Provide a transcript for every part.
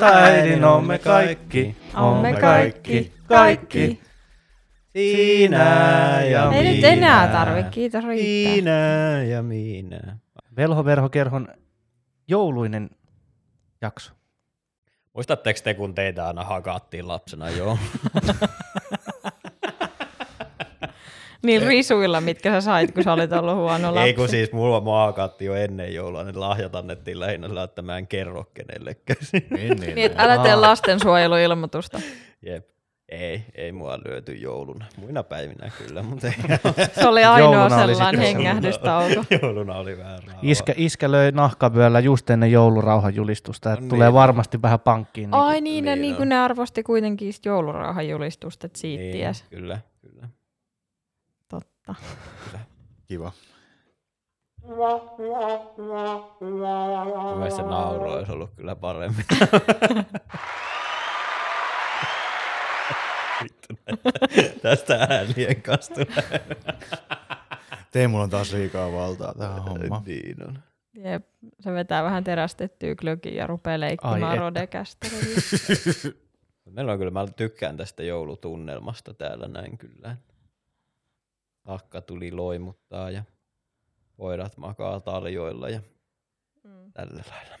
Porsaita äidin, oomme kaikki, oomme kaikki, kaikki. Siinä ja Ei nyt enää tarvi, kiitos riittää. Minä ja minä. Velhoverhokerhon jouluinen jakso. Muistatteko te, kun teitä aina hakattiin lapsena joo? Niin risuilla, mitkä sä sait, kun sä olit ollut huono lapsi. Ei kun siis mulla mua hakattiin jo ennen joulua, niin lahjat annettiin lähinnä sillä, että mä en kerro kenellekään. Niin, niin, Niin, että älä tee lastensuojeluilmoitusta. Jep. Ei, ei mua lyöty jouluna. Muina päivinä kyllä, mutta ei. Se oli ainoa Jouluna sellainen hengähdystauko. jouluna oli vähän rauha. Iskä, iskä löi nahkavyöllä just ennen joulurauhan julistusta, että No tulee niin. varmasti vähän pankkiin. Niin Ai niin, ne, Niin niin on. kuin ne arvosti kuitenkin joulurauhan julistusta, että siitä niin, ties. Kyllä, kyllä. Totta. Kiva. Mielestäni se nauru olisi ollut kyllä paremmin. Vittu näitä. Tästä äänien kanssa tulee. Teemulla on taas liikaa valtaa tähän hommaan. Niin on. Jep, se vetää vähän terästettyä glögiä ja rupeaa että. rodekästerillä. Meillä on kyllä, mä tykkään tästä joulutunnelmasta täällä näin kyllä. Akka tuli loimuttaa ja voidat makaa taljoilla ja Mm. tällä lailla.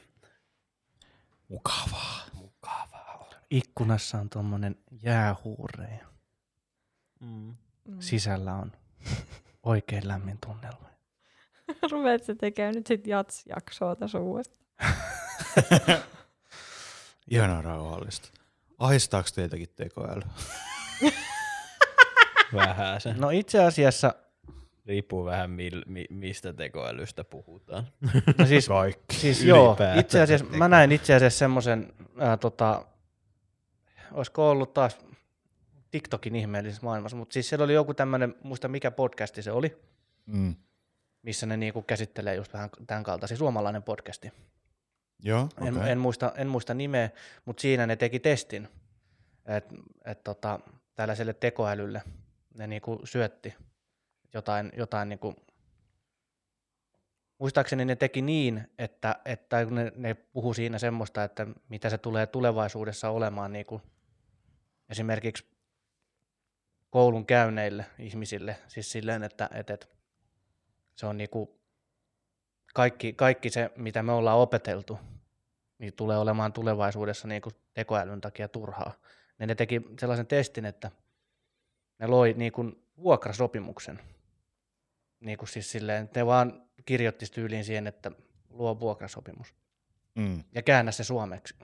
Mukavaa. Mukavaa on. Ikkunassa on tuommoinen jäähuure ja Mm. Mm. sisällä on oikein lämmin tunnelma. Rupeat sä tekemään nyt sit jats-jaksoa tässä uudestaan. Ihanaa rauhallista. Ahistaako teitäkin tekoäly? Vähän se. No itse asiassa, Riippuu vähän mil, mi, mistä tekoälystä puhutaan. no siis, Kaikki. siis joo, itse asiassa mä näin itse asiassa semmoisen, ää, tota, olisiko ollut taas TikTokin ihmeellisessä maailmassa, mutta siis siellä oli joku tämmöinen, muista mikä podcasti se oli, Mm. missä ne niinku käsittelee just vähän tämän kaltaisia, suomalainen podcasti. Joo, En, okei. en, muista, en muista nimeä, mutta siinä ne teki testin, että et tota, tällaiselle tekoälylle ne niinku syötti jotain, jotain niinku, muistaakseni ne teki niin, että, että ne, ne puhu siinä semmoista, että mitä se tulee tulevaisuudessa olemaan niinku, esimerkiksi koulun käyneille ihmisille, siis silleen, että, että, että se on niinku kaikki, kaikki se, mitä me ollaan opeteltu, niin tulee olemaan tulevaisuudessa niin kuin tekoälyn takia turhaa. Ne, ne teki sellaisen testin, että ne loi niin kuin vuokrasopimuksen. Niin kuin siis silleen, ne vaan kirjoitti tyyliin siihen, että luo vuokrasopimus Mm. ja käännä se suomeksi.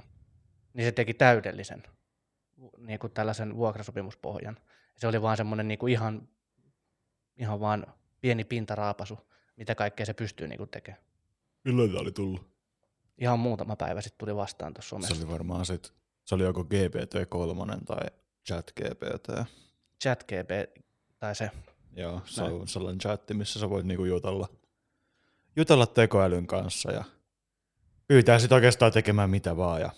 Niin se teki täydellisen niin kuin tällaisen vuokrasopimuspohjan. Se oli vaan semmoinen niin kuin ihan, ihan vaan pieni pintaraapasu, mitä kaikkea se pystyy niin kuin tekemään. Milloin tää oli tullut? Ihan muutama päivä sitten tuli vastaan tuossa Se somessa. oli varmaan sit, se oli joko GPT-3 tai chat GPT. Chat GP, tai se. Joo, se Näin. on sellainen chatti, missä sä voit niinku jutella, jutella tekoälyn kanssa ja pyytää sit oikeastaan tekemään mitä vaan ja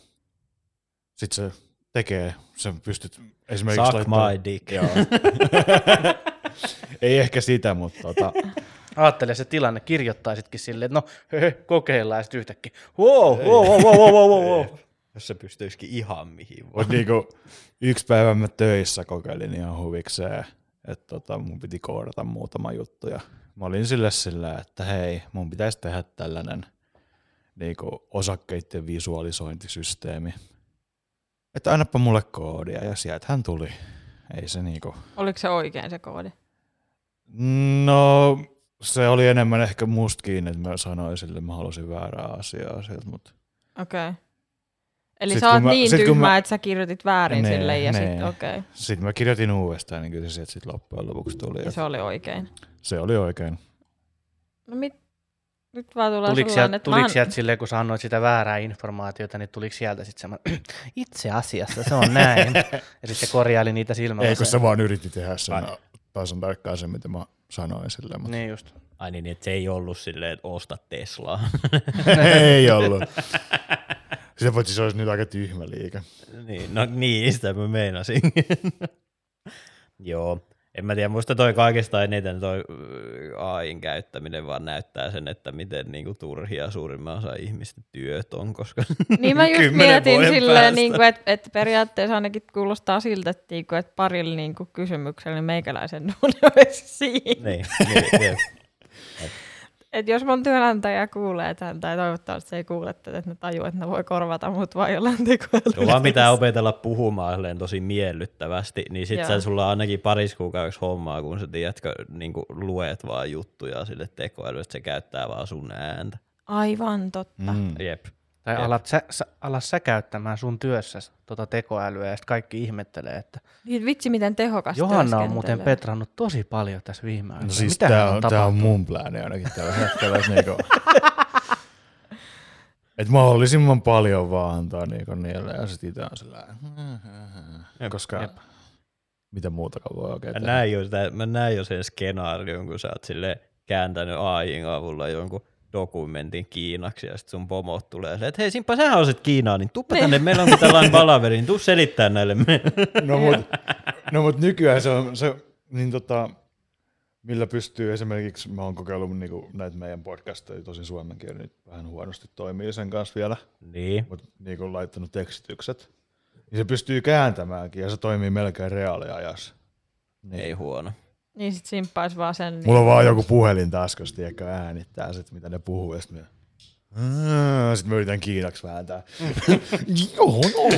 sit se tekee, sen pystyt esimerkiksi Suck laittaa- my dick. Joo. Ei ehkä sitä, mutta tota, Aattele se tilanne, kirjoittaisitkin silleen, että no höhö, kokeillaan ja sitten yhtäkkiä. Wow, wow, wow, wow, wow, wow, wow. Jos se pystyisikin ihan mihin vaan. Mut niinku, yksi päivä mä töissä kokeilin ihan huvikseen, että tota, mun piti koodata muutama juttu ja mä olin sille sillä, että hei, mun pitäisi tehdä tällainen niinku, osakkeiden visualisointisysteemi. Että annapa mulle koodia ja sieltä hän tuli. Ei se niinku... Oliko se oikein se koodi? No, se oli enemmän ehkä musta kiinni, että mä sanoin sille, että mä halusin väärää asiaa sieltä, mutta Okei. Okay. Eli Sit sä oot mä- niin tyhmä, mä- että sä kirjoitit väärin Nee, sille ja nee. sitten okei. Okay. sitten mä kirjoitin uudestaan, niin kyllä se sieltä sitten loppujen lopuksi tuli. Ja se oli oikein. se oli oikein. No mit, nyt vaan tulee Tuliko sieltä, että tuliko mä... sieltä silleen, kun sä annoit sitä väärää informaatiota, niin tuliko sieltä sitten semmoinen, itse asiassa se on näin. ja sitten se korjaili niitä silmällä. Ei, kun se vaan yritti tehdä sen tasan tarkkaan sen, mitä mä sanoin sille, mutta Niin just. Ai niin, että se ei ollut silleen, että osta Teslaa. ei ollut. Sitä paitsi se olisi nyt aika tyhmä liike. niin, no niin, sitä mä meinasin. Joo, En mä tiedä, musta toi kaikista eniten toi ö, AIn käyttäminen vaan näyttää sen, että miten niinku turhia suurimman osa ihmisten työt on, koska Niin mä just mietin silleen, niin kuin, että, että periaatteessa ainakin kuulostaa siltä, että, niin kuin, että parilla niin kuin, kysymyksellä niin meikäläisen duuni olisi siinä. niin, niin, jep. Et jos mun työnantaja kuulee tämän, tai toivottavasti se ei kuule tätä, että ne tajuu, että ne voi korvata mut vaan jollain tekoälyllä. No vaan pitää opetella puhumaan tosi miellyttävästi, niin sit Joo. sä sulla on ainakin paris kuukaudeksi hommaa, kun sä tiedätkö, niin luet vaan juttuja sille tekoälylle, että se käyttää vaan sun ääntä. Aivan totta. Mm. Mm. Jep. Tai Jep. alat sä, sä, ala sä käyttämään sun työssä tota tekoälyä ja sitten kaikki ihmettelee, että Niin Vitsi, miten tehokas Johanna on muuten petrannut tosi paljon tässä viime aikoina. No siis Mitä tää on, tää on mun plääni ainakin tällä hetkellä. niinku, että mahdollisimman paljon vaan antaa niinku niille ja sit itse on sillä koska Jep. mitä muutakaan voi oikein Mä näin, jo sitä, mä näin jo sen skenaarion, kun sä oot sille kääntänyt AIin avulla jonkun dokumentin Kiinaksi ja sitten sun pomot tulee silleen, että hei Simppa, sähän osaat Kiinaa, niin tuppa tänne, meillä on tällainen palaveri, niin tuu selittää näille meille. No mut, no mut nykyään se on, se, niin tota, millä pystyy esimerkiksi, mä oon kokeillut niinku näitä meidän podcasteja, tosin suomen kieli nyt vähän huonosti toimii sen kanssa vielä, Niin. mutta niinku laittanut tekstitykset, niin se pystyy kääntämäänkin ja se toimii melkein reaaliajassa. Niin. Ei huono. Niin sit simppais vaan sen. Niin. Mulla on vaan joku puhelin taskussa, tiedätkö, äänittää sit, mitä ne puhuu, ja sit me... Sitten mä yritän kiinaksi vääntää. Joo, no.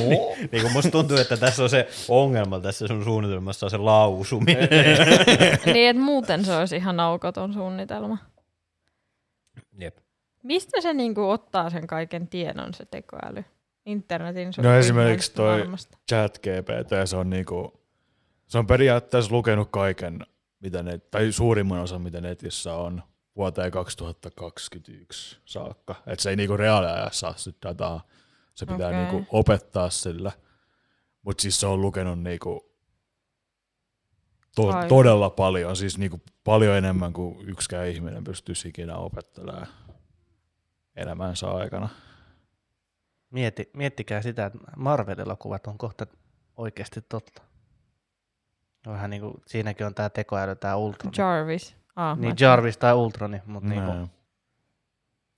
Niin kuin musta tuntuu, että tässä on se ongelma tässä sun suunnitelmassa on se lausuminen. niin, että muuten se olisi ihan aukoton suunnitelma. Jep. Mistä se niinku ottaa sen kaiken tiedon, se tekoäly? Internetin No esimerkiksi toi chat GPT, se on niinku, se on periaatteessa lukenut kaiken, mitä ne, tai suurimman osan, mitä netissä on vuoteen 2021 saakka. Et se ei niinku reaaliajassa saa sit dataa, se pitää Okei. niinku opettaa sillä. Mutta siis se on lukenut niinku to- Aivan. todella paljon, siis niinku paljon enemmän kuin yksikään ihminen pystyisi ikinä opettelemaan elämänsä aikana. Mieti, miettikää sitä, että Marvel-elokuvat on kohta oikeasti totta. Vähän niin kuin, siinäkin on tämä tekoäly, tämä Ultron. Jarvis. Ah, niin Jarvis tai Ultroni, mutta niin kuin.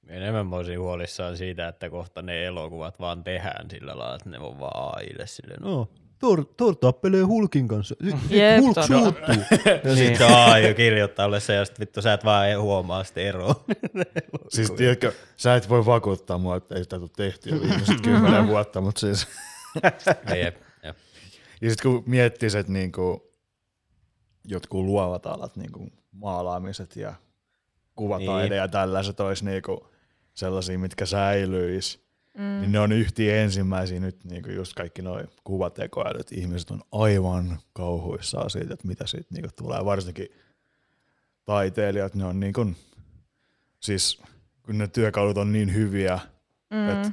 Enemmän mä olisin huolissaan siitä, että kohta ne elokuvat vaan tehdään sillä lailla, että ne on vaan AIlle silleen, no, Thor, Thor tappelee Hulkin kanssa. Jep, Hulk suuttuu. Ja Niin. sitten AI kirjoittaa alle se, ja sitten vittu sä et vaan huomaa sitä eroa. Siis tiedätkö, sä et voi vakuuttaa mua, että ei sitä tule tehtyä viimeiset kymmenen vuotta, mutta siis... Jep, jep. Ja sitten kun miettis, että niinku, jotkut luovat alat, niinku maalaamiset ja kuvataide Niin. ja tällaiset olisi niinku sellaisia, mitkä säilyis, Mm. niin ne on yhtiä ensimmäisiä nyt niinku just kaikki nuo kuvatekoälyt. Ihmiset on aivan kauhuissaan siitä, että mitä siitä niinku tulee. Varsinkin taiteilijat, ne on niinku, siis kun ne työkalut on niin hyviä, Mm. että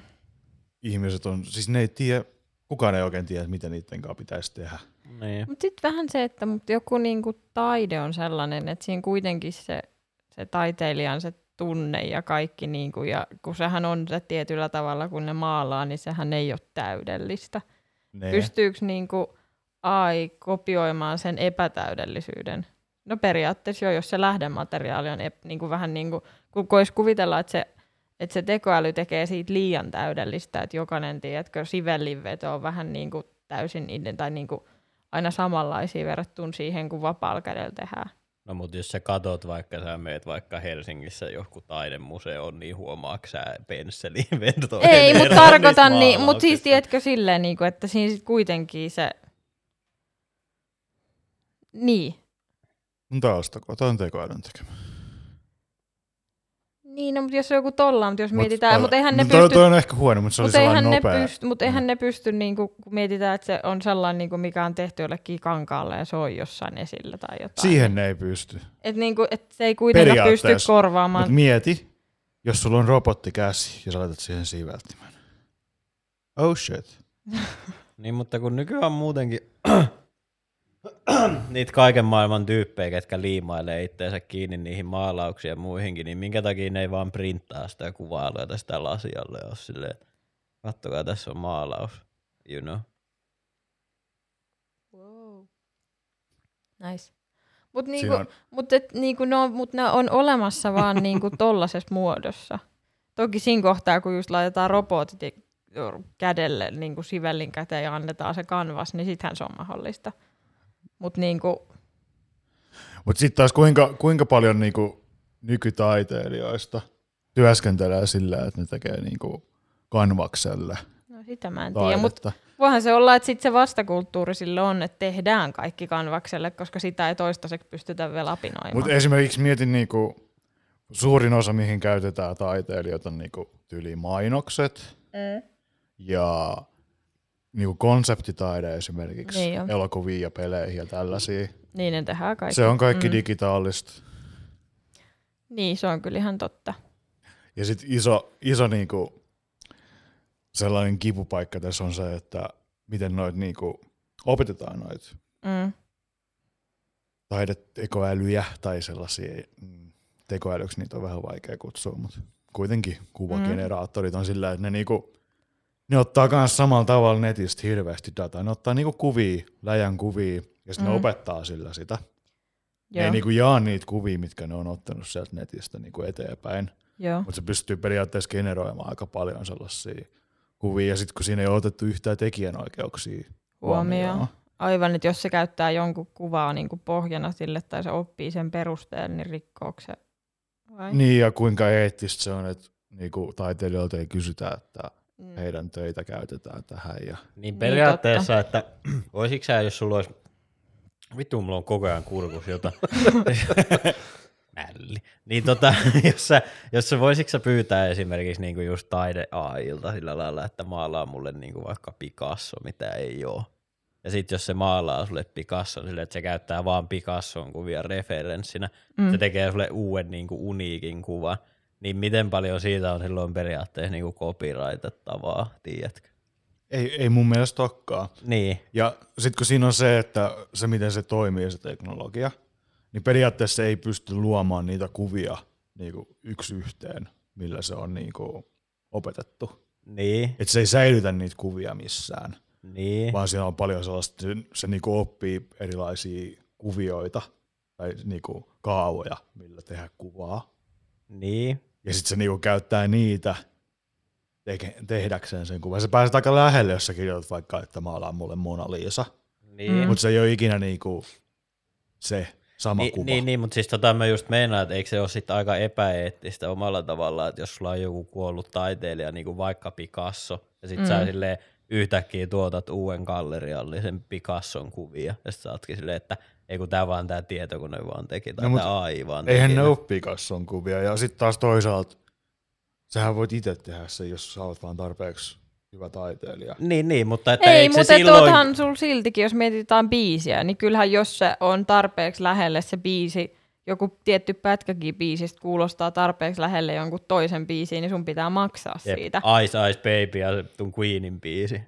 ihmiset on, siis ne ei tiedä, kukaan ei oikein tiedä, mitä niiden kanssa pitäisi tehdä. Niin. Mutta sitten vähän se, että mut joku niinku taide on sellainen, että siinä kuitenkin se, se taiteilijan se tunne ja kaikki, niinku, ja kun sehän on se tietyllä tavalla, kun ne maalaa, niin sehän ei ole täydellistä. Ne. Pystyykö niinku AI kopioimaan sen epätäydellisyyden? No periaatteessa jo, jos se lähdemateriaali on ep, niinku vähän niin kuin, kun voisi kuvitella, että se, että se tekoäly tekee siitä liian täydellistä, että jokainen, tiedätkö, sivellinveto on vähän niin kuin täysin tai niin kuin aina samanlaisia verrattuna siihen, kun vapaalla kädellä tehdään. No mutta jos sä katot vaikka, sä meet vaikka Helsingissä joku taidemuseoon, niin huomaatko sä pensseliin ventojen Ei, mutta tarkoitan, niin, mutta siis tiedätkö silleen, niin kuin, että siinä sit kuitenkin se... Niin. Toi on tekoälyn tekemä. Niin, no, mutta jos on joku tolla, mutta jos mietitään, ol- mutta eihän ne no toi, pysty... toi on ehkä huono, mutta se oli eihän, sellainen ne nopea. pysty, mutta eihän ne pysty, niin kuin, kun mietitään, että se on sellainen, niin kuin, mikä on tehty jollekin kankaalle ja se on jossain esillä tai jotain. Siihen ne ei pysty. Et, niin kuin, et se ei kuitenkaan pysty korvaamaan. Mutta mieti, jos sulla on robottikäsi ja sä laitat siihen siveltimen. Oh shit. Niin, mutta kun nykyään on muutenkin niitä kaiken maailman tyyppejä, ketkä liimailee itteensä kiinni niihin maalauksiin ja muihinkin, niin minkä takia ne ei vaan printtaa sitä laita sitä lasialle ole silleen, kattokaa, tässä on maalaus, you know. Wow. Nice. Mutta niinku, on- mut et, niinku, ne on, mut ne on olemassa vaan niinku tollasessa muodossa. Toki siinä kohtaa, kun just laitetaan robotit kädelle niinku sivellin käteen ja annetaan se kanvas, niin sittenhän se on mahdollista. Mutta niinku, Mutta sitten taas kuinka, kuinka paljon niinku nykytaiteilijoista työskentelee sillä, että ne tekee niinku kanvakselle no sitä mä en tiedä. Mutta voihan se olla, että sitten se vastakulttuuri sille on, että tehdään kaikki kanvakselle, koska sitä ei toistaiseksi pystytä vielä apinoimaan. Mutta esimerkiksi mietin niinku, suurin osa, mihin käytetään taiteilijoita, on niinku tyyli mainokset Mm. ja niinku konseptitaide esimerkiksi, Niin jo. elokuviin ja peleihin ja tällaisia. Niin ne tehdään kaikki. Se on kaikki Mm. digitaalista. Niin, se on kyllä ihan totta. Ja sitten iso, iso niinku, sellainen kipupaikka tässä on se, että miten noit niinku, opetetaan noit Mm. taidetekoälyjä tai sellaisia mm, tekoälyksi, niitä on vähän vaikea kutsua, mutta kuitenkin kuvageneraattorit on sillä, että ne, niinku, ne ottaa myös samalla tavalla netistä hirveästi dataa. Ne ottaa niinku kuvia, läjän kuvia, ja sitten mm. ne opettaa sillä sitä. Ne Joo. ei niinku jaa niitä kuvia, mitkä ne on ottanut sieltä netistä niinku eteenpäin, mutta se pystyy periaatteessa generoimaan aika paljon sellaisia kuvia, ja sitten kun siinä ei ole otettu yhtään tekijänoikeuksia Huomioon. Aivan, että jos se käyttää jonkun kuvaa niin kuin pohjana sille tai se oppii sen perusteella, niin rikkooko se? Vai? Niin, ja kuinka eettistä se on, että niinku, taiteilijoilta ei kysytä, että Mm. heidän töitä käytetään tähän. Ja... Niin periaatteessa, että voisitko sä, jos sulla olisi, vittu mulla on koko ajan kurkus jotain, Nälli. Niin tota, jos sä, jos sä voisitko sä pyytää esimerkiksi niinku just taide AIlta sillä lailla, että maalaa mulle niinku vaikka Picasso, mitä ei ole. Ja sitten jos se maalaa sulle Picasso sille, että se käyttää vaan Picasson kuvia referenssinä, mm. se tekee sulle uuden niinku uniikin kuvan, niin miten paljon siitä on silloin periaatteessa niinku copyrightettavaa, tiedätkö? Ei, ei mun mielestä olekaan. Niin, Ja sitten kun siinä on se, että se miten se toimii se teknologia, niin periaatteessa se ei pysty luomaan niitä kuvia niinku yksi yhteen, millä se on niinku opetettu. niin, Että se ei säilytä niitä kuvia missään, niin. vaan siinä on paljon sellaista, se, se niinku oppii erilaisia kuvioita tai niinku kaavoja, millä tehdä kuvaa. Niin, Ja sitten se niinku käyttää niitä teke, tehdäkseen sen kuvan. Se pääsee aika lähelle, jos sä kirjoitat vaikka, että maalaa mulle Mona Lisa. niin. Mm. Mutta se ei ole ikinä niinku se sama Niin, kuva. niin, niin, mutta siis tota mä just meinaan, että eikö se ole sitten aika epäeettistä omalla tavallaan, että jos sulla on joku kuollut taiteilija, niin kuin vaikka Picasso, ja sitten mm. sä silleen yhtäkkiä tuotat uuden galleriallisen Picasson kuvia, ja sitten sä ootkin silleen, että ei kun tää vaan tää tietokone vaan teki, tai No, tää AI vaan Eihän teki. ne ole Picasson kuvia. Ja sitten taas toisaalta, sähän voit itse tehdä se, jos sä oot vaan tarpeeksi hyvä taiteilija. Niin, niin, mutta että Ei, mutta silloin... tuothan sul siltikin, jos mietitään biisiä, niin kyllähän jos se on tarpeeksi lähelle se biisi, joku tietty pätkäkin biisistä kuulostaa tarpeeksi lähelle jonkun toisen biisiin, niin sun pitää maksaa Jep, siitä. Ice Ice Baby ja Queenin biisi.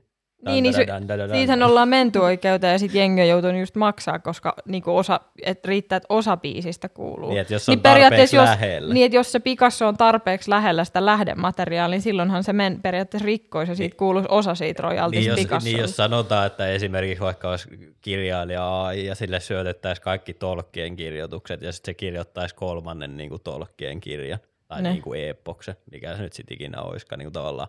Niin, niin se, siitähän ollaan menty oikeuteen ja sitten jengi on joutunut just maksaa, koska niinku osa, et riittää, että osa biisistä kuuluu. Niin, että jos on periaatteessa tarpeeksi jos, lähellä. Niin, että jos se Picasso on tarpeeksi lähellä sitä lähdemateriaalia, niin silloinhan se men, periaatteessa rikkoisi ja siitä kuuluisi osa siitä royaltista Niin Picassolle. niin jos sanotaan, että esimerkiksi vaikka olisi kirjailija AI ja sille syötettäisiin kaikki Tolkien kirjoitukset ja sitten se kirjoittaisi kolmannen niin kuin Tolkien kirjan tai Ne. niin kuin epoksen, mikä se nyt sitten ikinä olisikaan niin kuin tavallaan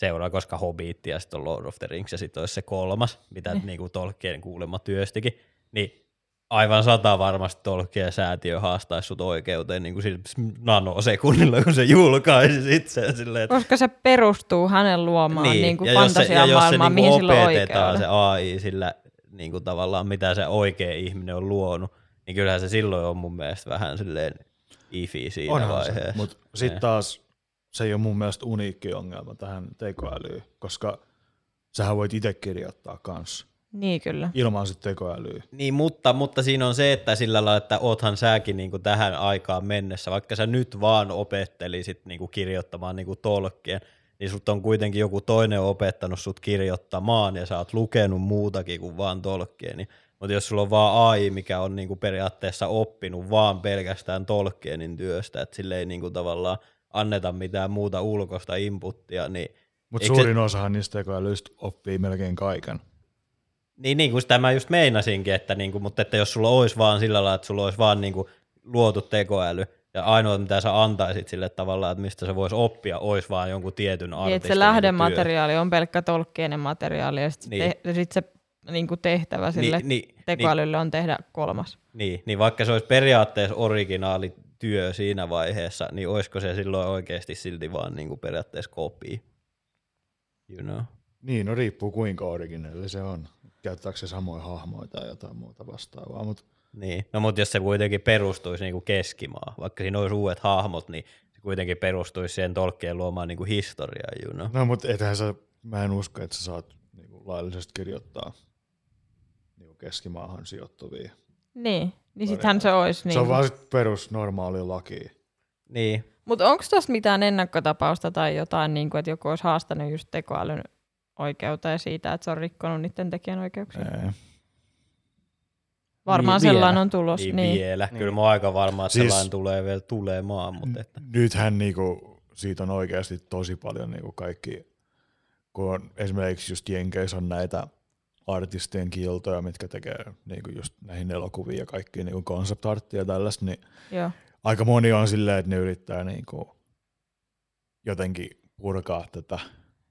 seuraa, koska Hobbit ja sitten on Lord of the Rings ja sitten olisi se kolmas, mitä niin kuin Tolkien kuulemma työstikin, niin aivan sata varmasti Tolkien säätiö haastaisi sut oikeuteen niin kuin sillä nanosekunnilla, kun se julkaisi sit sen silleen, että Koska se perustuu hänen luomaan niin, niin kuin ja jos se, ja jos se fantasiamaailmaan, niinku mihin sillä on opetetaan se AI sillä niinku tavallaan, mitä se oikea ihminen on luonut, niin kyllähän se silloin on mun mielestä vähän silleen ifi siinä Onhan vaiheessa. mutta Niin. sitten taas se ei ole mun mielestä uniikki ongelma tähän tekoälyyn, koska sähän voit itse kirjoittaa kanssa Niin kyllä. ilman sit tekoälyä. Niin, mutta, mutta siinä on se, että sillä lailla, että oothan säkin niinku tähän aikaan mennessä, vaikka sä nyt vaan opettelisit niinku kirjoittamaan niinku tolkkien, niin sut on kuitenkin joku toinen opettanut sut kirjoittamaan ja sä oot lukenut muutakin kuin vaan tolkkien. Niin, mutta jos sulla on vaan AI, mikä on niinku periaatteessa oppinut vaan pelkästään Tolkienin työstä, että sille ei niinku tavallaan anneta mitään muuta ulkoista inputtia, niin Mutta suurin osahan niistä tekoälyistä oppii melkein kaiken. Niin, niin kuin sitä mä just meinasinkin, että niin kuin, mutta että jos sulla olisi vaan sillä lailla, että sulla olisi vaan niin kuin luotu tekoäly, ja ainoa, mitä sä antaisit sille tavallaan, että mistä se voisi oppia, olisi vaan jonkun tietyn Niin, artistin että se työ. lähdemateriaali on pelkkä tolkkeinen materiaali, ja sitten Niin. te, sit se niin kuin tehtävä sille niin, niin, niin, tekoälylle on tehdä kolmas. niin, niin, vaikka se olisi periaatteessa originaali työ siinä vaiheessa, niin olisiko se silloin oikeasti silti vaan niin kuin periaatteessa kopia? You know? Niin, no riippuu kuinka originelli se on. Käyttääkö se samoja hahmoja tai jotain muuta vastaavaa, mutta Niin, no mutta jos se kuitenkin perustuisi niin kuin keskimaa, vaikka siinä olisi uudet hahmot, niin se kuitenkin perustuisi siihen tolkkien luomaan niin kuin historiaan, you know? no, mut ethän sä, mä en usko, että sä saat niinku laillisesti kirjoittaa niinku keskimaahan sijoittuvia. Niin, niin sittenhän se olisi. Niin. Niin Se on vaan sit perus normaali laki. Niin, Mutta onko tuossa mitään ennakkotapausta tai jotain, niin kuin, että joku olisi haastanut just tekoälyn oikeuteen siitä, että se on rikkonut niiden tekijänoikeuksia? Ei. Varmaan Niin, vielä. sellainen on tulos. niin, Niin, vielä. Niin. Kyllä mä aika varma, että Siis- siis... sellainen tulee vielä tulemaan, mutta että... Nythän niinku, siitä on oikeasti tosi paljon niinku kaikki, kun on, esimerkiksi just Jenkeissä on näitä artistien kiltoja, mitkä tekee niinku just näihin elokuviin ja kaikkiin niinku concept arttia ja tällaista, niin Joo. aika moni on silleen, että ne yrittää niinku jotenkin purkaa tätä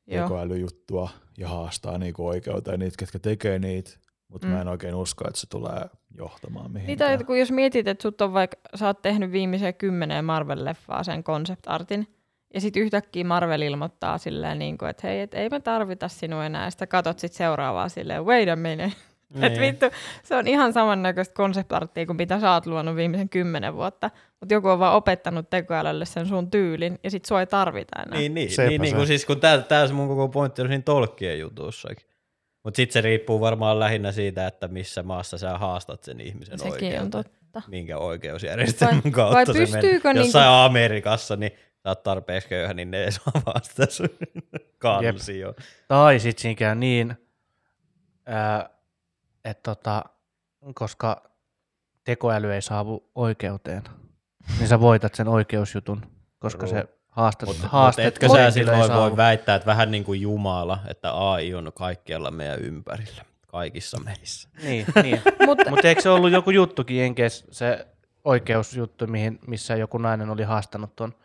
Joo. tekoälyjuttua ja haastaa niinku oikeuteen niitä, ketkä tekee niitä, mutta Mm. mä en oikein usko, että se tulee johtamaan mihinkään. Niitä, kun jos mietit, että sut on vaikka, sä oot tehnyt viimeiseen kymmenen Marvel-leffaa sen concept artin, ja sitten yhtäkkiä Marvel ilmoittaa silleen, niin kuin, että hei, et ei me tarvita sinua enää, ja sitten katot sit seuraavaa silleen, wait a minute. Niin. Et vittu, se on ihan samannäköistä concept arttia kuin mitä sä oot luonut viimeisen kymmenen vuotta, mutta joku on vaan opettanut tekoälylle sen sun tyylin, ja sit sua ei tarvita enää. Niin, niin, Sepä niin, niin se. kun siis kun tää, tää se mun koko pointti on siinä tolkkien jutussakin. Mutta sitten se riippuu varmaan lähinnä siitä, että missä maassa sä haastat sen ihmisen Sekin oikeuteen. on totta. Minkä oikeusjärjestelmän Vai- kautta vai se menee. pystyykö Jossain niinku- Amerikassa, niin sä oot tarpeeksi köyhä, niin ne ei saa vastata sun kansioon. Tai sitten siinä käy niin, että tota, koska tekoäly ei saavu oikeuteen, niin sä voitat sen oikeusjutun, koska True. se haastat, Mutta mut haastet etkö sä silloin saavu. voi väittää, että vähän niin kuin Jumala, että AI on kaikkialla meidän ympärillä, kaikissa meissä. Niin, niin. Mutta Mutta eikö se ollut joku juttukin Jenkeissä, se oikeusjuttu, mihin, missä joku nainen oli haastanut tuon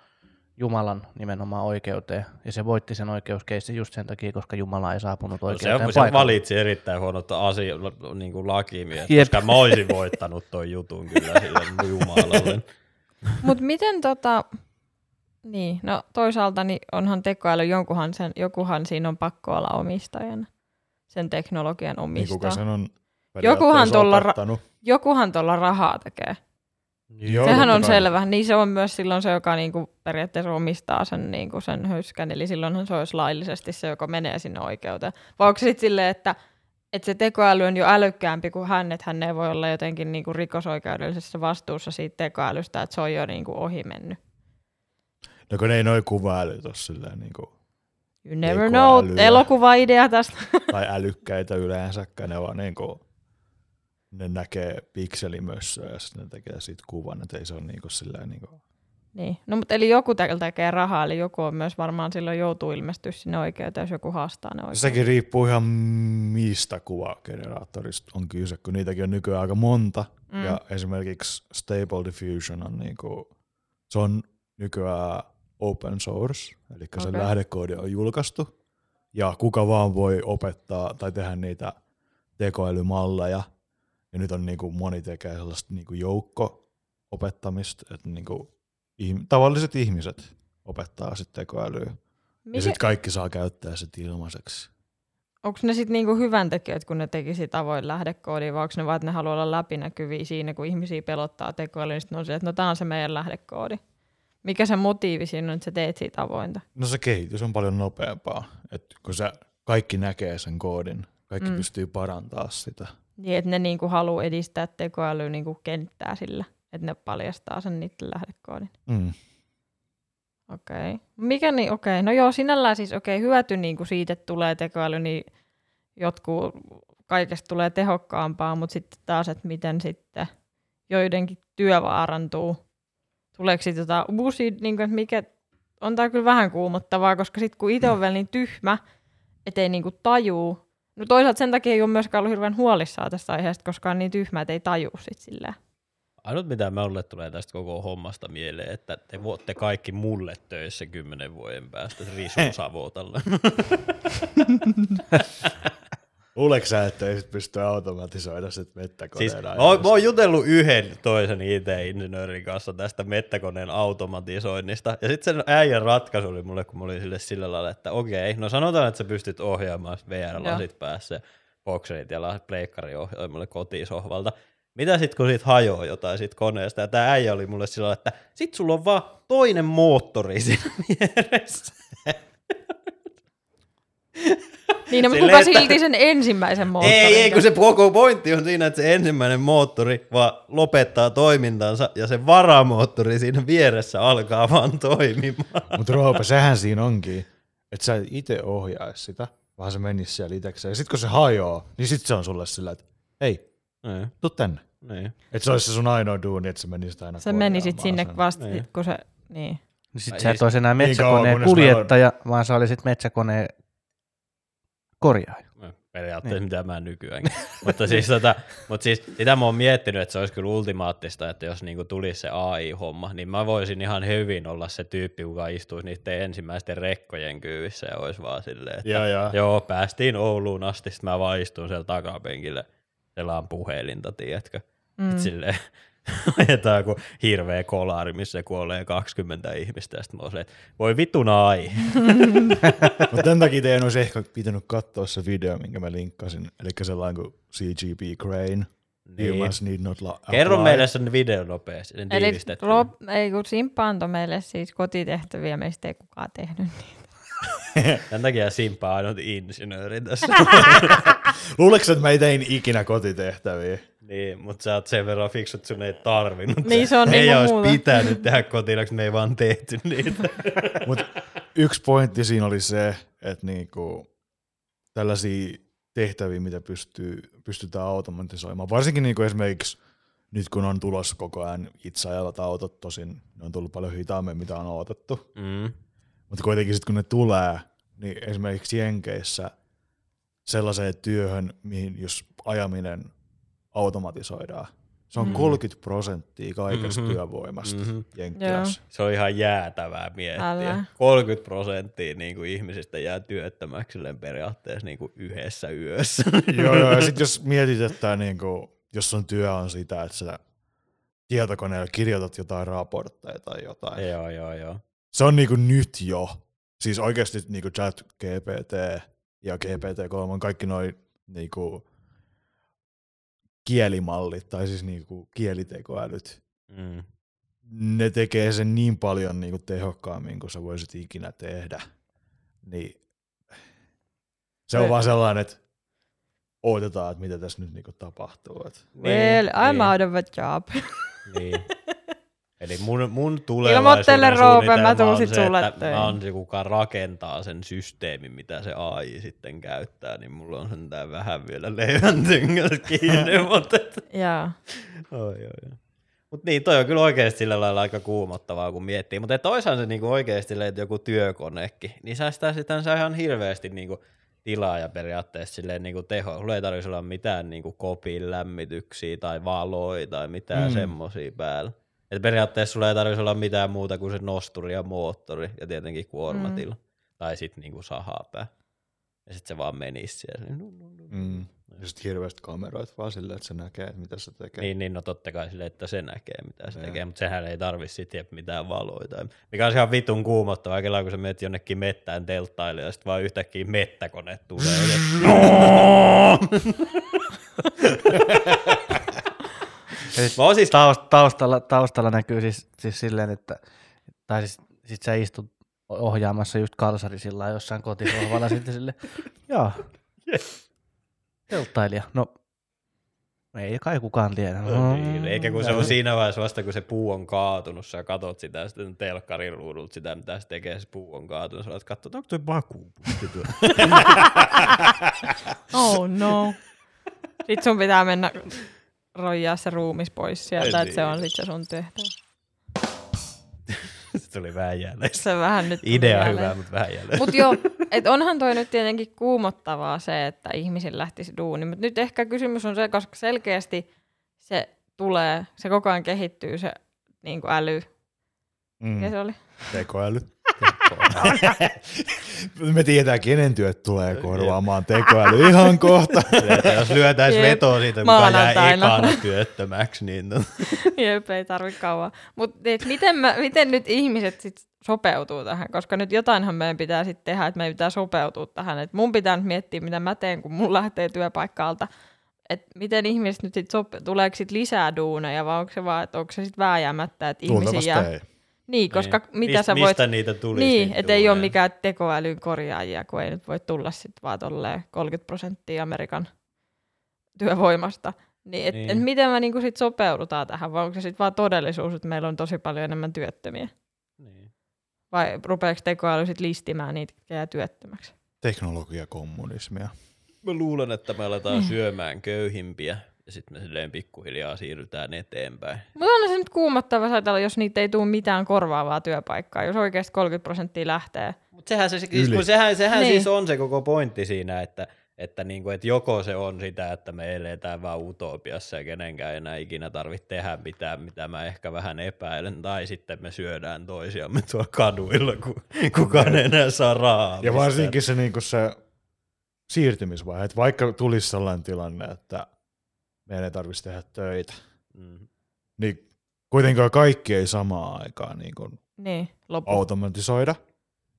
Jumalan nimenomaan oikeuteen, ja se voitti sen oikeuskeissin just sen takia, koska Jumala ei saapunut No se, oikeuteen se paikalle. valitsi erittäin huonot asia, niin kuin lakimiehet, Jep. koska mä olisin voittanut ton jutun kyllä sille Jumalalle. Mut miten tota, niin, no toisaalta niin onhan tekoäly, jonkunhan, sen, jokuhan siinä on pakko olla omistajana, sen teknologian niin omistaa. kuka sen on Jokuhan tuolla ra-. Jokuhan tuolla rahaa tekee. Joo, Sehän on kai. selvä. Niin se on myös silloin se, joka niinku periaatteessa omistaa sen, niinku sen höyskän. Eli silloinhan se olisi laillisesti se, joka menee sinne oikeuteen. Vai onko sitten silleen, että, että se tekoäly on jo älykkäämpi kuin hän, että hän ei voi olla jotenkin niinku rikosoikeudellisessa vastuussa siitä tekoälystä, että se on jo niinku ohi mennyt. No kun ei noi kuvaälyt ole silleen niinku, You never know. Tekoälyä. Elokuva-idea tästä. tai älykkäitä yleensäkään, ne vaan niinku, ne näkee pikselimössöä ja sitten ne tekee siitä kuvan, että ei se ole niinku silleen niinku, niin. No, mutta eli joku te- tekee rahaa, eli joku on myös varmaan silloin joutuu ilmestyä sinne oikeuteen, jos joku haastaa ne oikeuteen. Sekin riippuu ihan mistä kuvageneraattorista on kyse, kun niitäkin on nykyään aika monta. Mm. Ja esimerkiksi Stable Diffusion on niinku, se on nykyään open source, eli okay. sen lähdekoodi on julkaistu. Ja kuka vaan voi opettaa tai tehdä niitä tekoälymalleja. Ja nyt on niinku, moni tekee sellaista niinku joukko-opettamista, että niinku, ihm- tavalliset ihmiset opettaa sitten tekoälyä. Ja Mikä, sitten kaikki saa käyttää sitä ilmaiseksi. onko ne sitten niinku hyvän tekijät, kun ne tekisi avoin lähdekoodia, vai onko ne vaan, että ne haluaa olla läpinäkyviä siinä, kun ihmisiä pelottaa tekoäly, niin sitten on se, että no tämä on se meidän lähdekoodi. Mikä se motiivi siinä on, että sä teet siitä avointa? No se kehitys on paljon nopeampaa, että kun sä kaikki näkee sen koodin, kaikki Mm. pystyy parantaa sitä. Niin, että ne niinku haluaa edistää tekoälyä niinku kenttää sillä, että ne paljastaa sen niiden lähdekoodin. Mm. Okei. Mikä niin, okei. No joo, sinällään siis okei, hyöty niin kuin siitä, että tulee tekoäly, niin jotkut kaikesta tulee tehokkaampaa, mutta sitten taas, että miten sitten joidenkin työ vaarantuu. Tuleeko sitten jotain uusia, niin kuin, että mikä, on tämä kyllä vähän kuumottavaa, koska sitten kun itse on vielä niin tyhmä, ettei niin kuin tajuu, No toisaalta sen takia ei ole myöskään ollut hirveän huolissaan tästä aiheesta, koska on niin tyhmä, että ei tajuu sit silleen. Ainut mitä mulle tulee tästä koko hommasta mieleen, että te voitte kaikki mulle töissä kymmenen vuoden päästä risun savotalla. Luuleeko sä, että ei sit pysty automatisoida sit siis, mettäkoneella? mä, oon, mä oon jutellut yhden toisen IT-insinöörin kanssa tästä mettäkoneen automatisoinnista, ja sitten sen äijän ratkaisu oli mulle, kun mä olin sille sillä lailla, että okei, no sanotaan, että sä pystyt ohjaamaan VR-lasit päässä, boxerit ja la- pleikkariohjelmalle kotisohvalta. Mitä sitten, kun siitä hajoaa jotain siitä koneesta, ja tämä äijä oli mulle sillä lailla, että sit sulla on vaan toinen moottori siinä vieressä. Niin, no, mutta kuka että- silti sen ensimmäisen moottorin? Ei, ei, kun se koko pointti on siinä, että se ensimmäinen moottori vaan lopettaa toimintansa ja se varamoottori siinä vieressä alkaa vaan toimimaan. Mutta Roope, sehän siinä onkin, että sä et itse ohjaisi sitä, vaan se menisi siellä itsekseen. Ja sit kun se hajoaa, niin sit se on sulle sillä, että hei, Niin, tuu tänne. niin. Että se olisi se sun ainoa duuni, että se menisi aina Se meni sit korjaamaan sinne sen. vasta, Niin. kun se, niin. Niin sit Ai sä et siis- olisi enää Niin metsäkoneen kuljettaja, vaan sä olisit metsäkoneen korjaaja. No, Periaatteessa Niin. mitä mä nykyäänkin. mutta, siis, tota, mutta siis sitä mä oon miettinyt, että se olisi kyllä ultimaattista, että jos niinku tulisi se AI-homma, niin mä voisin ihan hyvin olla se tyyppi, joka istuisi niiden ensimmäisten rekkojen kyyvissä ja olisi vaan silleen, että Joo, joo. joo, päästiin Ouluun asti, sitten mä vaan istun siellä takapenkillä, selaan puhelinta, tiedätkö. Mm. Mm. Silleen, ajetaan kuin hirveä kolari, missä kuolee 20 ihmistä, ja sitten mä silleen, että voi vitun ai. Mutta tämän takia teidän olisi ehkä pitänyt katsoa se video, minkä mä linkkasin. Eli sellainen kuin CGP Crane. Niin. Humans need not la- Kerro meille sen video nopeasti, sen Eli. Rob, ei kun Simppa antoi meille siis kotitehtäviä, meistä ei kukaan tehnyt niin. Tämän takia Simppa on ainut insinööri tässä. Luuleeko, että mä ei tein ikinä kotitehtäviä? Niin, mutta sä oot sen verran fiksu, että sun ei tarvinnut. Niin, se on ei niinku olisi muuta. pitänyt tehdä kotilaksi, me ei vaan tehty niitä. Mutta yksi pointti siinä oli se, että niinku, tällaisia tehtäviä, mitä pystyy, pystytään automatisoimaan, varsinkin niinku esimerkiksi nyt kun on tulossa koko ajan itse ajavat autot, tosin ne on tullut paljon hitaammin, mitä on odotettu, Mm. mutta kuitenkin sitten kun ne tulee, niin esimerkiksi Jenkeissä sellaiseen työhön, mihin jos ajaminen automatisoidaan, se on Mm. 30 prosenttia kaikesta Mhm. työvoimasta Mhm. Jenkkilässä. Se on ihan jäätävää miettiä. Älä. 30 prosenttia niin kuin ihmisistä jää työttömäksi periaatteessa niin kuin yhdessä yössä. joo, joo, ja sitten jos mietit, että niinku, jos sun työ on sitä, että sä tietokoneella kirjoitat jotain raportteja tai jotain. joo, joo, joo. Se on niinku nyt jo. Siis oikeasti niinku chat GPT ja GPT-3, kaikki noin niinku kielimallit tai siis niinku kielitekoälyt, Mm. ne tekee sen niin paljon niinku tehokkaammin kuin sä voisit ikinä tehdä. Niin se on vaan sellainen, että odotetaan, että mitä tässä nyt niinku tapahtuu. Et. Well, I'm niin, out of a job. Niin. Eli mun, mun tulevaisuuden Roope, mä tuun on sit se, sulle että mä oon se, kuka rakentaa sen systeemin, mitä se AI sitten käyttää, niin mulla on sentään vähän vielä leivän kiinni, mutta Joo. oi, oi. Mut niin, toi on kyllä oikeasti sillä lailla aika kuumottavaa, kun miettii. Mutta toisaan se niinku oikeasti että joku työkonekin, niin säästää sitä ihan hirveästi niinku tilaa ja periaatteessa silleen niinku teho. Sulla ei tarvitsisi olla mitään niinku kopin lämmityksiä tai valoja tai mitään Mm. mm. semmosia päällä. Et periaatteessa sulla ei tarvitsisi olla mitään muuta kuin se nosturi ja moottori ja tietenkin kuormatila. Mm. Tai sitten niinku sahapää. Ja sitten se vaan menisi siellä. Nu, nu, nu. Mm. Ja sitten hirveästi kameroit vaan silleen, että se näkee, että mitä se tekee. Niin, niin, no totta kai silleen, että se näkee, mitä se Joo. tekee, mutta sehän ei tarvi sitten mitään valoita. Mikä on ihan vitun kuumottavaa, kelaa kun sä menet jonnekin mettään telttaille ja sitten vaan yhtäkkiä mettäkone tulee. Mä siis taust- taustalla, taustalla näkyy siis, siis silleen, että tai siis sit sä istut ohjaamassa just kalsari sillä lailla jossain kotisohvalla sitten sille, joo, telttailija, no ei kai kukaan tiedä. No niin, eikä kun se on Mm. siinä vaiheessa vasta, kun se puu on kaatunut, sä katot sitä ja sitten telkkarin ruudulta sitä, mitä se tekee, se puu on kaatunut, sä alat katsoa, että onko toi paku? Oh no. Sitten sun pitää mennä rojaa se ruumis pois sieltä, että se on sitten se sun tehtävä. se tuli vähän jälleen. Se vähän nyt Idea hyvä, mutta vähän jälleen. Mut joo, et onhan toi nyt tietenkin kuumottavaa se, että ihmisin lähtisi duuni, mutta nyt ehkä kysymys on se, koska selkeästi se tulee, se koko ajan kehittyy se niin kuin äly. Mikä Mm. se oli? Tekoäly. Me tiedetään, kenen työt tulee korvaamaan tekoäly ihan kohta. Että jos lyötäis Jep. vetoa siitä, kuka jää ekana työttömäksi, niin no. Jep, ei tarvi kauan. Mutta miten, mä, miten nyt ihmiset sit sopeutuu tähän? Koska nyt jotainhan meidän pitää sitten tehdä, että meidän pitää sopeutua tähän. Et mun pitää nyt miettiä, mitä mä teen, kun mun lähtee työpaikkaalta. Et miten ihmiset nyt sit sope- tuleeko sit lisää duuneja vai onko se vaan, että onko se sitten vääjäämättä, että ihmisiä ei. Niin, koska niin. mitä Mist, sä voit... Mistä niitä tulisi? Niin, että ei ole mikään tekoälyn korjaajia, kun ei nyt voi tulla sitten vaan tolleen 30 prosenttia Amerikan työvoimasta. Niin, et, Niin. niin. et miten me niinku sit sopeudutaan tähän, vai onko se sitten vaan todellisuus, että meillä on tosi paljon enemmän työttömiä? Niin. Vai rupeeko tekoäly sitten listimään niitä, jotka jää työttömäksi? Teknologiakommunismia. Mä luulen, että me aletaan Mm. syömään köyhimpiä ja sitten me silleen pikkuhiljaa siirrytään eteenpäin. Mutta on se nyt kuumottava ajatella, jos niitä ei tule mitään korvaavaa työpaikkaa, jos oikeasti 30 prosenttia lähtee. Mutta sehän, se, siis, kun sehän, sehän Niin. siis on se koko pointti siinä, että, että, niinku, että joko se on sitä, että me eletään vaan utopiassa ja kenenkään ei enää ikinä tarvitse tehdä mitään, mitä mä ehkä vähän epäilen, tai sitten me syödään toisiamme tuolla kaduilla, kun kukaan ei enää saa rahaa. Ja varsinkin se, niin se siirtymisvaihe, että vaikka tulisi sellainen tilanne, että meidän ei tarvitsisi tehdä töitä, Mm. niin kuitenkaan kaikki ei samaan aikaan niin kuin Niin, automatisoida.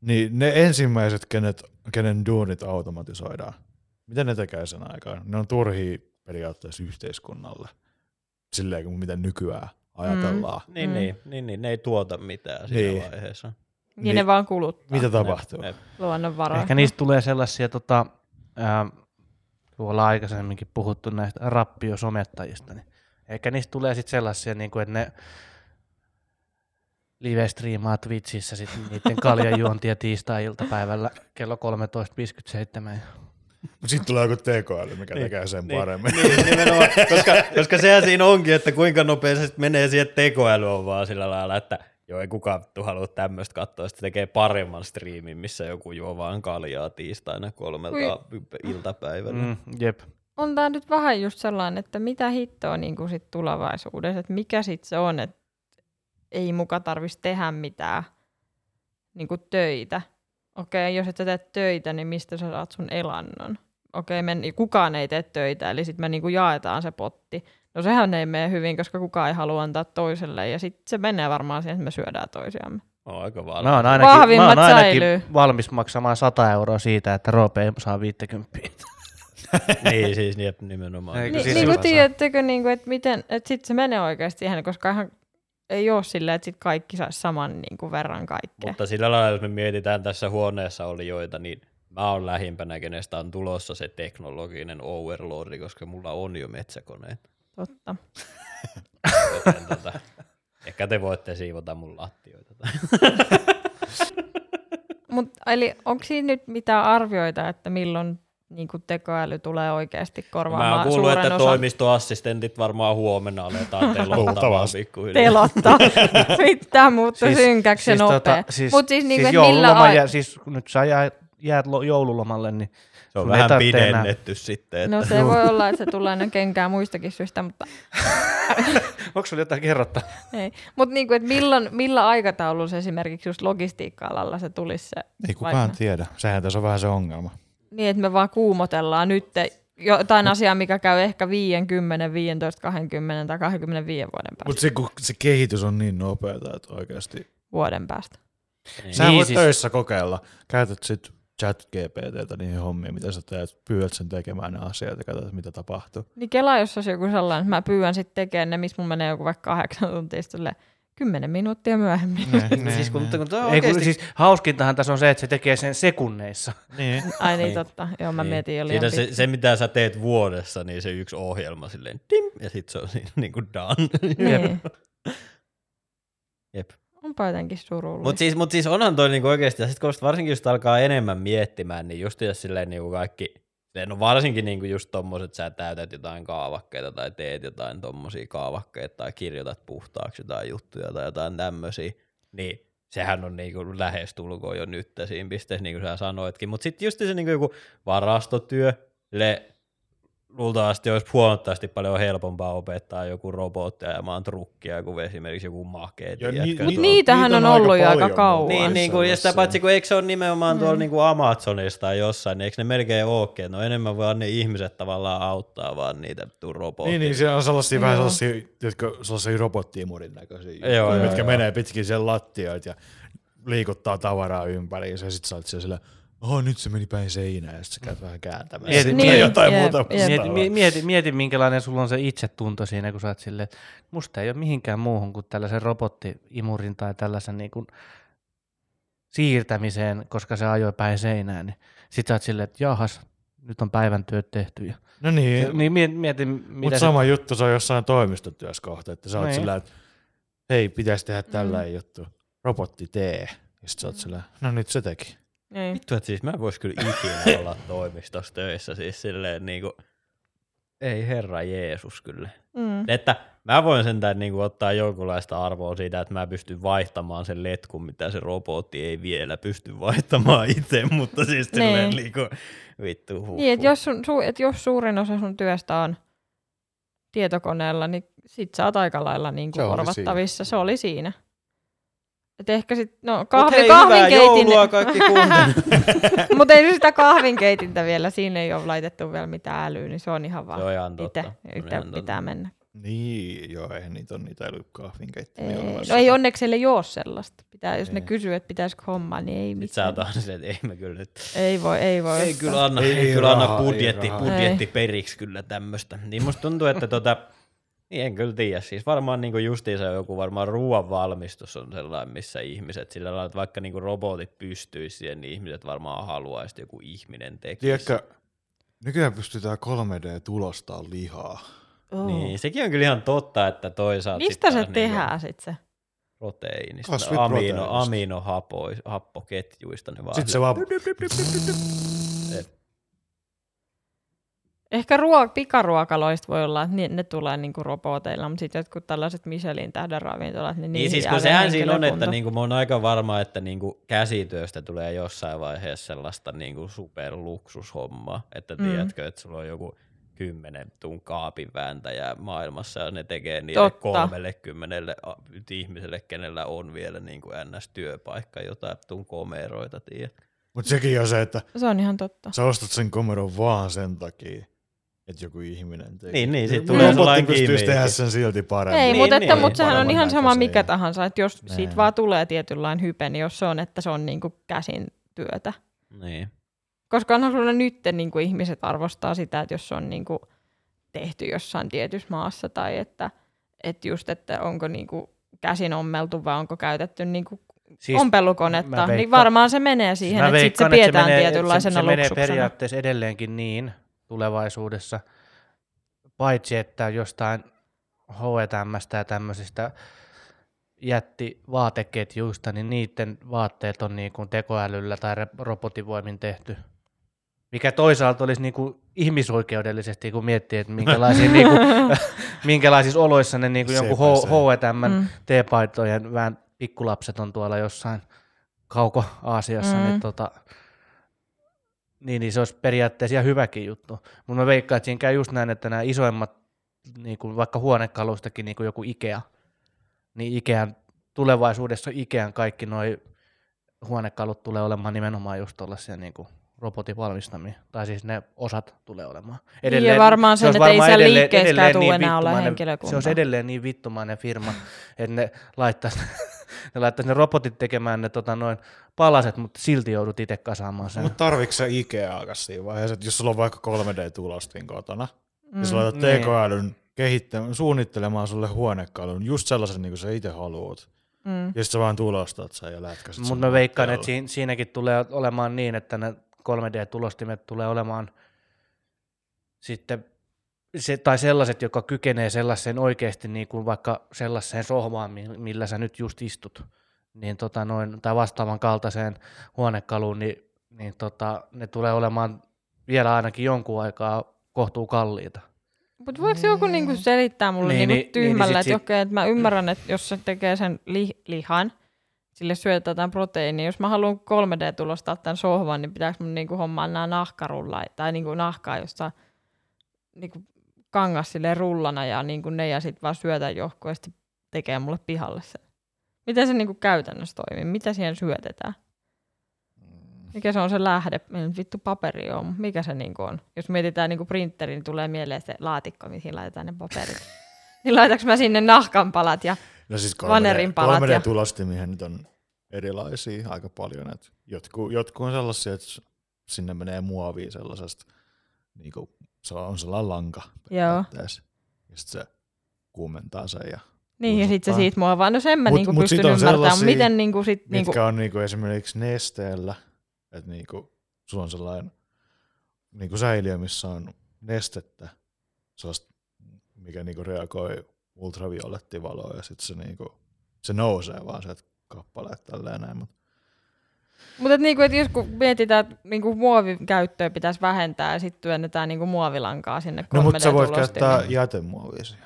Niin ne ensimmäiset, kenet, kenen duunit automatisoidaan, miten ne tekee sen aikaan? Ne on turhia periaatteessa yhteiskunnalle, silleen kuin miten nykyään ajatellaan. Mm. Niin, Mm. niin, niin, niin, ne ei tuota mitään siinä Niin. vaiheessa. Niin, Niin. ne vaan kuluttaa Mitä tapahtuu? Ne- ne- luonnonvaroja. Ehkä niistä tulee sellaisia, tota, ää, kun ollaan aikaisemminkin puhuttu näistä rappiosomettajista, niin ehkä niistä tulee sitten sellaisia, niin kuin, että ne live-striimaa Twitchissä sit niiden kaljajuontia tiistai-iltapäivällä kello 13.57. Mutta sitten tulee joku tekoäly, mikä niin. tekee sen niin, paremmin. Niin, nimenomaan, koska, koska sehän siinä onkin, että kuinka nopeasti menee siihen, että tekoäly on vaan sillä lailla, että joo, ei kukaan vittu halua tämmöistä katsoa, sitten tekee paremman striimin, missä joku juo vaan kaljaa tiistaina kolmelta iltapäivällä. Mm, jep. on tämä nyt vähän just sellainen, että mitä hittoa niin kuin sit tulevaisuudessa, että mikä sitten se on, että ei muka tarvitsisi tehdä mitään niin kuin töitä. Okei, jos et sä tee töitä, niin mistä sä saat sun elannon? Okei, men, kukaan ei tee töitä, eli sitten me niin kuin jaetaan se potti. No sehän ei mene hyvin, koska kukaan ei halua antaa toiselle, ja sitten se menee varmaan siihen, että me syödään toisiamme. On aika Mä valmis. oon ainakin, mä Vahvimmat oon ainakin säilyy. valmis maksamaan 100 euroa siitä, että Roope ei saa 50. niin, siis jep, nimenomaan. Eikö siis niin kuin tiedättekö, niin kuin, että, miten, että sitten se menee oikeasti siihen, koska ihan ei ole silleen, että sit kaikki saisi saman niin kuin verran kaikkea. Mutta sillä lailla, jos me mietitään tässä huoneessa olijoita, niin mä oon lähimpänä, kenestä on tulossa se teknologinen overlordi, koska mulla on jo metsäkoneet. Totta. Joten tota, ehkä te voitte siivota mun lattioita. Tai. Mut, eli onko siinä nyt mitään arvioita, että milloin niin kuin tekoäly tulee oikeasti Mä korvaamaan oon kuullut, että osan toimistoassistentit varmaan huomenna aletaan telottamaan pikkuhiljaa. telottaa. Mitä muuttuu siis, synkäksi siis, nopea. tota, siis, Mut siis, niinku, siis, et millä ai- jää, siis nyt sä jäät, jäät lo- joululomalle, niin Se on sun vähän tarvitse enää- pidennetty sitten. Että No se voi olla, että se tulee ennen kenkää muistakin syistä, mutta Onko sulla jotain kerrottaa? ei. Mutta niinku, milloin, millä aikataululla se esimerkiksi just logistiikka-alalla se tulisi se? Ei kukaan vaikka- tiedä. Sehän tässä on vähän se ongelma. Niin, että me vaan kuumotellaan nyt jotain asiaa, mikä käy ehkä 5, 10, 15, 20 tai 25 vuoden päästä. Mutta se, kun se kehitys on niin nopeata, että oikeasti... vuoden päästä. Sä Niin, voit siis- töissä kokeilla. Käytät sit chat GPTtä niihin hommiin, mitä sä teet. Pyydät sen tekemään ne asiat ja katsot, mitä tapahtuu. Niin Kela, jos olisi joku sellainen, että mä pyydän sitten tekemään ne, missä mun menee joku vaikka kahdeksan tuntia, sitten kymmenen minuuttia myöhemmin. siis kun, kun toi on Ei, kun, oikeasti, siis hauskintahan tässä on se, että se tekee sen sekunneissa. Niin. Ai niin, Niin. totta. Joo, mä niin. mietin jo liian se, se, mitä sä teet vuodessa, niin se yksi ohjelma silleen dim, ja sit se on siinä niin kuin done. Niin. Jep. Onpa jotenkin surullista. Mutta siis, mut siis onhan toi niinku oikeasti, ja sit kun varsinkin just alkaa enemmän miettimään, niin just jos silleen niinku kaikki, no varsinkin niinku just tommoset, sä täytät jotain kaavakkeita tai teet jotain tommosia kaavakkeita tai kirjoitat puhtaaksi jotain juttuja tai jotain tämmösiä, niin sehän on niinku lähestulkoon jo nyt siinä pisteessä, niin kuin sä sanoitkin. Mutta sitten just se niinku joku varastotyö, le, luultavasti olisi huomattavasti paljon helpompaa opettaa joku robotti ajamaan trukkia kuin esimerkiksi joku makee. Ja ni- tiedätkö? Mut Niitä- niitähän niitä on on aika ollut jo aika paljon kauan. Niin, niin kuin, ja sitä paitsi kun eikö se ole nimenomaan tuolla Mm. niin kuin Amazonista tai jossain, niin eikö ne melkein ookin, no enemmän vaan ne ihmiset tavallaan auttaa vaan niitä robotteja. Niin, niin siellä on sellaisia Joo. vähän sellaisia, tiedätkö, sellaisia robottiimurin näköisiä, Joo, joo, mitkä joo. menee pitkin sen lattioita ja liikuttaa tavaraa ympäri, ja sit sä oot siellä oho, nyt se meni päin seinään, ja sit sä käyt vähän kääntämään. Mieti- Sitten mieti- jotain jep, muuta jep. Mieti, mieti, mieti, minkälainen sulla on se itsetunto siinä, kun sä oot silleen, että musta ei ole mihinkään muuhun kuin tällaisen robottiimurin tai tällaisen niin kuin siirtämiseen, koska se ajoi päin seinään. Niin sit sä oot silleen, että jahas, nyt on päivän työt tehty. Ja, No niin, niin mieti, mieti mitä mutta se, sama juttu se on jossain toimistotyössä kohta, että sä oot Niin. sillä, että hei, pitäisi tehdä Mm. tällainen juttu, robotti tee. Ja sit sä oot sillä, no nyt se teki. Niin. Vittu, että siis mä en vois kyllä ikinä olla toimistossa töissä siis silleen niin kuin, ei herra Jeesus kyllä. Mm. Että mä voin sentään niin kuin, ottaa jonkunlaista arvoa siitä, että mä pystyn vaihtamaan sen letkun, mitä se robotti ei vielä pysty vaihtamaan itse, mutta siis silleen Niin. niin kuin, vittu huh, Niin, että jos, sun, su, et jos suurin osa sun työstä on tietokoneella, niin sit sä oot aika lailla niin Se kuin oli korvattavissa. Se oli siinä. Et ehkä sit, no Mut kahvi, hei, hyvää kahvinkeitin, joulua kaikki mutta ei sitä kahvinkeitintä vielä, siinä ei ole laitettu vielä mitään älyä, niin se on ihan vaan Se on ihan itse, itse ihan pitää totta. mennä. Niin, joo, eihän niitä on niitä älykahvinkeittimiä Ei, olemassa. no ei onneksi ei ole sellaista. Pitää, jos ne Ei. kysyy, että pitäisikö hommaa, niin ei sä mitään. oot aina silleen, että ei me kyllä nyt Ei voi, ei voi. Ei kyllä anna, Ei ei, kyllä anna rahaa, ei budjetti, budjetti periksi kyllä tämmöistä. Niin musta tuntuu, että tota, niin en kyllä tiedä. Siis varmaan niinku justiinsa joku varmaan ruoan valmistus on sellainen, missä ihmiset sillä lailla, että vaikka niinku robotit pystyisi siihen, niin ihmiset varmaan haluaisi, joku ihminen tekisi. Tiedätkö, nykyään pystytään 3D-tulostaa lihaa. Oh. Niin, sekin on kyllä ihan totta, että toisaalta sit Mistä se niinku tehdään sit se? proteiinista, amino, aminohappoketjuista. Ne vaan Sitten se vaan, Ehkä ruo- pikaruokaloista voi olla, että ne, ne tulee niinku roboteilla, mutta sitten jotkut tällaiset Michelin tähden ravintolat, niin, Niin siis kun sehän siinä on, että niinku, mä oon aika varma, että niinku käsityöstä tulee jossain vaiheessa sellaista niinku superluksushommaa, että Mm. tiedätkö, että sulla on joku kymmenen tuun kaapin vääntäjää maailmassa ja ne tekee niille Totta. kolmelle kymmenelle a- ihmiselle, kenellä on vielä niinku NS-työpaikka, jotain tuun komeroita, tiedät. mutta sekin on se, että Se on ihan totta. sä ostat sen komeron vaan sen takia, että joku ihminen tekee. Niin, niin, sit Joku tulee Robotti sellainen pystyisi tehdä sen silti paremmin. Ei, Niin, mutta, niin, että, mutta sehän on ihan sama mikä tahansa, että jos Niin. siitä vaan tulee tietynlainen hype, niin jos se on, että se on niinku käsin työtä. Niin. Koska onhan sulla nyt niin kuin ihmiset arvostaa sitä, että jos se on niin kuin tehty jossain tietyssä maassa tai että, että just, että onko niin kuin käsin ommeltu vai onko käytetty niin kuin siis ompelukonetta, niin varmaan se menee siihen, mä että sit se pidetään tietynlaisena se, se menee periaatteessa edelleenkin niin tulevaisuudessa, paitsi että jostain H&Mstä ja tämmöisistä jätti vaateketjuista, niin niiden vaatteet on niin kuin tekoälyllä tai robotivoimin tehty. Mikä toisaalta olisi niin kuin ihmisoikeudellisesti, kun miettii, että minkälaisia, niin kuin, minkälaisissa oloissa ne niin kuin jonkun. H&M Mm. teepaitojen vähän pikkulapset on tuolla jossain kauko-Aasiassa, Mm. niin, tota, niin, niin se olisi periaatteessa ihan hyväkin juttu. Mutta mä veikkaan, että siinä käy just näin, että nämä isoimmat, niin kuin vaikka huonekalustakin, niin kuin joku Ikea, niin Ikean, tulevaisuudessa Ikean kaikki nuo huonekalut tulee olemaan nimenomaan just tuollaisia niin kuin robotin valmistamia, tai siis ne osat tulee olemaan. Niin, ja varmaan sen, olisi että ei siellä edelleen- edelleen tule niin enää olla henkilökuntaa. Se olisi edelleen niin vittumainen firma, että ne laittaisi, ne laittaisi ne robotit tekemään ne tota, noin palaset, mutta silti joudut itse kasaamaan sen. Mutta tarvitsetko sä Ikeaakas siinä vaiheessa, että jos sulla on vaikka 3D-tulostin kotona, mm. ja sä laitat Niin. tekoälyn kehittämään, suunnittelemaan sulle huonekalun, just sellaisen, niin kuin sä itse haluat. Mm. Ja sit sä vaan tulostat sen ja lätkäsit sen Mutta mä veikkaan, että siinä, siinäkin tulee olemaan niin, että ne 3D-tulostimet tulee olemaan sitten, se, tai sellaiset, joka kykenee sellaiseen oikeasti niin kuin vaikka sellaiseen sohvaan, mi- millä sä nyt just istut, niin tota noin, tai vastaavan kaltaiseen huonekaluun, niin, niin tota, ne tulee olemaan vielä ainakin jonkun aikaa kohtuu kalliita. Mutta voiko joku niinku selittää mulle Niin, niin, niin, niinku tyhmällä, niin, että sit- okei, että mä ymmärrän, että jos se tekee sen li- lihan, sille syötetään jotain proteiinia. Jos mä haluan 3D-tulostaa tämän sohvan, niin pitääkö mun niinku hommaa nämä nahkarulla tai niinku nahkaa jostain niinku kangas sille rullana ja niinku ne ja sitten vaan syötä johonkin ja sitten tekee mulle pihalle sen. Miten se niinku käytännössä toimii? Mitä siihen syötetään? Mikä se on se lähde? Nyt vittu paperi on, mutta mikä se niinku on? Jos mietitään niinku printerin, niin tulee mieleen se laatikko, mihin laitetaan ne paperit. niin laitaks mä sinne nahkanpalat ja No siis Vanerin palat 3D, ja- 3D-tulostimiä nyt on erilaisia aika paljon. Et jotkut, jotkut on sellaisia, että sinne menee muovia sellaisesta, niin kuin, se on sellainen lanka Joo. periaatteessa. Ja sitten se kuumentaa sen. Ja, Niin, ja sitten se siitä muovaa. No sen mä Mut- niinku mut pystyn ymmärtämään, miten niinku sit, mitkä niinku, on niin kuin esimerkiksi nesteellä, että niin kuin, sulla on sellainen niin kuin säiliö, missä on nestettä, sellaista, mikä niin kuin reagoi ultraviolettivaloon ja sitten se, niin kuin, se nousee vaan sieltä kappaleet tälleen näin. Mutta mutta et niinku, et jos kun mietitään, että niinku muovin käyttöä pitäisi vähentää ja sitten työnnetään niinku muovilankaa sinne No mutta sä voit 3D-tulostimiin. käyttää jätemuovia siihen.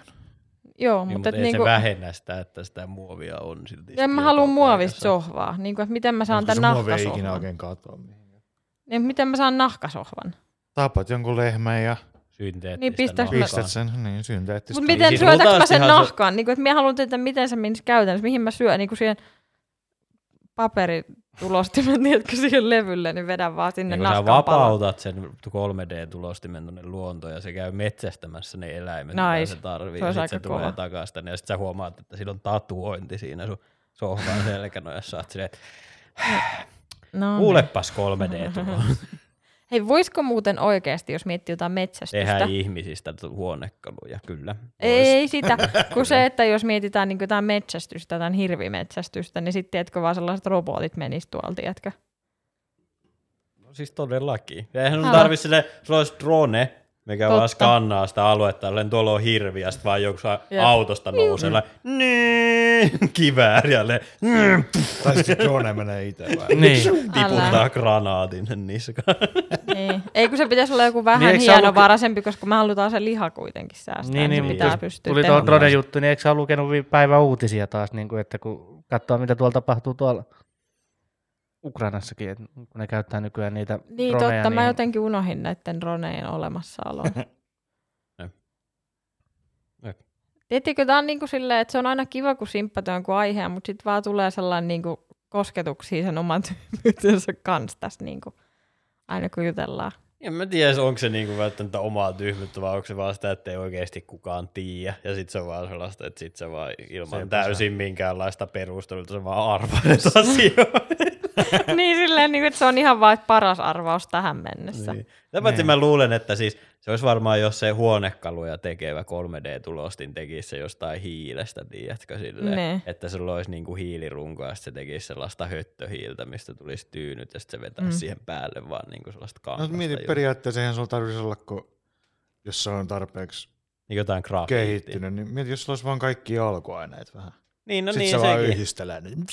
Joo, Niin, mutta mutta et ei niinku, se vähennä sitä, että sitä muovia on silti. en mä halua muovista sohvaa. Niinku, että miten mä saan Koska se tämän muovi ei ikinä nahkasohvan. oikein katoa mihinkään. Niin, miten mä saan nahkasohvan? Tapat jonkun lehmän ja Synteettistä Niin, nahkaa. pistät sen niin synteettistä. Mutta miten siis syötäks mä sen luultavastihan se- nahkaan? Niinku, että mä haluan tietää, miten se menisi käytännössä. Mihin mä syön niinku siihen paperitulostimen, tiedätkö, siihen levylle, niin vedän vaan sinne Niin sä palan. vapautat sen 3D-tulostimen tuonne luontoon ja se käy metsästämässä ne eläimet, mitä se tarvii. Se ja olisi sit se tulee kova. takaisin tänne ja sitten sä huomaat, että sillä on tatuointi siinä sun sohvan selkänojassa. Oot silleen, että No, niin. kuulepas 3D tulo. Hei, voisiko muuten oikeasti, jos miettii jotain metsästystä? Tehdään ihmisistä huonekaluja, kyllä. Vois. Ei sitä, kun se, että jos mietitään niin jotain metsästystä, jotain hirvimetsästystä, niin sitten tiedätkö vaan sellaiset robotit menis tuolta, tiedätkö? No siis todellakin. Ja eihän sun Älä. tarvi sille, sulla olisi drone, mikä Totta. vaan skannaa sitä aluetta, jolleen tuolla on hirvi, ja sitten vaan joku saa Jep. autosta nousee, niin, kivääri, ja le- mm, Tai sitten drone menee itse vai? Niin. tiputtaa granaatin sen niskaan. Niin. Ei kun se pitäisi olla joku vähän Niin, niin, hienovaraisempi, koska me halutaan se liha kuitenkin säästää. Niin, niin, se mutta pitää jos pystyä tuli tuo drone-juttu, niin eikö sä lukenut päivän uutisia taas, niin kuin, että kun katsoo, mitä tuolla tapahtuu tuolla Ukrainassakin, että kun ne käyttää nykyään niitä Niin droneja, totta, niin mä jotenkin unohin näiden dronejen. Jep. Jep. Tiedättekö, tämä on niin kuin silleen, että se on aina kiva, kun simppataan jonkun aiheen, mutta sitten vaan tulee sellainen niin kuin kosketuksia sen oman tyhmyytensä kanssa tässä niin kuin, aina kun jutellaan. En mä tiedä, onko se niinku välttämättä omaa tyhmyyttä, vai onko se vaan sitä, että ei oikeasti kukaan tiedä. Ja sitten se on vaan sellaista, että sit se vaan ilman Sepä täysin minkäänlaista perustelua, se vaan arvailet asioita. niin silleen, niin kuin, että se on ihan vain paras arvaus tähän mennessä. Niin. Tätä Niin. mä luulen, että siis se olisi varmaan, jos se huonekaluja tekevä 3D-tulostin tekisi se jostain hiilestä, tiedätkö, silleen, Ne. että sulla olisi niinku hiilirunko ja se tekisi sellaista höttöhiiltä, mistä tulisi tyynyt ja sitten se vetäisi Mm. siihen päälle vaan niinku sellaista No kangasta. mieti, periaatteessa eihän sulla tarvitsisi olla, kun jos se on tarpeeksi niin jotain grafiittia. kehittynyt, niin mieti, jos sulla olisi vaan kaikki alkuaineet vähän. Niin, no Sitten niin, se vaan sekin. yhdistelee. Niin.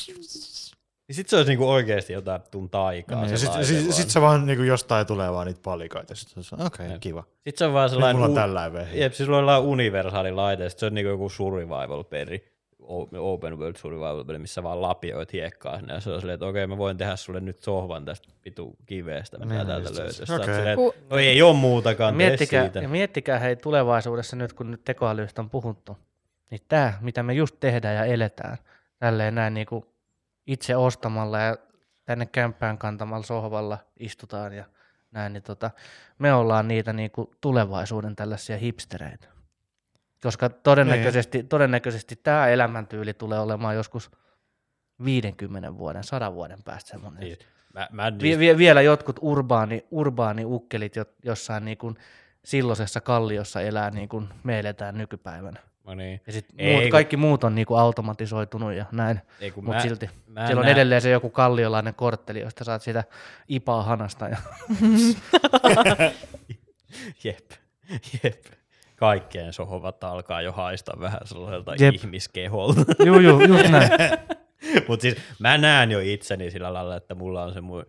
Niin sit se olisi niinku oikeasti jotain tun taikaa. Niin, sit, vaan. sit se vaan niin jostain tulee vaan niitä palikoita. Sitten se on, okei, okay, kiva. Sit se on vaan Nyt sellainen... mulla on u- tällainen vehi. Jep, siis sulla on universaali laite, ja sit se on niinku joku survival peli, o- open world survival peli, missä vaan lapioit hiekkaa sinne, ja se on silleen, että okei, mä voin tehdä sulle nyt sohvan tästä vitu kiveestä, mitä Niin, täältä löytyy. Okei. silleen, Ku- no ei oo muutakaan, miettikää, siitä. ja miettikää hei tulevaisuudessa nyt, kun nyt tekoälystä on puhuttu, niin tämä, mitä me just tehdään ja eletään, tälleen näin niin kuin itse ostamalla ja tänne kämppään kantamalla sohvalla istutaan ja näin, niin tota, me ollaan niitä niin kuin tulevaisuuden tällaisia hipstereitä. Koska todennäköisesti, todennäköisesti tämä elämäntyyli tulee olemaan joskus 50 vuoden, 100 vuoden päästä semmoinen. Siis, mä, mä Vie, vie, vielä jotkut urbaani, urbaani ukkelit jo, jossain niin kuin silloisessa kalliossa elää niin kuin me eletään nykypäivänä. No niin. Ja sit Ei, muut, kun- kaikki muut on niin kuin automatisoitunut ja näin, mutta silti. mä Siellä on näen- edelleen se joku kalliolainen kortteli, josta saat sitä ipaa hanasta. Ja... Jep, jep. Kaikkeen sohvat alkaa jo haistaa vähän sellaiselta Jep. ihmiskeholta. juu, juu, just näin. Mutta siis mä näen jo itseni sillä lailla, että mulla on se mun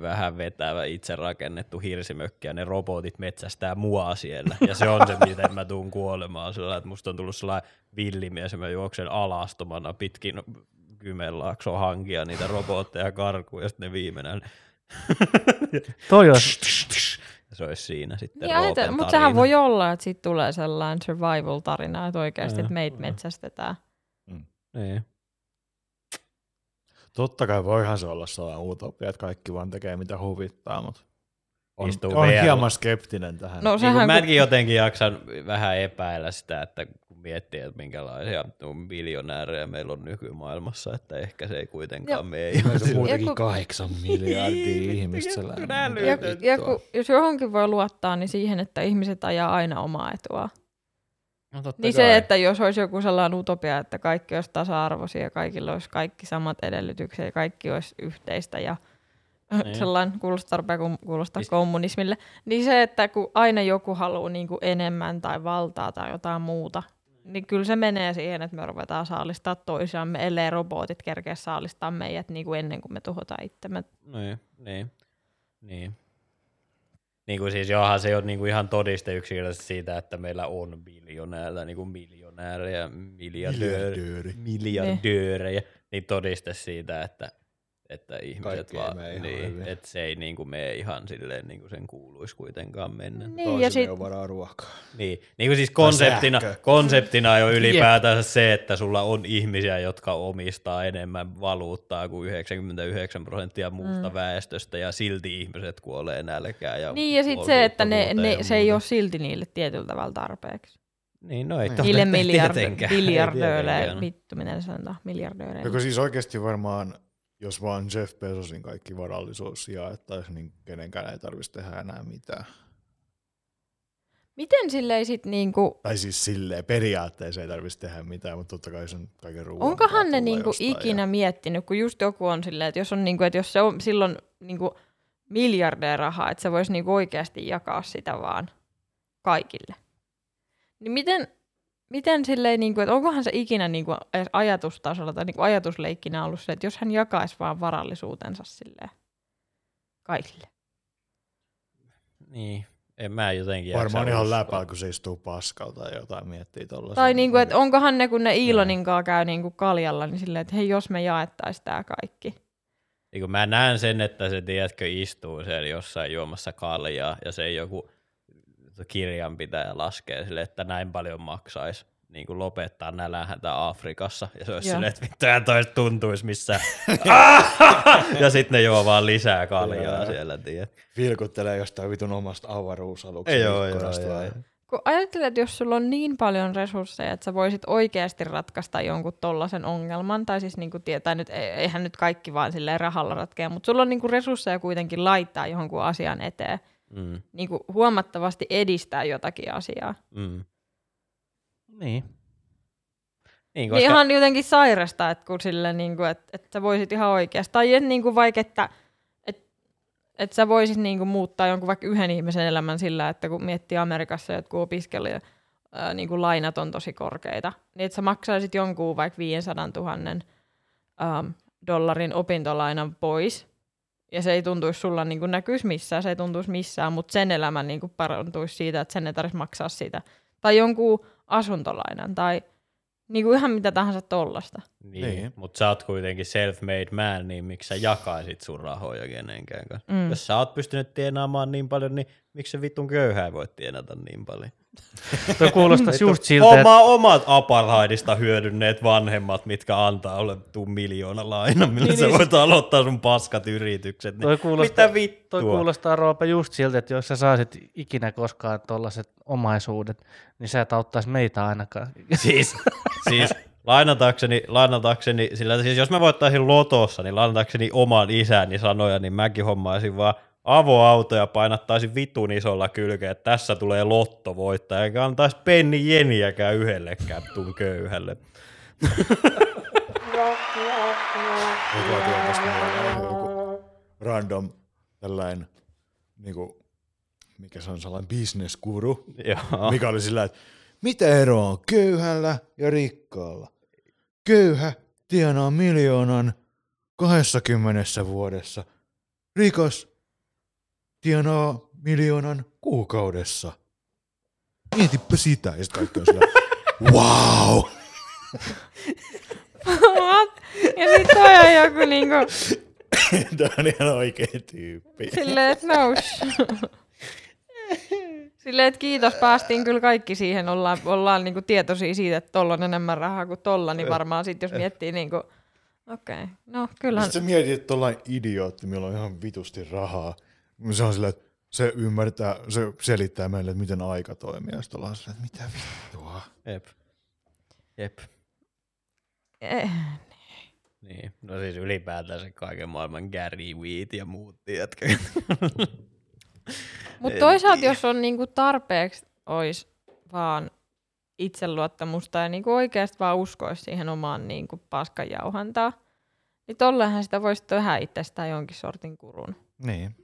vähän vetävä itse rakennettu hirsimökki ja ne robotit metsästää mua siellä. Ja se on se, miten mä tuun kuolemaan. Sillä, että musta on tullut sellainen villimies ja mä juoksen alastomana pitkin Kymenlaakso hankia niitä robotteja karkuun ja sitten ne viimeinen Toi olisi, se olisi siinä sitten Niin, Roopen mutta sehän voi olla, että siitä tulee sellainen survival-tarina, että oikeasti että meitä metsästetään. Niin. Totta kai voihan se olla sellainen utopia, että kaikki vaan tekee mitä huvittaa, mutta on, Istuu on hieman skeptinen tähän. No Niin sehän, kun, mäkin jotenkin jaksan vähän epäillä sitä, että kun miettii, että minkälaisia miljonäärejä meillä on nykymaailmassa, että ehkä se ei kuitenkaan mene Meillä on muutenkin Joku- kahdeksan miljardia ihmistä sellainen. äly. ja, ja tuo. kun, jos johonkin voi luottaa, niin siihen, että ihmiset ajaa aina omaa etua. No totta Niin kai. se, että jos olisi joku sellainen utopia, että kaikki olisi tasa-arvoisia ja kaikilla olisi kaikki samat edellytykset ja kaikki olisi yhteistä ja Niin. sellainen kuulostaa, rupeaa ku- kuulostaa Mist- kommunismille, niin se, että kun aina joku haluaa niin kuin enemmän tai valtaa tai jotain muuta, niin kyllä se menee siihen, että me ruvetaan saalistaa toisiamme, ellei robotit kerkeä saalistaa meidät niin kuin ennen kuin me tuhotaan itsemme. Niin, niin, niin. Niin kuin siis johan se on niin kuin ihan todiste yksinkertaisesti siitä, että meillä on miljonääriä, niin kuin miljonäärejä, miljardöörejä, miljardöörejä, niin todiste siitä, että, että ihmiset Kaikki ei vaan, niin, hyvin. että se ei niin kuin mene ihan silleen niin kuin sen kuuluisi kuitenkaan mennä. Niin, ja sit, varaa ruokaa. Niin, niin kuin siis konseptina, konseptina jo ylipäätänsä se, että sulla on ihmisiä, jotka omistaa enemmän valuuttaa kuin 99 prosenttia muusta mm. väestöstä ja silti ihmiset kuolee nälkään. Ja niin, ja sitten se, että ne, ne, ja se ei ole silti niille tietyllä tavalla tarpeeksi. Niin, no ei Niin. Niille miljard, tietenkään. vittu miten se sanotaan, miljardööreille. Joko siis oikeasti varmaan, jos vaan Jeff Bezosin kaikki varallisuus jaettaisiin, niin kenenkään ei tarvitsisi tehdä enää mitään. Miten silleen sit niinku, Tai siis silleen, periaatteessa ei tarvitsisi tehdä mitään, mutta totta kai sen kaiken ruoan onkohan ne niinku ikinä Ja... miettinyt, kun just joku on silleen, että jos, on niinku, että jos se on silloin niinku miljardeja rahaa, että se voisi niinku oikeasti jakaa sitä vaan kaikille. Niin miten, miten silleen, niinku, että onkohan se ikinä niinku edes ajatustasolla tai niinku ajatusleikkinä ollut se, että jos hän jakaisi vaan varallisuutensa silleen kaikille. Niin, en mä jotenkin Varmaan ihan läpää, kun se istuu paskalta tai jotain miettii tuolla. Tai niinku, että onkohan ne, kun ne Ilonin kanssa käy niinku kaljalla, niin silleen, että hei, jos me jaettaisiin tämä kaikki. Niin kun mä näen sen, että se, tiedätkö, istuu siellä jossain juomassa kaljaa ja se joku kirjanpitäjä laskee sille, että näin paljon maksaisi niin kuin lopettaa nälänhätä Afrikassa. Ja se olisi silleen, että vittu, eihän toi tuntuisi missään. ja sitten ne juo vaan lisää kaljaa Joo. siellä, tiedät. Vilkuttelee jostain vitun omasta avaruusaluksen Joo, joo, joo, vai- joo. Kun ajattelet, että jos sulla on niin paljon resursseja, että sä voisit oikeasti ratkaista jonkun tollasen ongelman, tai siis niinku tietää nyt, e- eihän nyt kaikki vaan silleen rahalla ratkea, mutta sulla on niinku resursseja kuitenkin laittaa jonkun asian eteen, Mm, niinku huomattavasti edistää jotakin asiaa. mm. niin. Niin, Koska... koska, Niin ihan jotenkin sairasta, että kun sille, niin kuin, että, että sä voisit ihan oikeasti, tai et, niin kuin vaikka, että, että, että sä voisit niin kuin muuttaa jonkun vaikka yhden ihmisen elämän sillä, että kun miettii Amerikassa jotkut opiskelija, ää, niin kuin lainat on tosi korkeita, niin että sä maksaisit jonkun vaikka 500 000 ähm, dollarin opintolainan pois, ja se ei tuntuisi sulla niin kuin näkyisi missään, se ei tuntuisi missään, mutta sen elämä niin kuin parantuisi siitä, että sen ei tarvitsisi maksaa sitä. Tai jonkun asuntolainan, tai niin kuin ihan mitä tahansa tollasta. niin, Niin. mutta sä oot kuitenkin self-made man, niin miksi sä jakaisit sun rahoja kenenkään kanssa? Mm. Jos sä oot pystynyt tienaamaan niin paljon, niin miksi se vitun köyhää voi tienata niin paljon? Toi kuulostaisi just siltä, että Oma, omat apartheidista hyödynneet vanhemmat, mitkä antaa ole tuu miljoona laina, millä niin, sä niin, voit aloittaa sun paskat yritykset. Niin toi kuulostaa, mitä vittua? toi kuulostaa Roope just siltä, että jos sä saisit ikinä koskaan tollaset omaisuudet, niin sä et auttaisi meitä ainakaan. Siis, siis lainatakseni, lainatakseni, sillä siis jos mä voittaisin lotossa, niin lainatakseni oman isäni sanoja, niin mäkin hommaisin vaan avoauto ja painattaisin vitun isolla kylkeä, että tässä tulee lottovoittaja, eikä antaisi penni jeniäkään yhdellekään tun köyhälle. Joku random tällainen, niinku, mikä se on sellainen bisneskuru, mikä oli sillä, että mitä eroa on köyhällä ja rikkaalla? Köyhä tienaa miljoonan 20 vuodessa. Rikas tienaa miljoonan kuukaudessa. Mietipä sitä. Ja sitten kaikki on sillä, wow! What? Ja sit toi on joku niinku, Tämä on ihan oikea tyyppi. silleen, että no sh- Silleen, että kiitos, päästiin kyllä kaikki siihen, ollaan, ollaan niinku tietoisia siitä, että tolla on enemmän rahaa kuin tolla, niin varmaan sitten jos miettii niinku, okei, okay. no kyllähän, Sitten sä mietit, että tollain idiootti, millä on ihan vitusti rahaa. Se on silleen, että se ymmärtää, se selittää meille, että miten aika toimii. Ja sitten ollaan silleen, että mitä vittua. Jep. Jep. eh, Niin, no siis ylipäätään se kaiken maailman Gary Weed ja muut, tiedätkö? Mutta toisaalta, jos on niinku tarpeeksi ois vaan itseluottamusta ja niinku oikeasti vaan uskoisi siihen omaan niinku paskan jauhantaan, niin tollehan sitä voisi tehdä itsestään jonkin sortin kurun. Niin.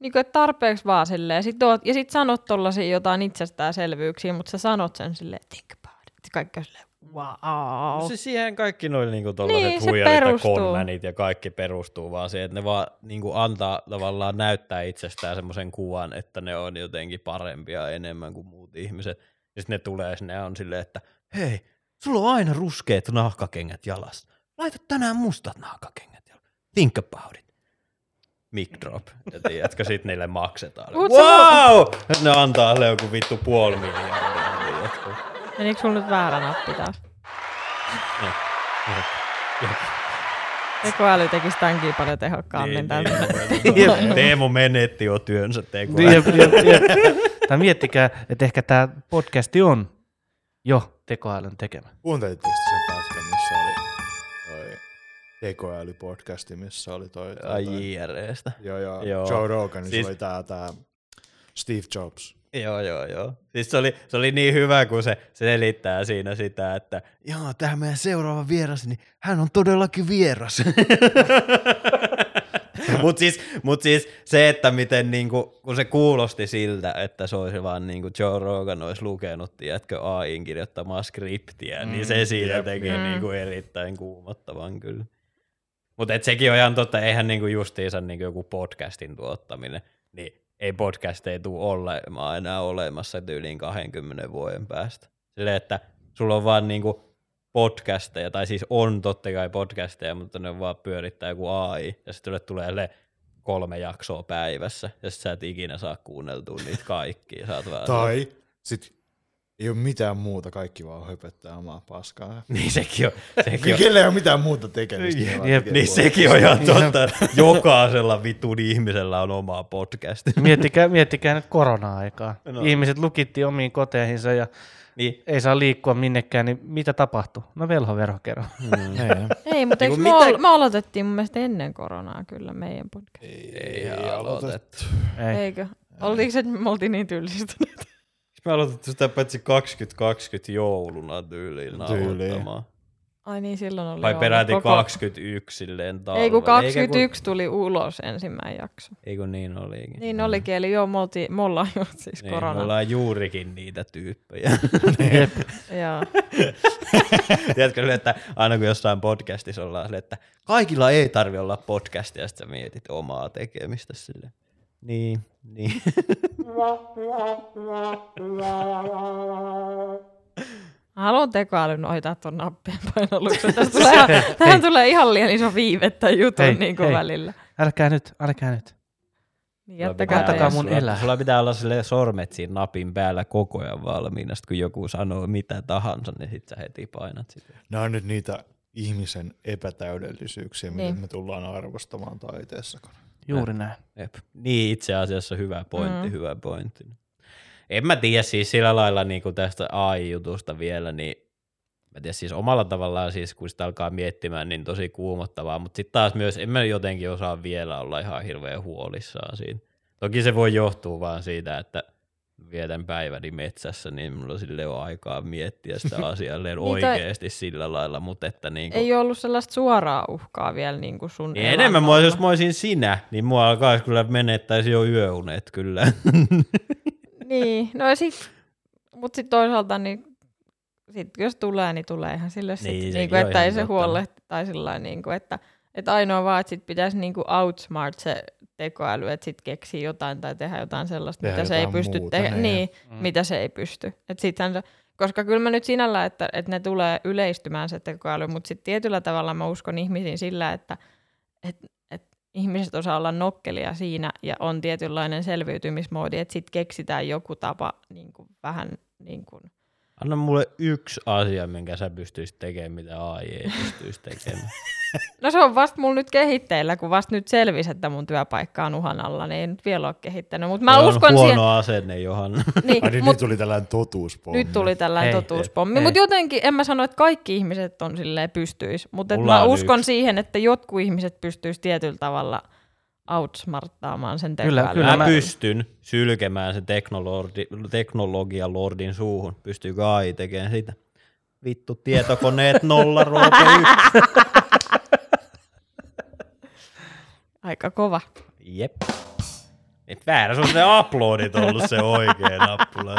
Niin kuin, että tarpeeksi vaan silleen. Sit oot, ja sit sanot tollasia jotain itsestäänselvyyksiä, mutta sä sanot sen silleen, think about it. Kaikki on silleen, wow. No siis siihen kaikki noin niinku tollaset Niin, niin, huijarit ja konmanit ja kaikki perustuu vaan siihen, että ne vaan niinku antaa tavallaan näyttää itsestään semmoisen kuvan, että ne on jotenkin parempia enemmän kuin muut ihmiset. Ja sitten ne tulee sinne ja on silleen, että hei, sulla on aina ruskeat nahkakengät jalassa. Laita tänään mustat nahkakengät jalassa. Think about it. Mic drop. Ja tiedätkö, sit niille maksetaan. Mut se- wow! Ne antaa sille joku vittu puoli miljardia. tiedätkö. Menikö sulla nyt väärä nappi taas? Jep. Tekoäly tekisi tämänkin paljon tehokkaammin. Niin, Niin, niin, niin. Teemu menetti jo työnsä. Jep, jep, jep. Tai miettikää, että ehkä tämä podcasti on jo tekoälyn tekemä. Kuuntelitteko te sen pätkän, missä oli toi tekoälypodcasti, missä oli toi... Ai toi JREstä. joo, joo, Joo. Joe Roganissa Siis- oli tää, tää Steve Jobs. Joo, joo, joo. Siis se oli, se oli niin hyvä, kun se, se selittää siinä sitä, että joo, tämä meidän seuraava vieras, niin hän on todellakin vieras. Mutta siis, mut siis se, että miten niinku, kun se kuulosti siltä, että se olisi vaan niinku Joe Rogan olisi lukenut, tiedätkö, AIin kirjoittamaa skriptiä, mm, niin se siinä jep, teki jep. niinku erittäin kuumottavan kyllä. Mutta sekin on ihan totta, eihän niinku justiinsa niinku joku podcastin tuottaminen, niin ei podcast ei tule olemaan enää olemassa tyyliin 20 vuoden päästä. Silleen, että sulla on vaan niinku podcasteja, tai siis on totta kai podcasteja, mutta ne vaan pyörittää joku AI, ja sitten tulee kolme jaksoa päivässä, ja sä et ikinä saa kuunneltua niitä kaikkia. Tai sit ei ole mitään muuta, kaikki vaan höpöttää omaa paskaa. Niin sekin on. Sekin on. Kelle ei ole mitään muuta tekemistä. vaan Jep, Niin sekin on ihan totta. että Jokaisella vitun ihmisellä on oma podcast. Miettikää, miettikää nyt korona-aikaa. No. Ihmiset lukittiin omiin koteihinsa ja Niin, ei saa liikkua minnekään, niin mitä tapahtui? No velhoverhokero. Niin. Ei, mutta eikö Niinku me, mitä- me aloitettiin mun mielestä ennen koronaa kyllä meidän podcast. ei aloitettu. Ei. Eikö? Oltiinko se, että me oltiin niin tylsistyneet? Me aloitettu sitä paitsi 2020 jouluna tyyliin nauhoittamaan. Ai niin, silloin oli Vai ollut peräti koko... 21 silleen talvella. Ei kun Eikä 21 tuli ulos ensimmäinen jakso. Ei kun niin olikin. Niin olikin, eli joo, me, oltiin, me ollaan jo siis Niin, me korona. ollaan juurikin niitä tyyppejä. Jep. Joo. Tiedätkö sille, että aina kun jossain podcastissa ollaan sille, että kaikilla ei tarvi olla podcastia, ja sitten sä mietit omaa tekemistä sille. Niin, niin. Mä haluan tekoälyn ohjata tuon nappien painalluksen. Tästä tulee ihan, tähän tulee ihan liian iso viive tämän jutun Hei, niin kuin hei. välillä. Älkää nyt, älkää nyt. Niin Sulla jättäkää pitää- Antakaa mun elää. Sulla pitää olla sille sormet siinä napin päällä koko ajan valmiina, sit kun joku sanoo mitä tahansa, niin sit sä heti painat sitä. Nämä on nyt niitä ihmisen epätäydellisyyksiä, mitä Niin. me tullaan arvostamaan taiteessa. Juuri näin. Jep. Niin itse asiassa hyvä pointti, Mm. hyvä pointti. En mä tiedä siis sillä lailla niin kuin tästä AI-jutusta vielä, niin mä tiedän siis omalla tavallaan siis kun sitä alkaa miettimään, niin tosi kuumottavaa, mutta sitten taas myös en mä jotenkin osaa vielä olla ihan hirveän huolissaan siinä. Toki se voi johtua vaan siitä, että vietän päiväni metsässä, niin mulla sille on aikaa miettiä sitä asiaa Niin oikeasti sillä lailla, mutta että niin kuin, Ei ollut sellaista suoraa uhkaa vielä niin kuin sun niin enemmän mua, jos mä olisin sinä, niin mua alkaisi kyllä menettäisi jo yöunet kyllä. Niin, no ja sit, mut sit toisaalta niin sit jos tulee, niin tulee ihan sille sit, Niin, niin, kuin, että ei se huolehti tai sillä niin kuin, että, että ainoa vaan, että sit pitäisi niin kuin outsmart se tekoäly, että sit keksii jotain tai tehdä jotain sellaista, Tehdä mitä se ei jotain pysty muuta, tehdä, niin. niin, mm. mitä se ei pysty. Et sittenhän se, koska kyllä mä nyt sinällä, että, että ne tulee yleistymään se tekoäly, mutta sitten tietyllä tavalla mä uskon ihmisiin sillä, että, että, että ihmiset osaa olla nokkelia siinä ja on tietynlainen selviytymismoodi, että sitten keksitään joku tapa niin kuin vähän niin kuin, Anna mulle yksi asia, minkä sä pystyisit tekemään, mitä AI ei pystyisi tekemään. No se on vasta mulla nyt kehitteillä, kun vasta nyt selvisi, että mun työpaikka on uhan alla, niin ei nyt vielä ole kehittänyt. Mutta mä on uskon huono siihen. asenne, Johanna. Niin, Ai niin, mut nyt tuli tällainen totuuspommi. nyt tuli tällainen Hei, totuuspommi. Mutta jotenkin, en mä sano, että kaikki ihmiset on silleen pystyis. Mutta mä on uskon yksi. siihen, että jotkut ihmiset pystyis tietyllä tavalla outsmarttaamaan sen Kyllä, tekoälyn. kyllä. Mä, mä- pystyn sylkemään sen teknologi, teknologian lordin suuhun. Pystyykö AI tekemään sitä? Vittu, tietokoneet nolla, roope yksi. Aika kova. Jep. Et väärä, se on se uploadit ollut se oikea nappula.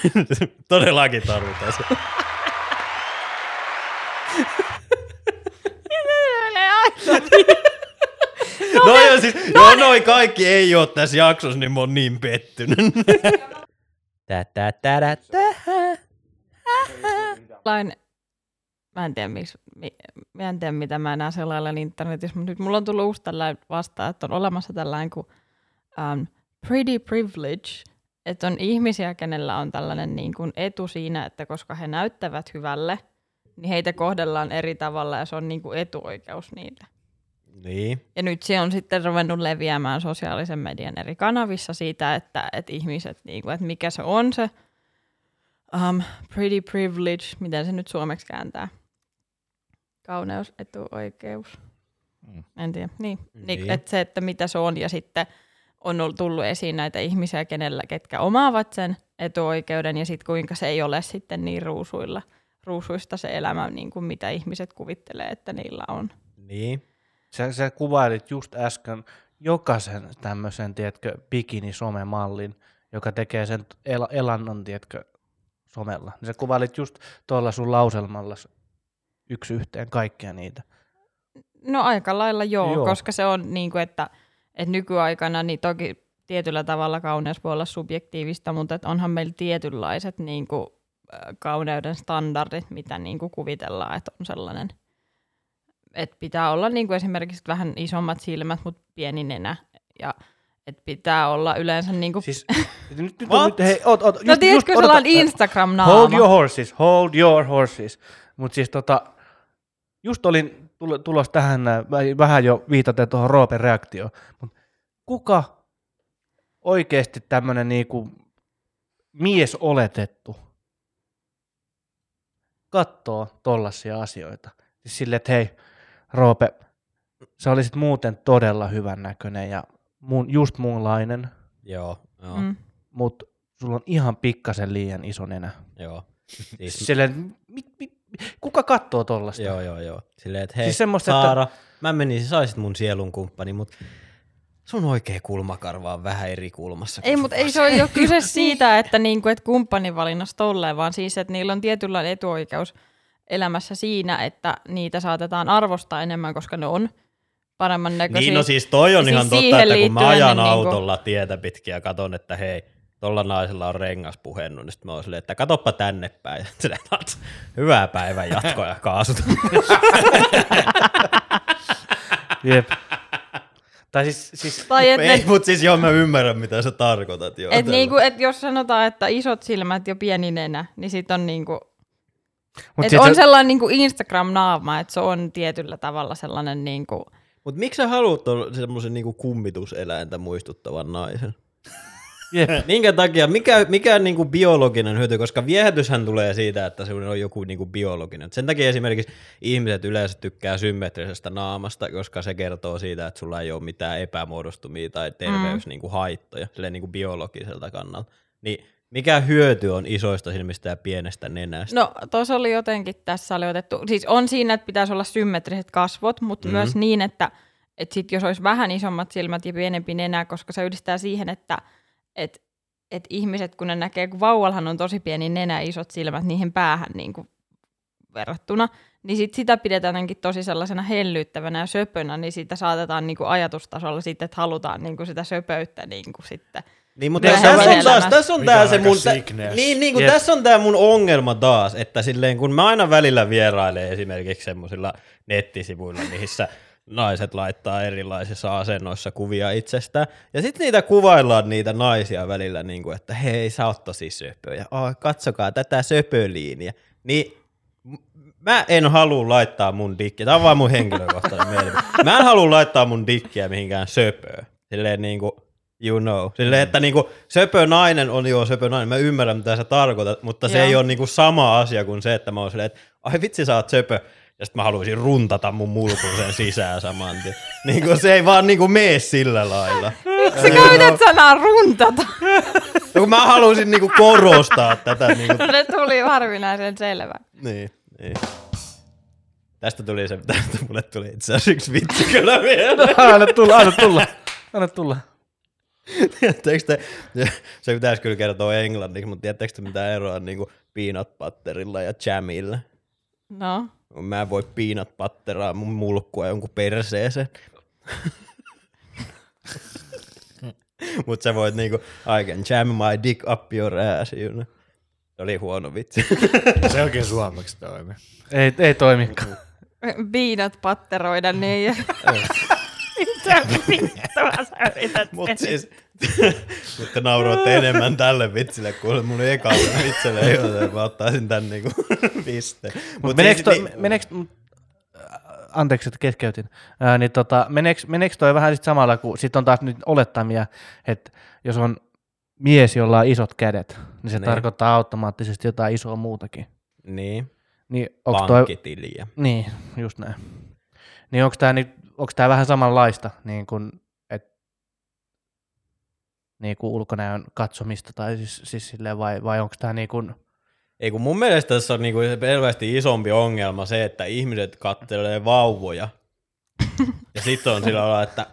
Todellakin tarvitaan se. No, no joo, siis, no, noi kaikki ei ole tässä jaksossa, niin mä oon niin pettynyt. Tä, tä, tä, tä, tä. Lain, mä en tiedä, miksi, mi, mä en tiedä mitä mä enää selailen internetissä, mutta nyt mulla on tullut uusi tällainen vastaan, että on olemassa tällainen kuin um, pretty privilege, että on ihmisiä, kenellä on tällainen niin kuin etu siinä, että koska he näyttävät hyvälle, niin heitä kohdellaan eri tavalla ja se on niin kuin etuoikeus niille. Niin. Ja nyt se on sitten ruvennut leviämään sosiaalisen median eri kanavissa siitä, että, että ihmiset, niin kuin, että mikä se on se um, pretty privilege, miten se nyt suomeksi kääntää. Kauneus, etuoikeus. Mm. En tiedä. Niin. Niin. niin. Että se, että mitä se on ja sitten on ollut tullut esiin näitä ihmisiä, kenellä, ketkä omaavat sen etuoikeuden ja sitten kuinka se ei ole sitten niin ruusuilla, ruusuista se elämä, niin kuin mitä ihmiset kuvittelee, että niillä on. Niin. Sä, sä kuvailit just äsken jokaisen tämmöisen, tiedätkö, bikini-somemallin, joka tekee sen el- elannon, tiedätkö, somella. Niin sä kuvailit just tuolla sun lauselmalla yksi yhteen kaikkia niitä. No aika lailla joo, Joo. koska se on niin kuin, että, että nykyaikana niin toki tietyllä tavalla kauneus voi olla subjektiivista, mutta että onhan meillä tietynlaiset niin kuin, kauneuden standardit, mitä niin kuin kuvitellaan, että on sellainen. Että pitää olla niin kuin esimerkiksi vähän isommat silmät, mutta pieni nenä. Ja että pitää olla yleensä niin kuin... Siis, nyt, nyt, nyt, hei, ot, ot, no tiedätkö odota. sellainen Instagram-naama? Hold your horses, hold your horses. Mutta siis tota, just olin tulo- tulos tähän äh, vä- vähän jo viitaten tuohon Roopen reaktioon, mutta kuka oikeasti tämmöinen niinku mies oletettu katsoo tollaisia asioita? Siis silleen, että hei, Roope, sä olisit muuten todella hyvän näköinen ja mun, just muunlainen, Joo. Joo. Mm. mutta sulla on ihan pikkasen liian iso nenä. Joo. Siis, Silleen, mit, mit, kuka katsoo tollasta? joo, joo, joo. Silleen, että hei, Siis semmoista, että- Saara, mä menisin, saisit mun sielun kumppani, mutta sun oikea kulmakarva on vähän eri kulmassa. Ei, mutta ei se ole jo kyse siitä, että, niinku, että kumppanivalinnasta tolleen, vaan siis, että niillä on tietynlainen etuoikeus elämässä siinä, että niitä saatetaan arvostaa enemmän, koska ne on paremman näköisiä. Niin, no siis toi on Ja ihan siis totta, siihen että kun mä ajan ne niinku- autolla tietä pitkin ja katon, että hei, tolla naisella on rengas puhennut, niin sitten mä oon silleen, että katoppa tänne päin. Ja silleen, "Tats, Hyvää päivän jatkoa ja kaasut. Jep. tai siis, siis Tai et, Ei, ne, mutta siis joo, mä ymmärrän, mitä sä tarkoitat. Joo, et niinku, et jos sanotaan, että isot silmät ja pieni nenä, niin sit on niinku, mut et sit on se- sellainen niinku Instagram-naama, että se on tietyllä tavalla sellainen niinku, Mut miksi sä haluat semmoisen niinku kummituseläintä muistuttavan naisen? Jep. Minkä takia? Mikä, mikä niinku biologinen hyöty? Koska viehätyshän tulee siitä, että sinulla on joku niinku biologinen. Sen takia esimerkiksi ihmiset yleensä tykkää symmetrisestä naamasta, koska se kertoo siitä, että sulla ei ole mitään epämuodostumia tai terveys mm. haittoja silleen niinku biologiselta kannalta. Niin mikä hyöty on isoista silmistä ja pienestä nenästä? No tuossa oli jotenkin, tässä oli otettu, siis on siinä, että pitäisi olla symmetriset kasvot, mutta Mhm. mm-hmm. myös niin, että, että sit jos olisi vähän isommat silmät ja pienempi nenä, koska se yhdistää siihen, että et, et ihmiset, kun ne näkee, kun vauvallahan on tosi pieni nenä ja isot silmät, niihin päähän niin kuin verrattuna, niin sit sitä pidetään jotenkin tosi sellaisena hellyyttävänä ja söpönä, niin siitä saatetaan niinku ajatustasolla sitten, että halutaan niinku sitä söpöyttä niinku sitten. Niin, mutta tässä on, taas, elämässä. tässä on tää se mun, niin, niin kuin Jep. tässä on tää mun ongelma taas, että silleen kun mä aina välillä vierailen esimerkiksi semmoisilla nettisivuilla, missä naiset laittaa erilaisissa asennoissa kuvia itsestään, ja sitten niitä kuvaillaan niitä naisia välillä, niin kuin, että hei, sä oot tosi söpö, ja oh, katsokaa tätä söpöliiniä, niin mä en halua laittaa mun dikkiä, tää on vaan mun henkilökohtainen mielipide. Mä en halua laittaa mun dikkiä mihinkään söpöön. Silleen niinku, you know. Silleen, että niinku söpö nainen on jo söpö nainen. Mä ymmärrän, mitä sä tarkoitat, mutta se Joo. ei ole niinku sama asia kuin se, että mä oon silleen, että ai vitsi sä oot söpö. Ja sitten mä haluaisin runtata mun mulkun sen sisään saman tien. Niinku se ei vaan niinku mene sillä lailla. Sä käytät sanaa runtata. No, kun mä haluaisin niinku korostaa tätä. Niinku, Se tuli harvinaisen selvä. niin, niin. Tästä tuli se, tästä mulle tuli itse asiassa yksi vitsi kyllä vielä. Anna tulla, anna tulla. Anna tulla. Tiedättekö te, se pitäisi kyllä kertoa englanniksi, mutta tiedättekö te mitä eroa on niin peanut butterilla ja jamilla? No. Mä en voi peanut butteraa mun mulkkua jonkun perseeseen. Mutta sä voit niinku, I can jam my dick up your ass, you know. Se oli huono vitsi. Se oikein suomeksi toimi. Ei, ei toimikaan. Viinat patteroida niin. Mitä vittua sä yrität Mutta tehdä? siis, mutta nauroitte enemmän tälle vitsille kuin mun ekalle vitsille, joten mä ottaisin tän niinku pisteen. Mut Mut meneekö siis toi, ni- meneekö, anteeksi, että keskeytin, Ää, niin tota, meneekö, meneekö toi vähän sit samalla, kun sit on taas nyt olettamia, että jos on mies, jolla on isot kädet, niin se Niin. tarkoittaa automaattisesti jotain isoa muutakin. Niin, Niin onko toi, pankkitiliä. niin, just näin. Niin onko tämä onko tää vähän samanlaista, niin kuin, niin kuin ulkonäön katsomista, tai siis, siis silleen, vai, vai onko tämä niin kuin, Ei kun mun mielestä tässä on niinku selvästi isompi ongelma se, että ihmiset kattelee vauvoja. ja sitten on sillä lailla, että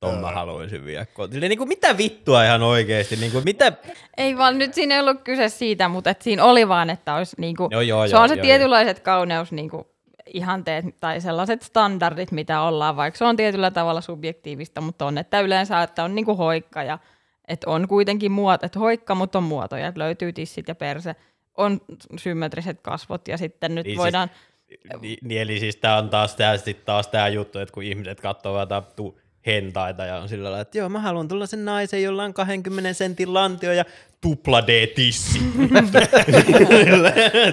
ton mä haluaisin vielä kotiin. Silleen Niinku, mitä vittua ihan oikeesti? Niinku, mitä? Ei vaan nyt siinä ei ollut kyse siitä, mutta et siinä oli vaan, että olisi niinku, Joo, joo, se joo, on se joo, tietynlaiset kauneus niinku, ihanteet tai sellaiset standardit, mitä ollaan, vaikka se on tietyllä tavalla subjektiivista, mutta on, että yleensä, että on niinku hoikka ja että on kuitenkin muoto, että hoikka, mutta on muotoja, että löytyy tissit ja perse, on symmetriset kasvot ja sitten nyt Niin siis- voidaan, Ni, niin, eli siis tää on taas sit taas tää juttu, että kun ihmiset katsoo jotain tu, hentaita ja on sillä lailla, että joo, mä haluan tulla sen naisen, jolla on 20 sentin lantio ja tupla D-tissi.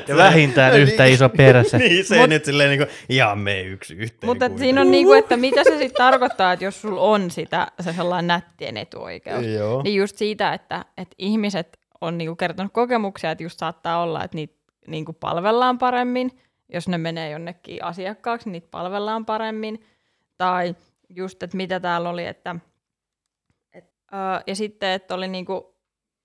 ja vähintään yhtä iso perse. niin, se Mut- nyt silleen niinku, ihan me yksi yhteen. mutta siinä on niinku, että mitä se sitten tarkoittaa, että jos sulla on sitä se sellainen nättien etuoikeus. Joo. Niin just siitä, että, että ihmiset on niinku kertonut kokemuksia, että just saattaa olla, että niitä niinku palvellaan paremmin, jos ne menee jonnekin asiakkaaksi, niin niitä palvellaan paremmin. Tai just, että mitä täällä oli, että et, ö, ja sitten, että oli niinku,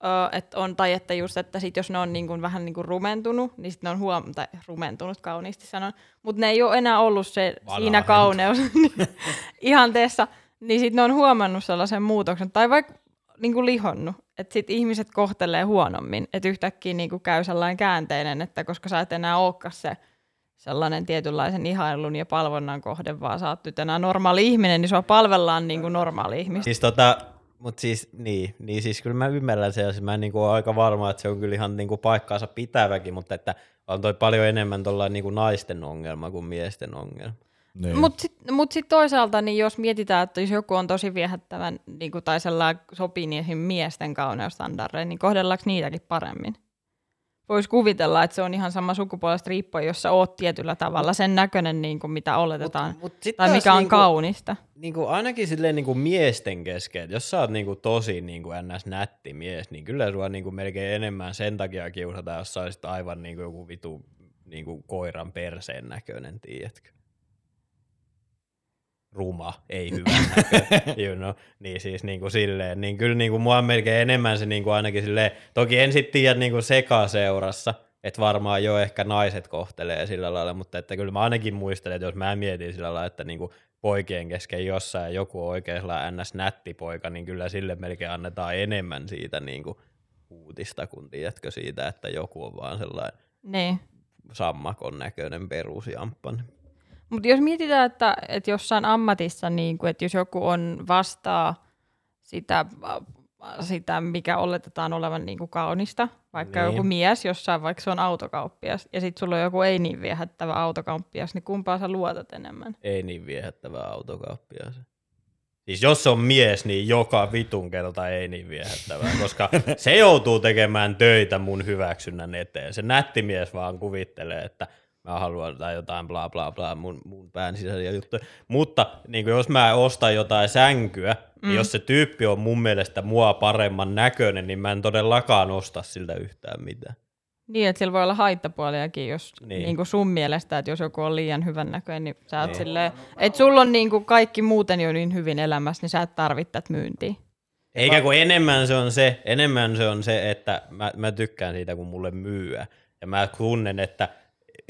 ö, että on, tai että just, että sit jos ne on niinku vähän niinku rumentunut, niin sitten ne on huom- tai rumentunut kauniisti sanon, mutta ne ei ole enää ollut se, siinä Vanhentunut. kauneus ihanteessa, niin sitten ne on huomannut sellaisen muutoksen, tai vaikka niinku lihonnut, että sit ihmiset kohtelee huonommin, että yhtäkkiä niinku käy sellainen käänteinen, että koska sä et enää olekaan se sellainen tietynlaisen ihailun ja palvonnan kohde, vaan sä oot nyt enää normaali ihminen, niin sua palvellaan niin kuin normaali ihmistä. Siis tota, mut siis, niin, niin siis kyllä mä ymmärrän sen, ja siis mä en niinku ole aika varma, että se on kyllä ihan niinku paikkaansa pitäväkin, mutta että on toi paljon enemmän tuollainen niinku naisten ongelma kuin miesten ongelma. Niin. Mutta sitten mut sit toisaalta, niin jos mietitään, että jos joku on tosi viehättävän niin kuin, tai sellainen sopii niihin miesten kauneustandardeihin, niin kohdellaanko niitäkin paremmin? Voisi kuvitella, että se on ihan sama sukupuolesta riippuen, jos sä oot tietyllä tavalla sen näköinen, niin kuin mitä oletetaan, Mut, mut tai mikä on niinku, kaunista. Niinku ainakin silleen niinku miesten kesken, että jos sä oot niinku tosi niinku ns. nätti mies, niin kyllä sua niinku melkein enemmän sen takia kiusataan, jos sä aivan niinku joku vitu niinku koiran perseen näköinen, tiedätkö? Ruma, ei hyvä näkö, you know. Niin siis niinku silleen, niin kyllä niinku mua on melkein enemmän se niinku ainakin silleen, toki en sit tiedä niinku sekaseurassa, että varmaan jo ehkä naiset kohtelee sillä lailla, mutta että kyllä mä ainakin muistelen, että jos mä mietin sillä lailla, että niinku poikien kesken jossain joku on oikein sellainen ns. nätti poika, niin kyllä sille melkein annetaan enemmän siitä niinku uutista kuin tiedätkö siitä, että joku on vaan sellainen Niin. sammakon näköinen perusjamppan. Mutta jos mietitään, että, että jossain ammatissa, niin kuin, että jos joku on vastaa sitä, sitä mikä oletetaan olevan niin kuin kaunista, vaikka Niin. joku mies jossain, vaikka se on autokauppias, ja sitten sulla on joku ei niin viehättävä autokauppias, niin kumpaa sä luotat enemmän? Ei niin viehättävä autokauppias. Siis jos on mies, niin joka vitun kerta ei niin viehättävää, koska se joutuu tekemään töitä mun hyväksynnän eteen. Se nätti mies vaan kuvittelee, että mä haluan tai jotain bla bla bla mun, mun pään sisäisiä juttuja. Mutta niin jos mä ostan jotain sänkyä, mm. niin jos se tyyppi on mun mielestä mua paremman näköinen, niin mä en todellakaan osta siltä yhtään mitään. Niin, että sillä voi olla haittapuoliakin, jos Niin. niin. Niin kuin sun mielestä, että jos joku on liian hyvän näköinen, niin sä oot Niin. niin. silleen, että sulla on niin kuin kaikki muuten jo niin hyvin elämässä, niin sä et tarvitse tätä myyntiä. Eikä kun enemmän se on se, enemmän se on se, että mä, mä tykkään siitä, kun mulle myyä. Ja mä tunnen, että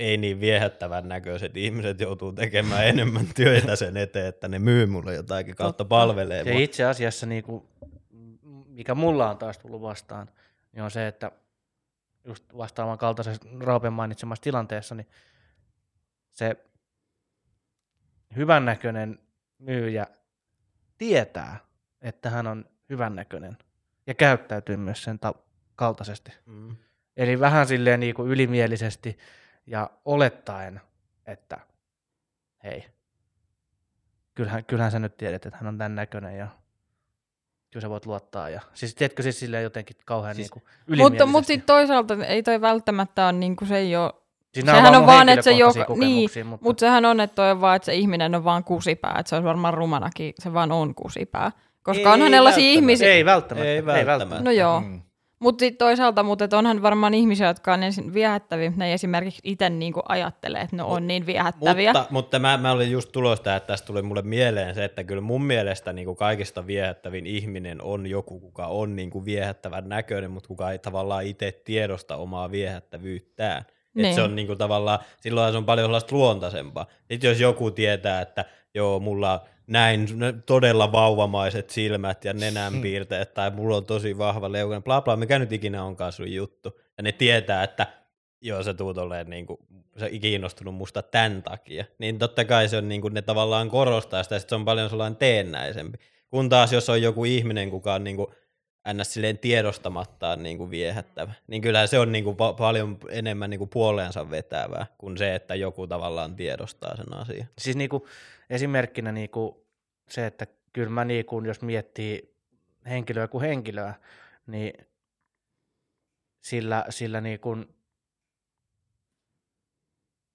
ei niin viehättävän näköiset ihmiset joutuu tekemään enemmän työtä sen eteen, että ne myy mulle jotakin kautta palvelee. Se mua. itse asiassa, niin kuin, mikä mulla on taas tullut vastaan, niin on se, että just vastaavan kaltaisessa Roopen mainitsemassa tilanteessa, niin se hyvännäköinen myyjä tietää, että hän on hyvännäköinen ja käyttäytyy myös sen ta- kaltaisesti. Mm. Eli vähän silleen niin kuin ylimielisesti ja olettaen, että hei, kyllähän, kyllähän sä nyt tiedät, että hän on tämän näköinen ja kyllä sä voit luottaa. Ja, siis tiedätkö siis silleen jotenkin kauhean Siis- niin kuin Mutta, mutta sitten toisaalta ei toi välttämättä ole, niin kuin se ei ole, siis nämä sehän on vaan, että se joka- niin, mutta, mutta sehän on, että toi on vaan, että se ihminen on vaan kusipää, että se olisi varmaan rumanakin, se vaan on kusipää. Koska Ei onhan sellaisia välttämättä. ihmisiä, ei välttämättä. Ei välttämättä. no joo, Mm. Mutta sitten toisaalta, mutta et onhan varmaan ihmisiä, jotka on ensin viehättäviä, ne ei esimerkiksi itse niinku ajattelee, että ne on niin viehättäviä. Mutta, mutta mä, mä olin just tulosta, että tästä tuli mulle mieleen se, että kyllä mun mielestä niin kuin kaikista viehättävin ihminen on joku, kuka on niin kuin viehättävän näköinen, mutta kuka ei tavallaan itse tiedosta omaa viehättävyyttään. Niin. Se on niin kuin tavallaan, silloin se on paljon luontaisempaa. Sitten jos joku tietää, että joo, mulla on näin todella vauvamaiset silmät ja nenänpiirteet, tai mulla on tosi vahva leukainen, bla bla, mikä nyt ikinä onkaan sun juttu. Ja ne tietää, että joo, sä tuut olemaan niin kuin, sä kiinnostunut musta tämän takia, niin totta kai se on niin kuin, ne tavallaan korostaa sitä, ja sit se on paljon sellainen teennäisempi. Kun taas jos on joku ihminen, kuka on niin kuin, ns. silleen tiedostamattaan niin kuin viehättävä, niin kyllä se on niin kuin pa- paljon enemmän niin kuin puoleensa vetävää kuin se, että joku tavallaan tiedostaa sen asian. Siis niinku, esimerkkinä niinku se, että kyllä mä niinku, jos miettii henkilöä kuin henkilöä, niin sillä, sillä niinku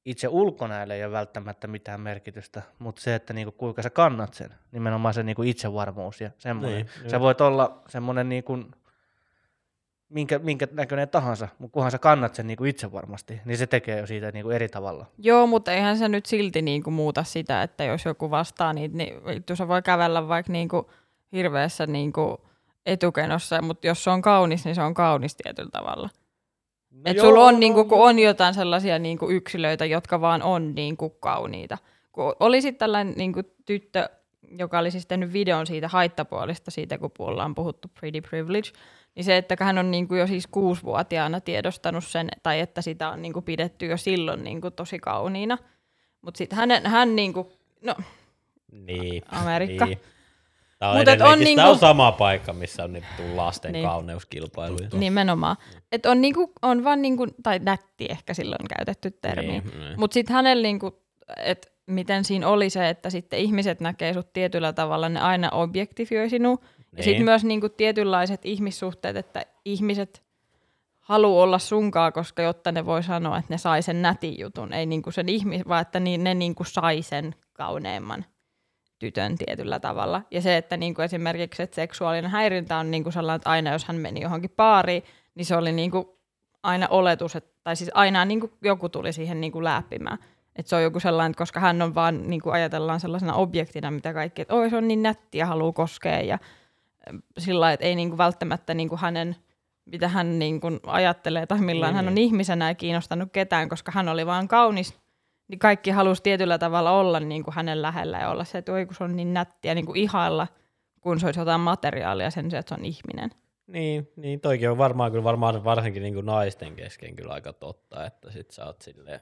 itse ulkonäöllä ei ole välttämättä mitään merkitystä, mutta se, että niinku kuinka sä kannat sen, nimenomaan se niinku itsevarmuus ja semmoinen. Niin, Niin, sä voit olla semmoinen niinku, minkä, minkä näköinen tahansa, mutta kunhan sä kannat sen niinku itsevarmasti, niin se tekee jo siitä niinku eri tavalla. Joo, mutta eihän se nyt silti niinku muuta sitä, että jos joku vastaa niitä, niin vittu se voi kävellä vaikka niinku hirveässä niinku etukenossa, mutta jos se on kaunis, niin se on kaunis tietyllä tavalla. No Et sulla on, niinku, kun on jotain sellaisia niinku yksilöitä, jotka vaan on niinku kauniita. Kun oli sitten tällainen niinku tyttö, joka oli siis tehnyt videon siitä haittapuolista, siitä kun ollaan puhuttu pretty privilege, niin se, että hän on niinku jo siis kuusivuotiaana tiedostanut sen, tai että sitä on niinku pidetty jo silloin niinku tosi kauniina. Mutta sitten hän, hän niinku, no Niin. Amerikka. Niin. Tämä on, Mut et on niinku- niinku... on sama paikka, missä on nyt tullut lasten Niin. niin. kauneuskilpailuja. Nimenomaan. Et on, niinku, on vaan niinku, tai nätti ehkä silloin käytetty termi. Niin, niin. Mutta sitten hänellä, niinku, että miten siinä oli se, että sitten ihmiset näkee sut tietyllä tavalla, ne aina objektifioi sinua. Ja Niin. sitten myös niinku, tietynlaiset ihmissuhteet, että ihmiset haluaa olla sunkaa, koska jotta ne voi sanoa, että ne sai sen nätin jutun. Ei niinku sen ihmis, vaan että ni, ne niinku sai sen kauneimman tytön tietyllä tavalla. Ja se, että niinku esimerkiksi että seksuaalinen häirintä on niinku sellainen, että aina jos hän meni johonkin baariin, niin se oli niinku aina oletus, että, tai siis aina niinku joku tuli siihen niinku läppimään. Että se on joku sellainen, että koska hän on vaan, niinku ajatellaan sellaisena objektina, mitä kaikki, että oi se on niin nätti ja haluaa koskea ja sillä lailla, että ei niinku välttämättä niinku hänen, mitä hän niinku ajattelee tai millainen Niin, hän on niin. ihmisenä ei kiinnostanut ketään, koska hän oli vaan kaunis, niin kaikki halusi tietyllä tavalla olla niinku hänen lähellä ja olla se, että oi kun se on niin nättiä, niinku ihailla, kun se olisi jotain materiaalia sen se, että se on ihminen. Niin, niin toikin on varmaan kyllä varmaan varsinkin niin kuin naisten kesken kyllä aika totta, että sit sä oot silleen,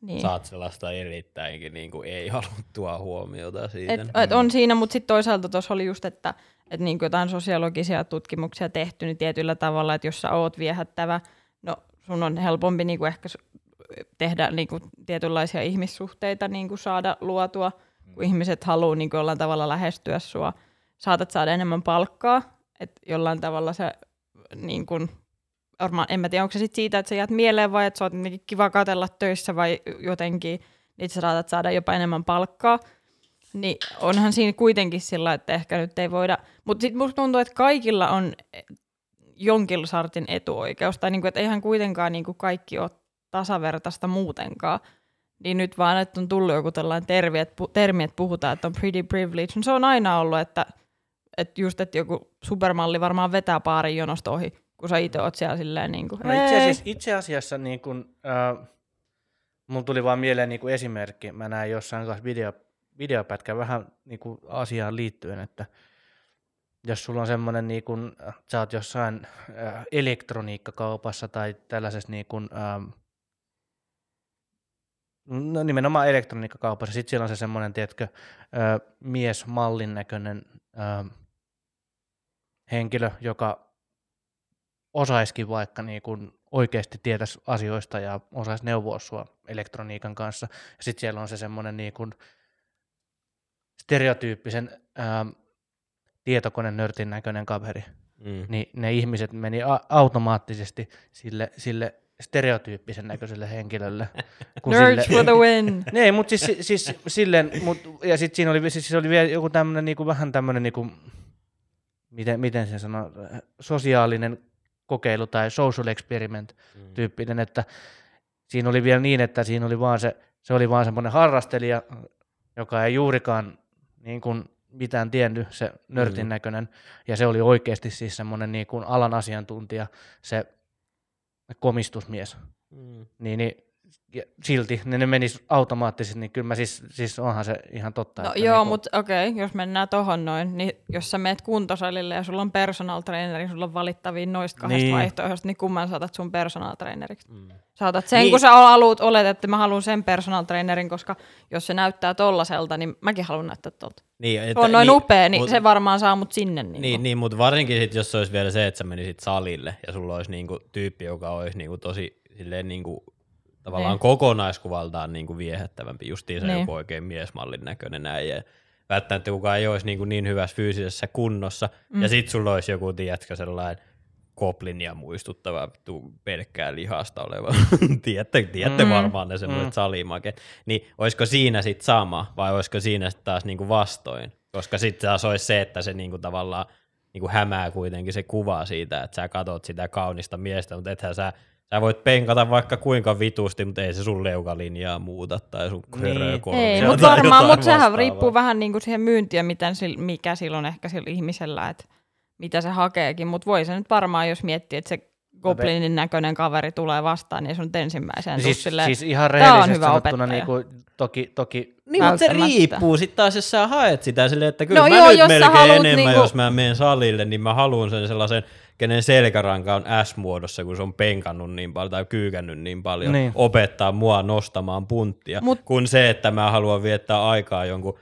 Niin. saat sellaista erittäinkin niin kuin ei haluttua huomiota siitä. Et, et on siinä, mutta sitten toisaalta tuossa oli just, että et niin jotain sosiologisia tutkimuksia tehty, niin tietyllä tavalla, että jos sä oot viehättävä, no sun on helpompi niin ehkä s- tehdä niin tietynlaisia ihmissuhteita niin saada luotua, kun ihmiset haluaa niin jollain tavalla lähestyä sua. Saatat saada enemmän palkkaa, että jollain tavalla se niin kuin, varmaan, en mä tiedä, onko se sit siitä, että sä jäät mieleen vai että sä oot kiva katella töissä vai jotenkin, niin sä saatat saada jopa enemmän palkkaa. Niin onhan siinä kuitenkin sillä, että ehkä nyt ei voida, mutta sitten musta tuntuu, että kaikilla on jonkin sortin etuoikeus, tai niinku, että eihän kuitenkaan niinku kaikki ole tasavertaista muutenkaan. Niin nyt vaan, että on tullut joku tällainen termi, että, pu- termi, että puhutaan, että on pretty privilege. No se on aina ollut, että, että just, että joku supermalli varmaan vetää paarin jonosta ohi, kun sä itse oot siellä silleen niin kuin, No itse asiassa, itse asiassa niin kun, äh, mulla tuli vaan mieleen niin kuin esimerkki. Mä näin jossain kanssa video, videopätkä vähän niin kuin asiaan liittyen, että jos sulla on semmoinen, niin kun, äh, sä oot jossain äh, elektroniikkakaupassa tai tällaisessa niin kun, ähm, no nimenomaan elektroniikkakaupassa, sitten siellä on se semmoinen, tiedätkö, äh, mies mallin näköinen äh, henkilö, joka osaiskin vaikka niin kuin oikeasti tietäisi asioista ja osaisi neuvoa sua elektroniikan kanssa. Sitten siellä on se semmoinen niin kuin stereotyyppisen ää, tietokonenörtin näköinen kaveri. Mm. Niin ne ihmiset meni a- automaattisesti sille, sille stereotyyppisen näköiselle henkilölle. kun Nerds sille, for the win. Ne, ei, mutta siis, si- siis silleen, mut, ja sitten siinä oli, siis oli vielä joku tämmöinen niinku, vähän tämmöinen, niinku, miten, miten se sanoo, sosiaalinen kokeilu tai social experiment Mm. tyyppinen, että siinä oli vielä niin, että siinä oli vaan se, se oli vaan semmoinen harrastelija, joka ei juurikaan niin kuin mitään tiennyt, se nörtin Mm. näköinen, ja se oli oikeasti siis semmoinen niin kuin alan asiantuntija, se komistusmies Mm. niin, niin silti ne, ne menis automaattisesti, niin kyllä mä siis, siis onhan se ihan totta. No että joo, niinku- mutta okei, okay, jos mennään tohon noin, niin jos sä meet kuntosalille ja sulla on personal traineri, sulla on valittavia noista kahdesta Niin. niin. vaihtoehdosta, niin kumman saatat sun personal traineriksi? Mm. Saatat sen, Niin. niin. kun sä aluut olet, että mä haluan sen personal trainerin, koska jos se näyttää tollaselta, niin mäkin haluan näyttää tolta. Niin, Se on noin niin, upea, niin mut- se varmaan saa mut sinne. Niin, Niin, niin mutta varsinkin sit, jos se olisi vielä se, että sä menisit salille ja sulla olisi niinku tyyppi, joka olisi niinku tosi silleen niinku, tavallaan Niin. kokonaiskuvaltaan niinku viehättävämpi, justiin se Niin. joku oikein miesmallin näköinen näin. Ja välttämättä kukaan ei olisi niinku niin hyvässä fyysisessä kunnossa. Mm. Ja sit sulla olisi joku, tiedätkö, sellainen koplinia muistuttava vittu pelkkää lihasta oleva. tiedätte, tiedätte Mm, varmaan ne semmoiset mm. salimaket. Niin olisiko siinä sitten sama vai olisiko siinä sit taas niinku vastoin? Koska sitten taas olisi se, että se niinku tavallaan niinku hämää kuitenkin se kuva siitä, että sä katot sitä kaunista miestä, mutta ethän sä, sä voit penkata vaikka kuinka vitusti, mutta ei se sun leukalinjaa muuta tai sun Niin. Ei, mutta varmaan, mutta sehän vastaavaa. riippuu vähän niin kuin siihen myyntiä, miten mikä silloin ehkä sillä ihmisellä, että mitä se hakeekin, mutta voi se nyt varmaan, jos miettii, että se goblinin näköinen kaveri tulee vastaan, niin sun nyt ensimmäiseen Niin siis, silleen, siis ihan "Tää on rehellisesti hyvä sanottuna, opettaja." niin kuin, toki, toki Niin, mutta se riippuu sitten taas, jos sä haet sitä silleen, että kyllä No mä joo, nyt melkein enemmän, niinku- jos mä menen salille, niin mä haluan sen sellaisen, kenen selkäranka on S-muodossa, kun se on penkannut niin paljon tai kyykännyt niin paljon, Niin. opettaa mua nostamaan punttia, Mut- kun se, että mä haluan viettää aikaa jonkun,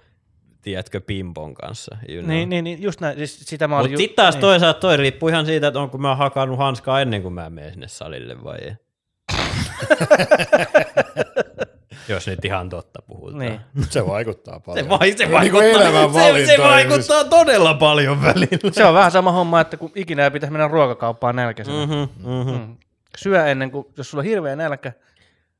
tiedätkö, pimpon kanssa. You know. niin, niin, niin, just näin, siis sitä mä Mutta ju- sitten taas niin. toisaalta toi riippuu ihan siitä, että onko mä hakannut hanskaa ennen kuin mä menen sinne salille vai ei. Jos nyt ihan totta puhutaan. Niin. Se vaikuttaa paljon. Se, vai, se, Niin kuin vaikuttaa, elämän se, se valintoihin. vaikuttaa todella paljon välillä. Se on vähän sama homma, että kun ikinä ei pitäisi mennä ruokakauppaan nälkäisenä. Mm-hmm, mm-hmm. Mm. Syö ennen kuin, jos sulla on hirveä nälkä,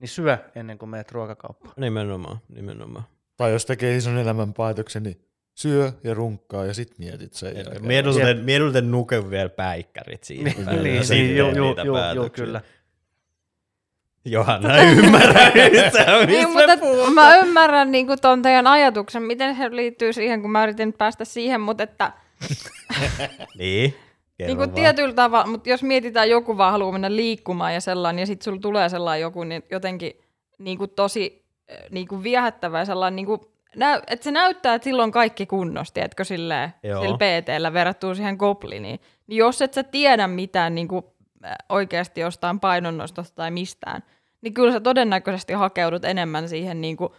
niin syö ennen kuin menet ruokakauppaan. Nimenomaan, nimenomaan. Tai jos tekee ison elämän päätöksen, niin syö ja runkkaa ja sit mietit sen jälkeen. Mieluiten, mieluiten nuke vielä päikkärit siinä. Niin, niin, niin, juu, juu, päätöksiä. kyllä. Johanna ei ymmärrä yhtään, Niin, mutta mä ymmärrän niin kuin ton teidän ajatuksen, miten se liittyy siihen, kun mä yritin päästä siihen, mutta että Niin, niin kuin tietyllä tavalla, mutta jos mietitään joku vaan haluaa mennä liikkumaan ja sellainen, ja sitten sulla tulee sellainen joku niin jotenkin niin kuin tosi eh, niin kuin viehättävä ja sellainen, niin kuin, näy, että se näyttää, että silloin kaikki kunnosti, etkö silleen, sillä PT-llä verrattuna siihen gobliniin, Niin jos et sä tiedä mitään niin kuin, äh, oikeasti jostain painonnostosta tai mistään, niin kyllä sä todennäköisesti hakeudut enemmän siihen niin kuin,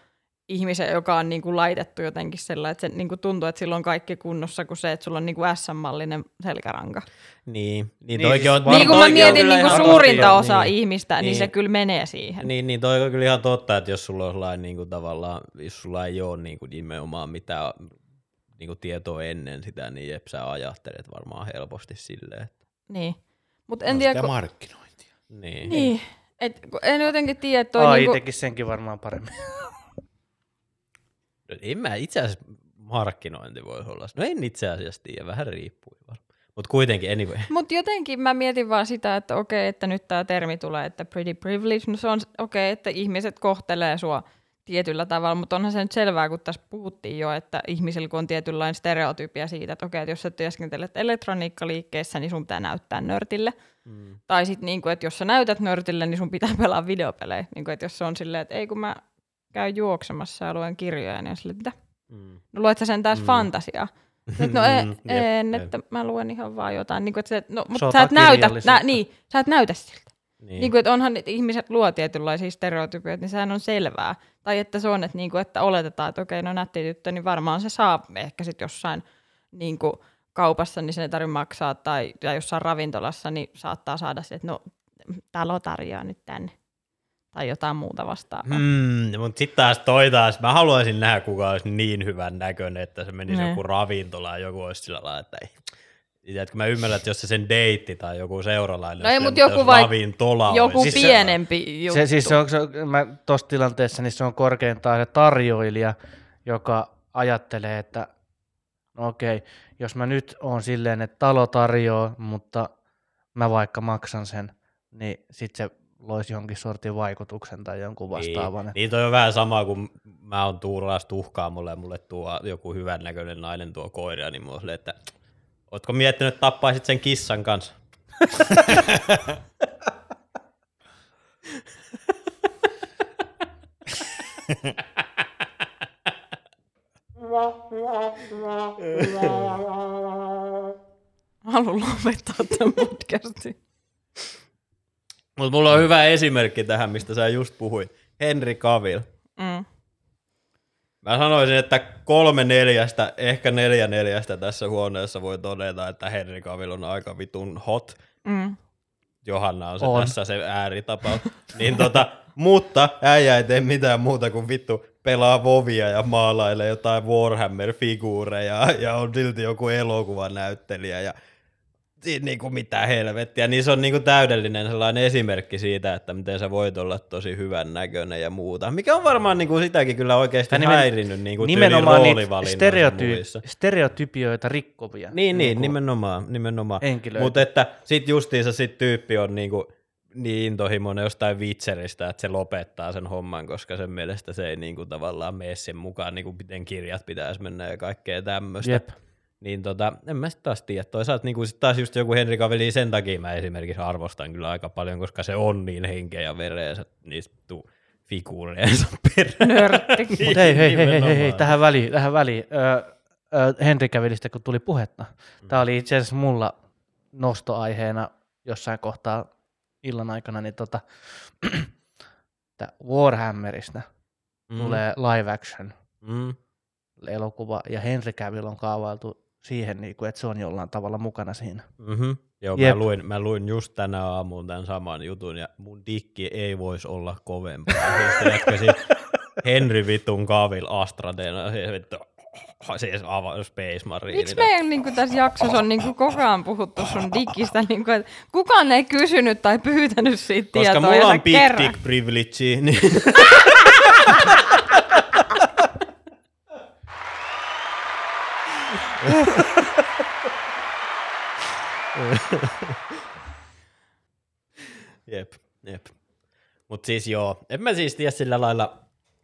ihmisen, joka on niin kuin, laitettu jotenkin sellainen, että se niin kuin, tuntuu, että sillä on kaikki kunnossa, kuin se, että sulla on niin kuin SM-mallinen selkäranka. Niin, niin, Niin, toikin on, siis Niin kun mä on mietin niin kuin suurinta totta, osaa niin. ihmistä, niin, Niin. se kyllä menee siihen. Niin, niin toi on kyllä ihan totta, että jos sulla on sellainen niin kuin tavallaan, jos sulla ei ole niin kuin nimenomaan mitään niin kuin tietoa ennen sitä, niin jep, sä ajattelet varmaan helposti silleen. Että, Niin. Mutta On en tiedä, sitä kun... markkinointia. niin. Niin. Et, en jotenkin tiedä, että toi Ai niinku... teki senkin varmaan paremmin. En mä itse asiassa markkinointi voisi olla. No en itse asiassa tiedä, vähän riippuu varmaan. Mutta kuitenkin, anyway. Mutta jotenkin mä mietin vaan sitä, että okei, että nyt tämä termi tulee, että pretty privilege, no se on okei, että ihmiset kohtelee sua tietyllä tavalla, mutta onhan se nyt selvää, kun tässä puhuttiin jo, että ihmisillä kun on tietynlainen stereotypia siitä, että okei, että jos sä työskentelet elektroniikkaliikkeessä, niin sun pitää näyttää nörtille. Mm. Tai sitten, niin että jos sä näytät nörtille, niin sun pitää pelaa videopelejä. Niin kuin, että jos se on silleen, että ei kun mä käyn juoksemassa ja luen kirjoja, niin on silleen, että mitä? Mm. No luet sä sen taas Mm. fantasiaa? Et no en, Mm, jep, en jep. että mä luen ihan vaan jotain. Niin kuin, että se, no, mutta sä et, näytä, nä, niin, sä et näytä siltä. Niin. Niin kuin, että onhan että ihmiset luo tietynlaisia stereotypioita, niin sehän on selvää. Tai että se on, että, niin kuin, että oletetaan, että okei, no nätti tyttö, niin varmaan se saa ehkä sitten jossain niin kuin, kaupassa, niin se ei tarvitse maksaa. Tai, tai jossain ravintolassa, niin saattaa saada se, että no talo tarjoaa nyt tänne. Tai jotain muuta vastaavaa. Hmm, mutta sitten taas toi taas, mä haluaisin nähdä, kuka olisi niin hyvän näköinen, että se menisi Ne. joku ravintolaan, ja joku olisi sillä lailla, että ei. Tiedätkö, mä ymmärrän, että jos se sen deitti tai joku seuralainen, No ei, olisi mut siellä, joku vaik- ravintola Joku Siis se- pienempi juttu. Se, siis se on, se mä tuossa tilanteessa niin se on korkeintaan se tarjoilija, joka ajattelee, että no okei, jos mä nyt on silleen, että talo tarjoaa, mutta mä vaikka maksan sen, niin sit se loisi jonkin sortin vaikutuksen tai jonkun vastaavan. Niin, niin toi on vähän sama kuin mä oon tuuraas tuhkaa mulle mulle tuo joku hyvän näköinen nainen tuo koiria, niin mulla on silleen, että ootko miettinyt, että tappaisit sen kissan kanssa? Haluan lopettaa tämän podcastin. Mutta mulla on hyvä esimerkki tähän, mistä sä just puhuit. Henry Cavill. Mm. Mä sanoisin, että kolme neljästä, ehkä neljä neljästä tässä huoneessa voi todeta, että Henry Cavill on aika vitun hot. Mm. Johanna on, se On. tässä se ääritapaus. niin tota, mutta äijä ei tee mitään muuta kuin vittu pelaa vovia ja maalailee jotain Warhammer-figuureja ja on silti joku elokuvanäyttelijä ja siinä niinku mitään helvettiä. Niin se on niinku täydellinen sellainen esimerkki siitä, että miten sä voit olla tosi hyvän näköinen ja muuta. Mikä on varmaan niinku sitäkin kyllä oikeasti nimen- häirinnyt niinku Nimenomaan niitä stereoty- muissa. stereotypioita rikkovia Niin, niin, niinku nimenomaan, nimenomaan. Mutta että sit justiinsa sit tyyppi on niinku niin intohimoinen jostain vitseristä, että se lopettaa sen homman, koska sen mielestä se ei niinku tavallaan mene sen mukaan, niinku miten kirjat pitäisi mennä ja kaikkea tämmöistä. Jep. Niin tota, en mä sit taas tiedä. Toisaalta niinku sit taas just joku Henri Cavill, sen takia mä esimerkiksi arvostan kyllä aika paljon, koska se on niin henkeä ja vereensä niistä tuu figuureensa perään. Nörtti. Mutta hei, hei, hei, hei, hei, hei, tähän väliin, tähän väliin. Öö, öö, Henri Kävilistä, kun tuli puhetta. Tämä oli itse asiassa mulla nostoaiheena jossain kohtaa illan aikana, niin tota, että Warhammerista Mm. tulee live action Mm. elokuva, ja Henry Cavill on kaavailtu siihen, niin kuin, että se on jollain tavalla mukana siinä. Mm-hmm. Joo, Jep. mä luin, mä luin just tänä aamuun tämän saman jutun, ja mun dikki ei voisi olla kovempaa. siis siis Henry Vitun Cavill Astradena, siis vittu, siis ava, Space Marine. Miksi meidän niin kuin tässä jaksossa on niin kuin koko ajan puhuttu sun digistä, niin kuin, että kukaan ei kysynyt tai pyytänyt siitä Koska tietoa, ja mulla on big kerran. dick privilege, niin Jep, jep. Mut siis joo, en mä siis tiedä sillä lailla,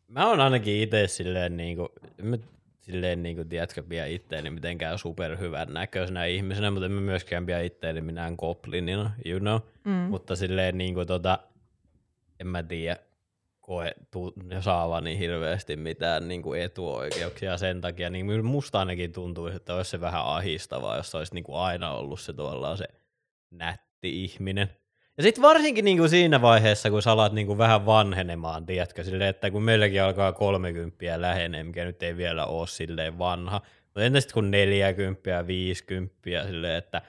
mä oon ainakin itse silleen niinku, en mä silleen niinku, tiedätkö, pidä itteeni mitenkään superhyvän näköisenä ihmisenä, mutta en mä myöskään pidä itteeni minään goblinina, you know. Mm. Mutta silleen niinku tota, en mä tiedä, koe tu, saavan niin hirveästi mitään niin kuin etuoikeuksia sen takia. Niin musta ainakin tuntuu, että olisi se vähän ahistavaa, jos olisi niin kuin aina ollut se tavallaan se nätti ihminen. Ja sitten varsinkin niin kuin siinä vaiheessa, kun sä alat niin kuin vähän vanhenemaan, tiedätkö, silleen, että kun meilläkin alkaa 30 lähenee, mikä nyt ei vielä ole silleen vanha, mutta entä sitten kun 40 ja 50, silleen, että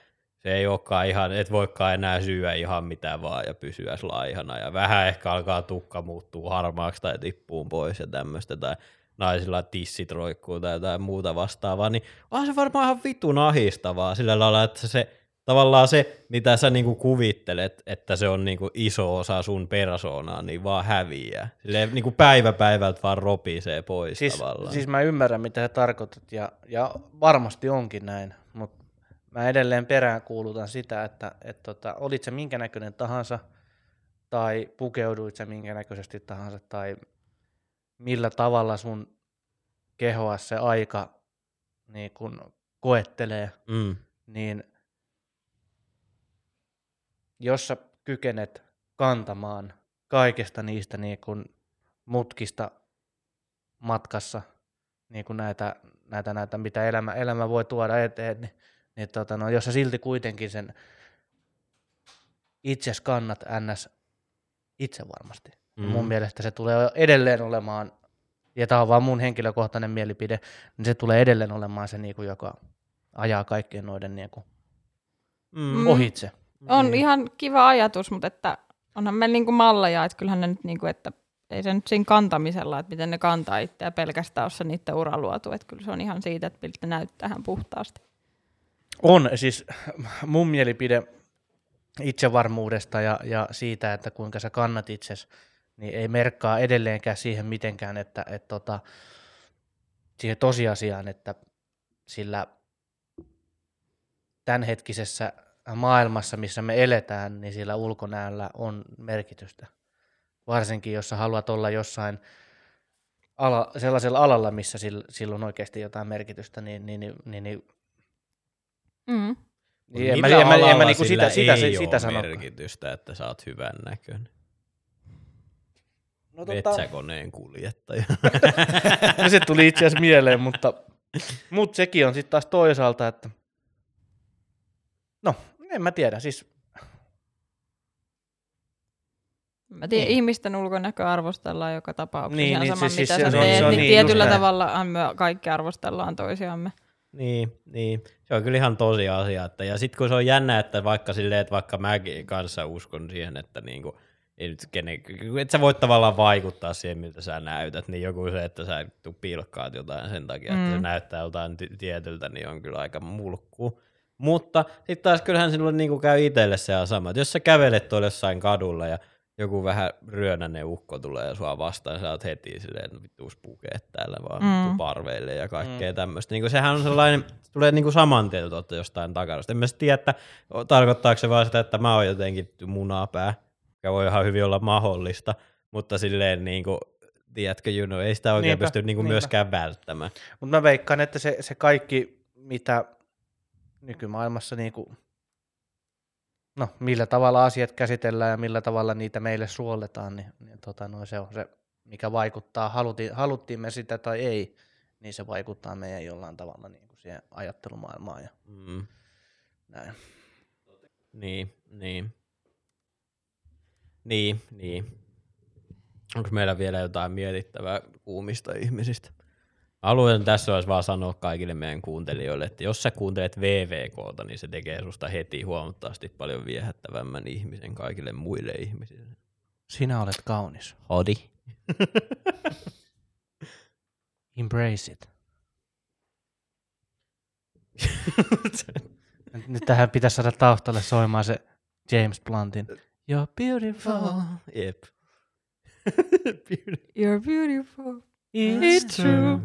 se ei olekaan ihan, et voikaan enää syödä ihan mitä vaan ja pysyä laihana ja vähän ehkä alkaa tukka muuttuu harmaaksi tai tippuu pois ja tämmöistä tai naisilla tissit roikkuu tai jotain muuta vastaavaa, niin on se varmaan ihan vitun ahistavaa sillä lailla, että se tavallaan se, mitä sä niinku kuvittelet, että se on niinku iso osa sun persoonaa, niin vaan häviää. Silleen niinku päivä päivältä vaan ropisee pois Siis, tavallaan. siis mä ymmärrän, mitä sä tarkoitat, ja, ja varmasti onkin näin, mä edelleen peräänkuulutan sitä, että et tota, olit se minkä näköinen tahansa, tai pukeuduit se minkä näköisesti tahansa, tai millä tavalla sun kehoa se aika niin kun koettelee, mm. niin jos sä kykenet kantamaan kaikesta niistä niin kun mutkista matkassa niin kun näitä, näitä, näitä, mitä elämä, elämä voi tuoda eteen, niin, niin tota, no, jos sä silti kuitenkin sen itses kannat ns. itse varmasti, mm. niin mun mielestä se tulee edelleen olemaan, ja tämä on vaan mun henkilökohtainen mielipide, niin se tulee edelleen olemaan se, niin kuin, joka ajaa kaikkien noiden niin kuin, Mm. ohitse. On Niin. ihan kiva ajatus, mutta että onhan meillä niinku malleja, että kyllähän ne nyt niinku, että ei se nyt siinä kantamisella, että miten ne kantaa itseä pelkästään ole se niiden ura luotu, että kyllä se on ihan siitä, että miltä näyttää ihan puhtaasti. On siis mun mielipide itsevarmuudesta ja, ja siitä, että kuinka sä kannat itses, niin ei merkkaa edelleenkään siihen mitenkään, että, että tota, siihen tosiasiaan, että sillä tämänhetkisessä maailmassa, missä me eletään, niin sillä ulkonäöllä on merkitystä. Varsinkin, jos sä haluat olla jossain ala, sellaisella alalla, missä sillä, sillä on oikeasti jotain merkitystä, niin, niin, niin, niin, niin Mm. niin en mä, en mä, en mä alalla niinku sitä, sitä, ei sitä, sitä sano. merkitystä, että sä oot hyvän näköinen. No, Metsäkoneen kuljettaja. no, se tuli itse asiassa mieleen, mutta, mutta sekin on sitten taas toisaalta, että no, en mä tiedä, siis Mä tiedän, Niin. ihmisten ulkonäköä arvostellaan joka tapauksessa. Niin, ihan niin, sama, siis- siis mitä se sä on- teet, se on niin, niin, tietyllä näin. tavalla me kaikki arvostellaan toisiamme. Niin, niin. Se on kyllä ihan tosi asia. Että, ja sitten kun se on jännä, että vaikka silleen, että vaikka mäkin kanssa uskon siihen, että niinku, ei nyt kenen, että sä voit tavallaan vaikuttaa siihen, miltä sä näytät, niin joku se, että sä pilkkaat jotain sen takia, mm. että se Mm. näyttää jotain ty- tietyltä, niin on kyllä aika mulkku. Mutta sitten taas kyllähän sinulle niinku käy itselle se sama, että jos sä kävelet tuolla jossain kadulla ja joku vähän ryönäinen ukko tulee ja sua vastaan, niin sä oot heti silleen, että vittuus pukeet täällä vaan Mm. parveille ja kaikkea mm. tämmöistä. Niin sehän on sellainen, se tulee niin kuin saman tien tuolta jostain takana. En mä tiedä, että tarkoittaako se vaan sitä, että mä oon jotenkin munapää, mikä voi ihan hyvin olla mahdollista, mutta silleen niin kuin, tiedätkö, you know, ei sitä oikein Niinpä, pysty niin kuin niinpä. myöskään välttämään. Mutta mä veikkaan, että se, se kaikki, mitä nykymaailmassa, niin kuin, no, millä tavalla asiat käsitellään ja millä tavalla niitä meille suolletaan, niin, niin tota, no, se on se, mikä vaikuttaa, haluti, haluttiin me sitä tai ei, niin se vaikuttaa meidän jollain tavalla niin kuin siihen ajattelumaailmaan ja Mm. näin. Niin, niin. Niin, niin. Onko meillä vielä jotain mietittävää kuumista ihmisistä? Haluan tässä olisi vaan sanoa kaikille meidän kuuntelijoille, että jos sä kuuntelet VVKta, niin se tekee susta heti huomattavasti paljon viehättävämmän ihmisen kaikille muille ihmisille. Sinä olet kaunis. Hodi. Embrace it. Nyt- Nyt tähän pitäisi saada taustalle soimaan se James Bluntin. You're beautiful. Jep. You're beautiful. It's true.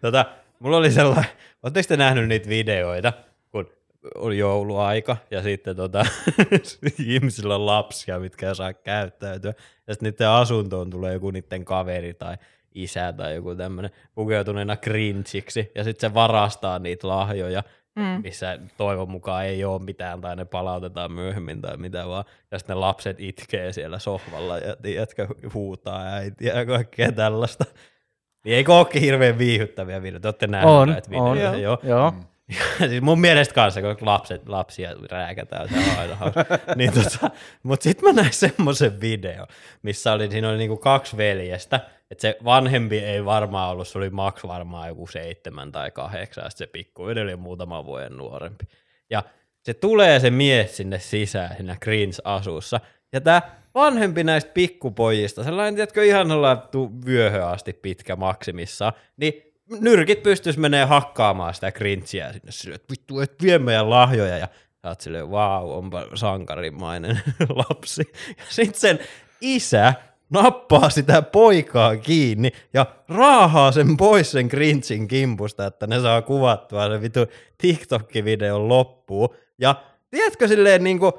Tota, mulla oli sellainen, ootteko te nähnyt niitä videoita, kun oli jouluaika ja sitten tota, ihmisillä on lapsia, mitkä ei saa käyttäytyä. Ja sitten niiden asuntoon tulee joku niiden kaveri tai isä tai joku tämmöinen pukeutuneena cringeiksi ja sitten se varastaa niitä lahjoja. Mm. missä toivon mukaan ei ole mitään tai ne palautetaan myöhemmin tai mitä vaan. Ja sitten ne lapset itkee siellä sohvalla ja tiedätkö, huutaa äitiä ja kaikkea tällaista. Niin eikö olekin hirveän viihyttäviä videoita? Te olette nähneet On, näitä videoita, on. joo. Joo. siis mun mielestä kanssa, kun lapset, lapsia rääkätään, se on aina hauska. niin tota, Mutta sitten mä näin semmoisen video, missä oli, siinä oli niinku kaksi veljestä, että se vanhempi ei varmaan ollut, se oli Max varmaan joku seitsemän tai kahdeksan, ja se pikku oli muutaman vuoden nuorempi. Ja se tulee se mies sinne sisään, siinä Greens-asussa, ja tämä vanhempi näistä pikkupojista, sellainen, tiedätkö, ihan sellainen tu- vyöhön asti pitkä maksimissa, niin nyrkit pystyis menee hakkaamaan sitä grinchiä sinne silleen, että vittu, et vie meidän lahjoja, ja sä oot silleen, vau, onpa sankarimainen lapsi. Ja sit sen isä nappaa sitä poikaa kiinni ja raahaa sen pois sen Grinchin kimpusta, että ne saa kuvattua se vitu TikTok-videon loppuun. Ja tiedätkö silleen niinku,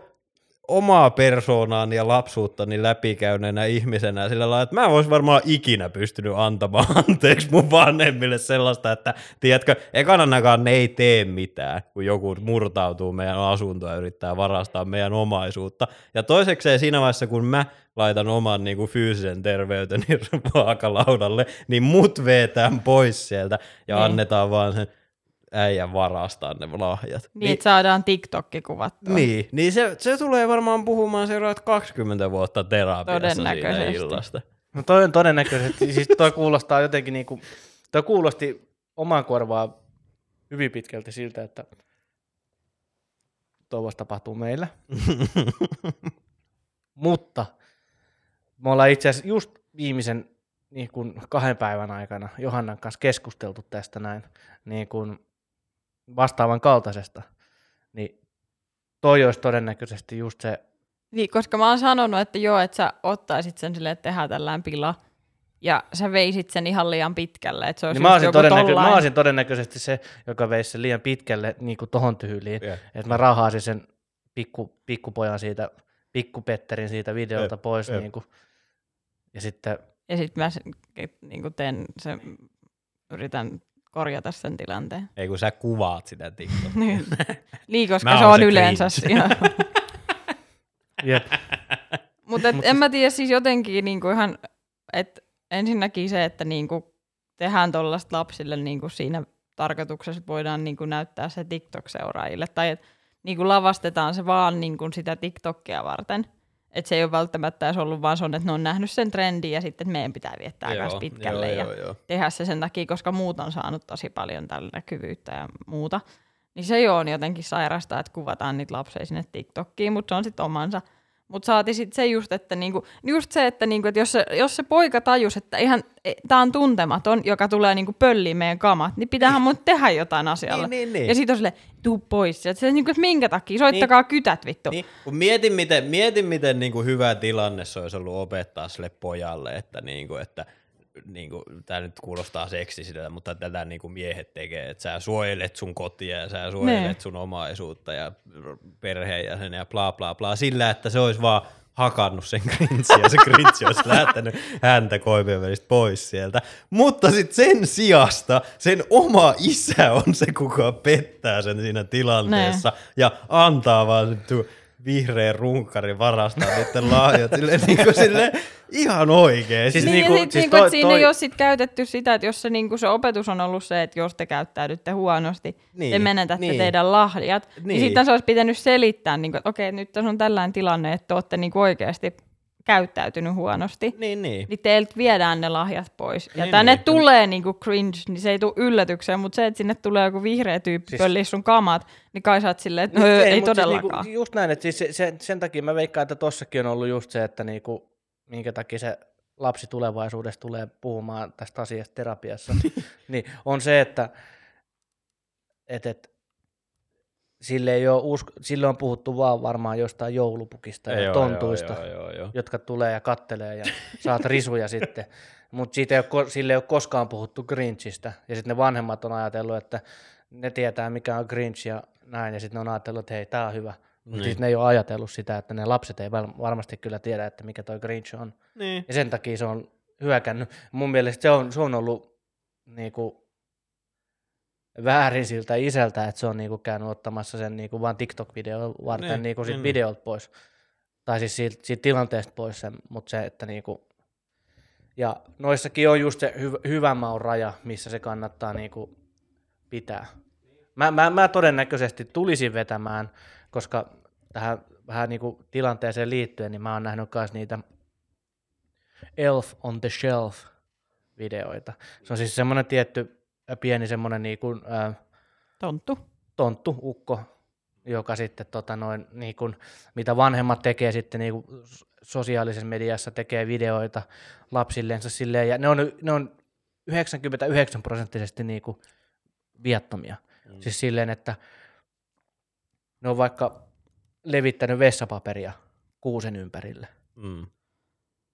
omaa persoonaani ja lapsuuttani läpikäyneenä ihmisenä sillä lailla, että mä en olisi varmaan ikinä pystynyt antamaan anteeksi mun vanhemmille sellaista, että tiedätkö, ekananakaan ne ei tee mitään, kun joku murtautuu meidän asuntoa ja yrittää varastaa meidän omaisuutta. Ja toisekseen siinä vaiheessa, kun mä laitan oman niin kuin fyysisen terveyteni vaakalaudalle, niin mut vetään pois sieltä ja Niin. annetaan vaan sen äijän varastaa ne lahjat. Niin, että saadaan TikTokki kuvattua. Niin, niin se, se tulee varmaan puhumaan seuraavat 20 vuotta terapiassa siinä Todennäköisesti. illasta. No toi on todennäköisesti, siis toi kuulostaa jotenkin niinku, toi kuulosti omaan korvaan hyvin pitkälti siltä, että toivottavasti tapahtuu meillä. Mutta me ollaan itse asiassa just viimeisen niin kuin kahden päivän aikana Johannan kanssa keskusteltu tästä näin niin kuin vastaavan kaltaisesta. Niin toi olisi todennäköisesti just se, Niin, koska mä oon sanonut, että joo, että sä ottaisit sen silleen, että tehdään tällään pila, ja sä veisit sen ihan liian pitkälle, että se olisi niin mä, olisin joku todennäkö- mä olisin todennäköisesti se, joka veisi sen liian pitkälle niin kuin tohon tyyliin, Jep. että mä rahaasin sen pikku, pikkupojan siitä, pikkupetterin siitä videolta Jep, pois, jep. niin kuin, ja sitten Ja sitten mä sen, niin teen sen, yritän korjata sen tilanteen. Ei kun sä kuvaat sitä TikTokia. Niin, niin koska se on se yleensä siinä. jep, Mutta Mut en mä tiedä siis jotenkin niinku ihan, että ensinnäkin se, että niinku tehdään tuollaista lapsille niinku siinä tarkoituksessa, että voidaan niinku näyttää se TikTok-seuraajille, tai että niinku lavastetaan se vaan niinku sitä TikTokia varten. Että se ei ole välttämättä edes ollut vaan se on, että ne on nähnyt sen trendin ja sitten että meidän pitää viettää myös pitkälle joo, ja joo, joo. tehdä se sen takia, koska muut on saanut tosi paljon tällä näkyvyyttä ja muuta. Niin se jo on jotenkin sairasta, että kuvataan niitä lapsia sinne TikTokkiin, mutta se on sitten omansa. Mutta saati sitten se just, että niinku, just se, että, niinku, että jos, se, jos se poika tajus, että ihan tämä on tuntematon, joka tulee niinku pölliin meidän kamat, niin pitäähän mun tehdä jotain asialle. Niin, niin, niin. Ja sitten on silleen, tuu pois. Ja se, niinku, että minkä takia, soittakaa niin. kytät vittu. Niin, kun mietin, miten, mietin, miten niin kuin hyvä tilanne se olisi ollut opettaa sille pojalle, että, niin kuin, että niin kuin, tämä nyt kuulostaa seksisiltä, mutta tätä niin kuin miehet tekee, että sä suojelet sun kotia ja sä suojelet Ne. sun omaisuutta ja perheenjäsen ja bla bla bla, sillä että se olisi vaan hakannut sen grintsiä ja se grintsi olisi lähtenyt häntä koivien välistä pois sieltä. Mutta sitten sen sijasta sen oma isä on se, kuka pettää sen siinä tilanteessa ja antaa vaan tu- vihreän runkarin varastaa niiden lahjat silleen, niin kuin silleen, ihan oikein. Siis niin, niinku- sit, siis toi- että siinä toi- ei ole sit käytetty sitä, että jos se, niinku, se opetus on ollut se, että jos te käyttäydytte huonosti, niin, Niin, te menetätte niin. niin. teidän lahjat, niin, Niin. niin sitten se olisi pitänyt selittää, niinku, että okei, nyt tässä on tällainen tilanne, että te olette niinku oikeasti käyttäytynyt huonosti. Niin, niin. Niin teiltä viedään ne lahjat pois. Ja Niin, tänne niin. tulee niinku cringe, niin se ei tule yllätykseen, mutta se, että sinne tulee joku vihreä tyyppi Siis- pölliä sun kamat, niin kai sä oot silleen, että ei, ei mut todellakaan. Siis niinku, just näin, että siis se, se, sen takia mä veikkaan, että tossakin on ollut just se, että niinku, minkä takia se lapsi tulevaisuudessa tulee puhumaan tästä asiasta terapiassa, niin on se, että et, et, sille, ei ole usko, sille on puhuttu vaan varmaan jostain joulupukista ja Joo, tontuista, Joo, joo, joo. jotka tulee ja kattelee ja saat risuja sitten. Mutta siitä ei ole, sille ei ole koskaan puhuttu Grinchistä. Ja sitten ne vanhemmat on ajatellut, että ne tietää mikä on Grinch ja näin. Ja sitten ne on ajatellut, että hei, tämä on hyvä. Mutta Niin. sitten ne ei ole ajatellut sitä, että ne lapset ei varmasti kyllä tiedä, että mikä toi Grinch on. Niin. Ja sen takia se on hyökännyt. Mun mielestä se on, se on ollut niinku, väärin siltä isältä, että se on niinku käynyt ottamassa sen niinku vaan TikTok-videon varten Niin, niinku sit niin. videolta pois. Tai siis siitä, siitä tilanteesta pois sen, mutta se, että niinku, ja noissakin on just se hy, hyvän maun raja, missä se kannattaa niinku pitää. Mä, mä, mä todennäköisesti tulisin vetämään, koska tähän vähän niinku tilanteeseen liittyen, niin mä oon nähnyt myös niitä Elf on the Shelf videoita. Se on siis semmoinen tietty pieni semmoinen niinku, äh, Tonttu. tonttu, ukko, joka sitten tota noin, niin kuin, mitä vanhemmat tekee sitten niin kuin sosiaalisessa mediassa, tekee videoita lapsillensa silleen, ja ne on, ne on 99 prosenttisesti niin kuin viattomia. Mm. Siis silleen, että ne on vaikka levittänyt vessapaperia kuusen ympärille, Mm.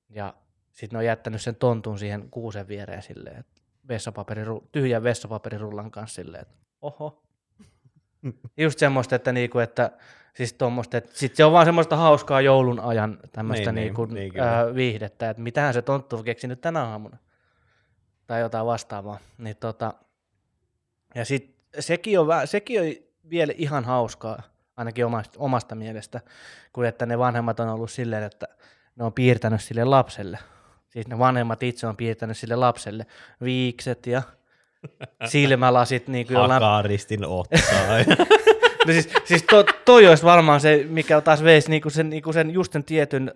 ja sitten ne on jättänyt sen tontun siihen kuusen viereen silleen, että vessapaperiru, tyhjän vessapaperirullan kanssa silleen, että oho. Just semmoista, että, niinku, että siis tommoista, että sit se on vaan semmoista hauskaa joulun ajan tämmöistä Niin, niinku, niin, niin niin, kyllä. ää, viihdettä, että mitähän se tonttu on keksinyt tänä aamuna. Tai jotain vastaavaa. Niin tota, ja sit sekin on, sekin on vielä ihan hauskaa, ainakin omasta, omasta mielestä, kun että ne vanhemmat on ollut silleen, että ne on piirtänyt sille lapselle. Siis ne vanhemmat itse on piirtänyt sille lapselle viikset ja silmälasit niin kuin jollain Hakaristin ottaa. No siis, siis to, toi olisi varmaan se, mikä taas veisi niinku sen, niinku sen just sen tietyn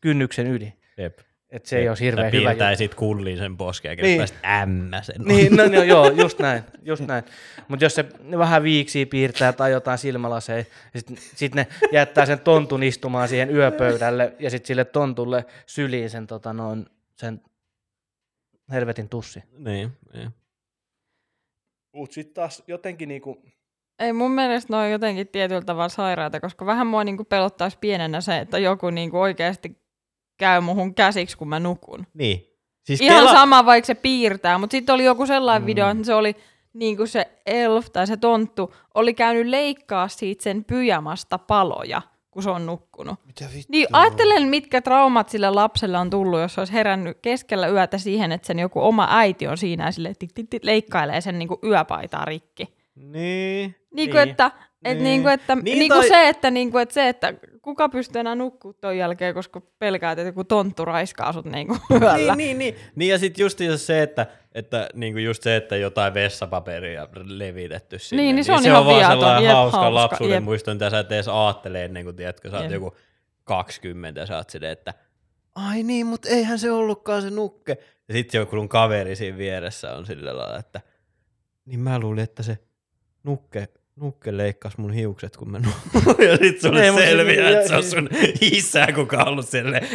kynnyksen yli. Jep. Että se ei olisi hirveän hyvä juttu. Piirtäisit kulliin sen poskeen, ja Niin. niin. ämmä sen. Niin, no, no joo, just näin, just näin. Mutta jos se vähän viiksiä piirtää tai jotain silmälaseja, sitten sit ne jättää sen tontun istumaan siihen yöpöydälle ja sitten sille tontulle syliin sen, tota, noin, sen helvetin tussi. Niin, niin. Mutta sitten taas jotenkin niinku, Ei mun mielestä ne on jotenkin tietyllä tavalla sairaita, koska vähän mua niinku pelottaisi pienenä se, että joku niinku oikeasti käy muhun käsiksi, kun mä nukun. niin. Siis Ihan Kela... sama, vaikka se piirtää, mutta sitten oli joku sellainen mm. video, että se oli niin kuin se elf tai se tonttu oli käynyt leikkaa siitä sen pyjamasta paloja, kun se on nukkunut. Mitä vittua? Niin ajattelen, mitkä traumat sille lapselle on tullut, jos se olisi herännyt keskellä yötä siihen, että sen joku oma äiti on siinä ja sille leikkailee sen niin kuin yöpaitaa rikki. Niin. Niin kuin, että, et Niin. niin kuin, että, Niin niin kuin tai- se, että, niin kuin, että se, että kuka pystyy enää nukkuu ton jälkeen, koska pelkäät, että joku tonttu raiskaa sut niin kuin yöllä. Niin, niin, niin. niin ja sitten just se, että, että niinku just se, että jotain vessapaperia levitetty sinne. Niin, niin se on se ihan on vaan sellainen Jep, hauska, hauska, lapsuuden jep. muisto, mitä sä et edes aattele ennen kuin tiedätkö, sä oot Jep. joku 20 ja sä oot silleen, että ai niin, mutta eihän se ollutkaan se nukke. Ja sitten joku kaveri siinä vieressä on sillä lailla, että niin mä luulin, että se nukke, nukke leikkasi mun hiukset, kun mä nukuin. Ja sit sulle Ei, selviää, että se on sun isä, kuka on ollut silleen,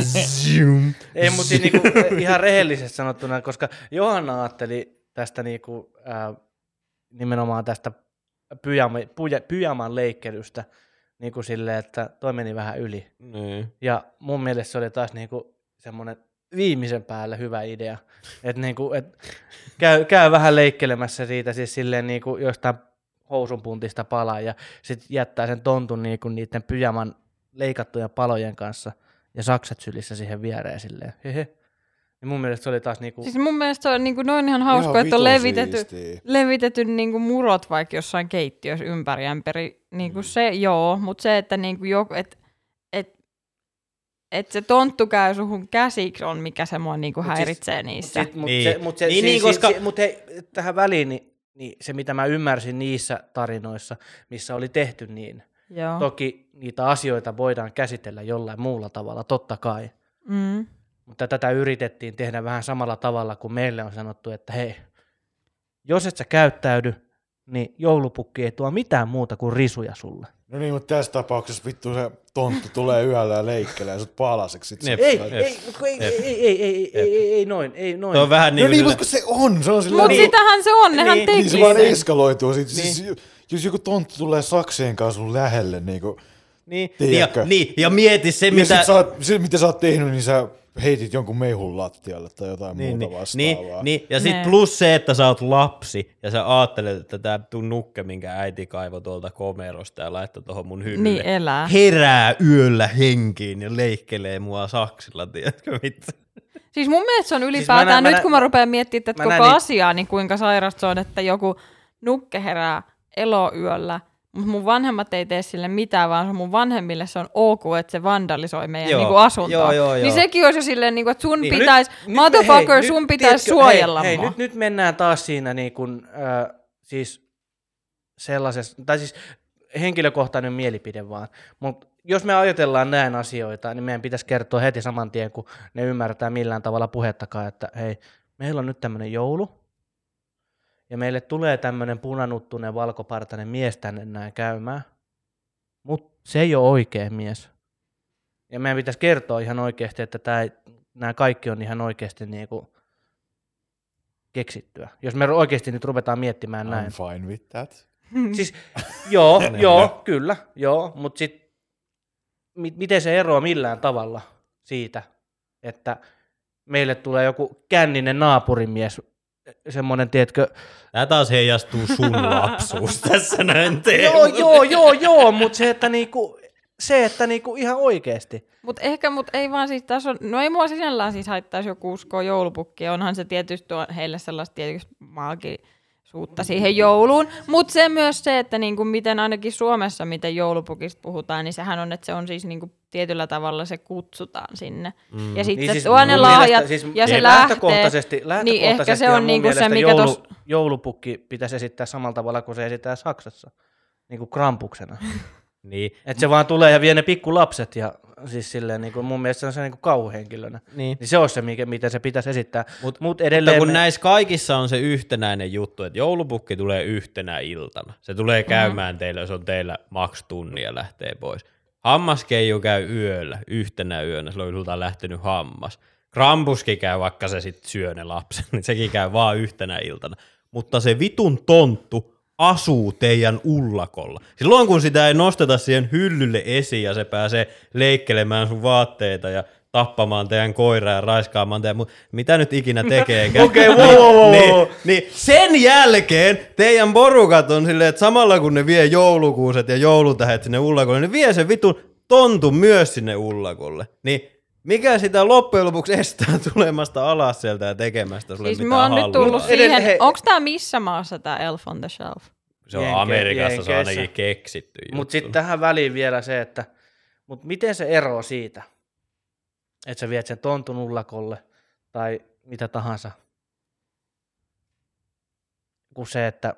zoom. Ei, mutta niinku, ihan rehellisesti sanottuna, koska Johanna ajatteli tästä niinku, ää, nimenomaan tästä pyjama, puja, pyjaman leikkelystä niin kuin silleen, että toi meni vähän yli. Niin. Ja mun mielestä se oli taas niinku semmoinen viimeisen päälle hyvä idea. Että niinku, et käy, käy vähän leikkelemässä siitä siis silleen niinku jostain housunpuntista palaa ja sitten jättää sen tontun niinku niiden pyjaman leikattujen palojen kanssa ja sakset sylissä siihen viereen silleen. Hehe. Ja mun mielestä se oli taas niinku... Siis mun mielestä se on, niin kuin, noin ihan hauskoja, että on levitetty, levitetty niin kuin murot vaikka jossain keittiössä ympäri ämpäri. Niin kuin se, joo, mutta se, että niin kuin joku, et, et, et se tonttu käy suhun käsiksi on, mikä se mua niin kuin Mut siis- häiritsee niissä. Sit, mut Niin. se, mut se, Niin, niin, niin, niin, koska- koska... mut hei, tähän väliin, niin, niin se mitä mä ymmärsin niissä tarinoissa, missä oli tehty niin, joo. toki niitä asioita voidaan käsitellä jollain muulla tavalla, totta kai. Mm. Mutta tätä yritettiin tehdä vähän samalla tavalla kuin meille on sanottu, että hei, jos et sä käyttäydy, niin joulupukki ei tuo mitään muuta kuin risuja sulle. No niin, mutta tässä tapauksessa vittu se tonttu tulee yöllä ja leikkelee ja sut palaseksi. Sit ei, ei, ei, ei, ei, ei, ei, ei, noin, ei noin. Se on vähän no niinku niin no niin, mutta se on, se on sillä Mutta niinku- sitähän se on, nehän niin, teki niin, se vaan eskaloituu. Siis niin. Siis, jos joku tonttu tulee sakseen kanssa sun lähelle, niinku- niin kuin, niin, ja, niin, ja mieti se, ja mitä... Sit sä oot, se, mitä sä oot tehnyt, niin sä heitit jonkun mehun lattialle tai jotain Niin, muuta niin, vastaavaa. niin, niin, ja sitten Ne. plus se, että sä oot lapsi ja sä ajattelet, että tämä tuu nukke, minkä äiti kaivoi tuolta komerosta ja laittoi tuohon mun hyllylle. Niin elää. Herää yöllä henkiin ja leikkelee mua saksilla, tiedätkö mitä? Siis mun mielestä se on ylipäätään, näen- mä nyt näen- kun mä rupean miettimään tätä mä koko näen niitä- asiaa, niin kuinka sairasta se on, että joku nukke herää eloyöllä, mutta mun vanhemmat ei tee sille mitään, vaan mun vanhemmille se on ok, että se vandalisoi meidän Joo, niinku asuntoa. joo, joo, Niin joo. sekin olisi jo silleen, niinku, että sun Niin, pitäisi, motherfucker, hei, sun pitäisi suojella hei, mua. hei, nyt, nyt mennään taas siinä niin kuin, äh, siis sellaisessa, tai siis henkilökohtainen mielipide vaan, mutta jos me ajatellaan näin asioita, niin meidän pitäisi kertoa heti saman tien, kun ne ymmärtää millään tavalla puhettakaan, että hei, meillä on nyt tämmöinen joulu, ja meille tulee tämmöinen punanuttunen valkopartainen mies tänne näin käymään, mutta se ei ole oikea mies. Ja meidän pitäisi kertoa ihan oikeasti, että tämä, nämä kaikki on ihan oikeasti niin kuin keksittyä. Jos me oikeasti nyt ruvetaan miettimään näin. I'm fine with that. Siis, joo, joo, kyllä, joo, mutta sitten mi- miten se eroaa millään tavalla siitä, että meille tulee joku känninen naapurimies, semmoinen, tiedätkö, Tämä taas heijastuu sun lapsuus tässä näin joo, joo, joo, joo, mutta se, että niinku, se, että niinku ihan oikeasti. Mutta ehkä, mut ei vaan siis tässä on, no ei mua sinällään siis haittaisi joku uskoa joulupukkia, onhan se tietysti tuo heille sellaista tietysti maagisuutta siihen jouluun, mutta se myös se, että niinku miten ainakin Suomessa, miten joulupukista puhutaan, niin sehän on, että se on siis niinku tietyllä tavalla se kutsutaan sinne. Mm. Ja sitten Niin niin siis se tuo ne lahjat siis ja se niin lähtee, lähtökohtaisesti, niin lähtökohtaisesti ehkä se on niinku se, mikä joulu, tos, joulupukki pitäisi esittää samalla tavalla kuin se esittää Saksassa, niin kuin krampuksena. Niin, Että se vaan tulee ja vie ne pikkulapset ja siis silleen niin kuin mun mielestä se on se niin kuin kauhuhenkilönä. niin. Niin se on se, mikä, miten se pitäisi esittää. Mut- Mutta mut Mutta edelleen... kun me- näissä kaikissa on se yhtenäinen juttu, että joulupukki tulee yhtenä iltana. Se tulee käymään mm-hmm. teillä, jos on teillä maks tunnia lähtee pois. Hammaskeiju käy yöllä, yhtenä yönä, silloin sulta on lähtenyt hammas. Krampuski käy, vaikka se sitten syö ne lapset, niin sekin käy vaan yhtenä iltana. Mutta se vitun tonttu asuu teidän ullakolla. Silloin kun sitä ei nosteta siihen hyllylle esiin ja se pääsee leikkelemään sun vaatteita ja tappamaan teidän koiraa ja raiskaamaan teidän, mitä nyt ikinä tekeekään. Okei, wow, wow, wow, niin, wow. niin sen jälkeen teidän porukat on silleen, että samalla kun ne vie joulukuuset ja joulutähet sinne ullakolle, ne vie sen vitun tontun myös sinne ullakolle. Niin mikä sitä loppujen lopuksi estää tulemasta alas sieltä ja tekemästä sulle siis mitä oon nyt tullut siihen, onko tämä missä maassa tämä Elf on the Shelf? Se on Jenke- Amerikassa, se on Jenkeissä. ainakin keksitty. Mutta sitten tähän väliin vielä se, että mut miten se eroaa siitä, että sä viet sen tontun ullakolle tai mitä tahansa, kuin se, että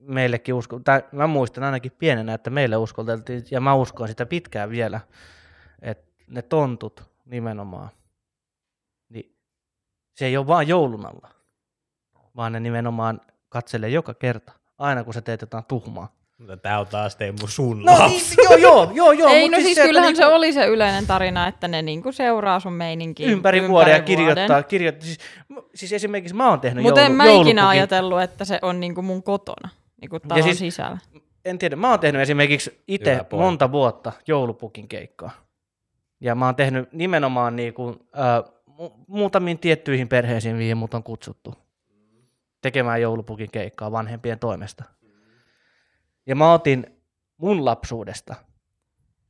meillekin usko, tai mä muistan ainakin pienenä, että meille uskolteltiin, ja mä uskon sitä pitkään vielä, että ne tontut nimenomaan, niin se ei ole vaan joulun alla, vaan ne nimenomaan katselee joka kerta, aina kun sä teet jotain tuhmaa. Mutta tää on taas Teemu sun No lapsi. niin, joo, joo, joo, joo. Ei, no siis se, että kyllähän niinku se oli se yleinen tarina, että ne niinku seuraa sun meininkiä ympäri, vuoden ja kirjoittaa, kirjoittaa. Siis, siis esimerkiksi mä oon tehnyt Mutta joulu, en mä ikinä ajatellut, että se on niinku mun kotona, niinku talon siis- sisällä. En tiedä, mä oon tehnyt esimerkiksi itse monta vuotta joulupukin keikkaa. Ja mä oon tehnyt nimenomaan niinku, äh, mu- muutamiin tiettyihin perheisiin, mihin mut on kutsuttu tekemään joulupukin keikkaa vanhempien toimesta. Ja mä otin mun lapsuudesta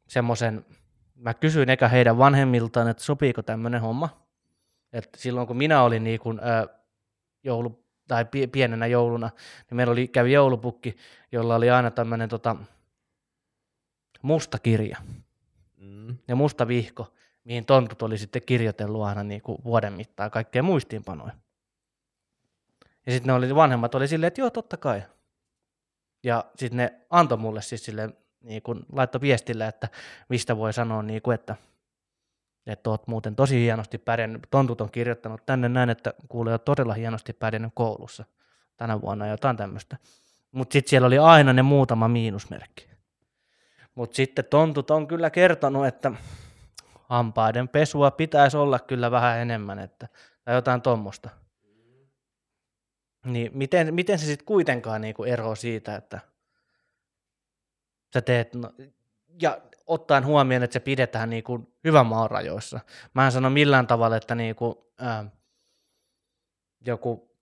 semmoisen, mä kysyin eka heidän vanhemmiltaan, että sopiiko tämmöinen homma. että silloin kun minä olin niin kuin, ää, joulu, tai pie- pienenä jouluna, niin meillä oli, kävi joulupukki, jolla oli aina tämmöinen tota, musta kirja Mm. ja musta vihko, mihin tontut oli sitten kirjoitellut aina niin kuin vuoden mittaan kaikkea muistiinpanoja. Ja sitten ne oli, vanhemmat oli silleen, että joo, totta kai. Ja sitten ne antoi mulle siis silleen, niin kuin laittoi viestillä, että mistä voi sanoa, niin kuin, että, että oot muuten tosi hienosti pärjännyt. Tontut on kirjoittanut tänne näin, että kuulee oot todella hienosti pärjännyt koulussa tänä vuonna jotain tämmöistä. Mutta sitten siellä oli aina ne muutama miinusmerkki. Mutta sitten tontut on kyllä kertonut, että hampaiden pesua pitäisi olla kyllä vähän enemmän, että, tai jotain tuommoista. Niin miten, miten se sitten kuitenkaan niinku eroaa siitä, että sä teet, no, ja ottaen huomioon, että se pidetään niinku hyvän maan rajoissa. Mä en sano millään tavalla, että niinku, ää, joku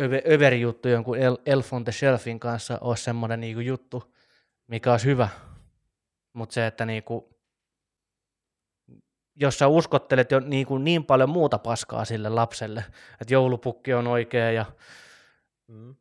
öve- överi juttu jonkun El- Elf on the Shelfin kanssa olisi semmoinen niinku juttu, mikä olisi hyvä. Mutta se, että niinku, jos sä uskottelet jo niin, kuin niin paljon muuta paskaa sille lapselle, että joulupukki on oikea ja Mm.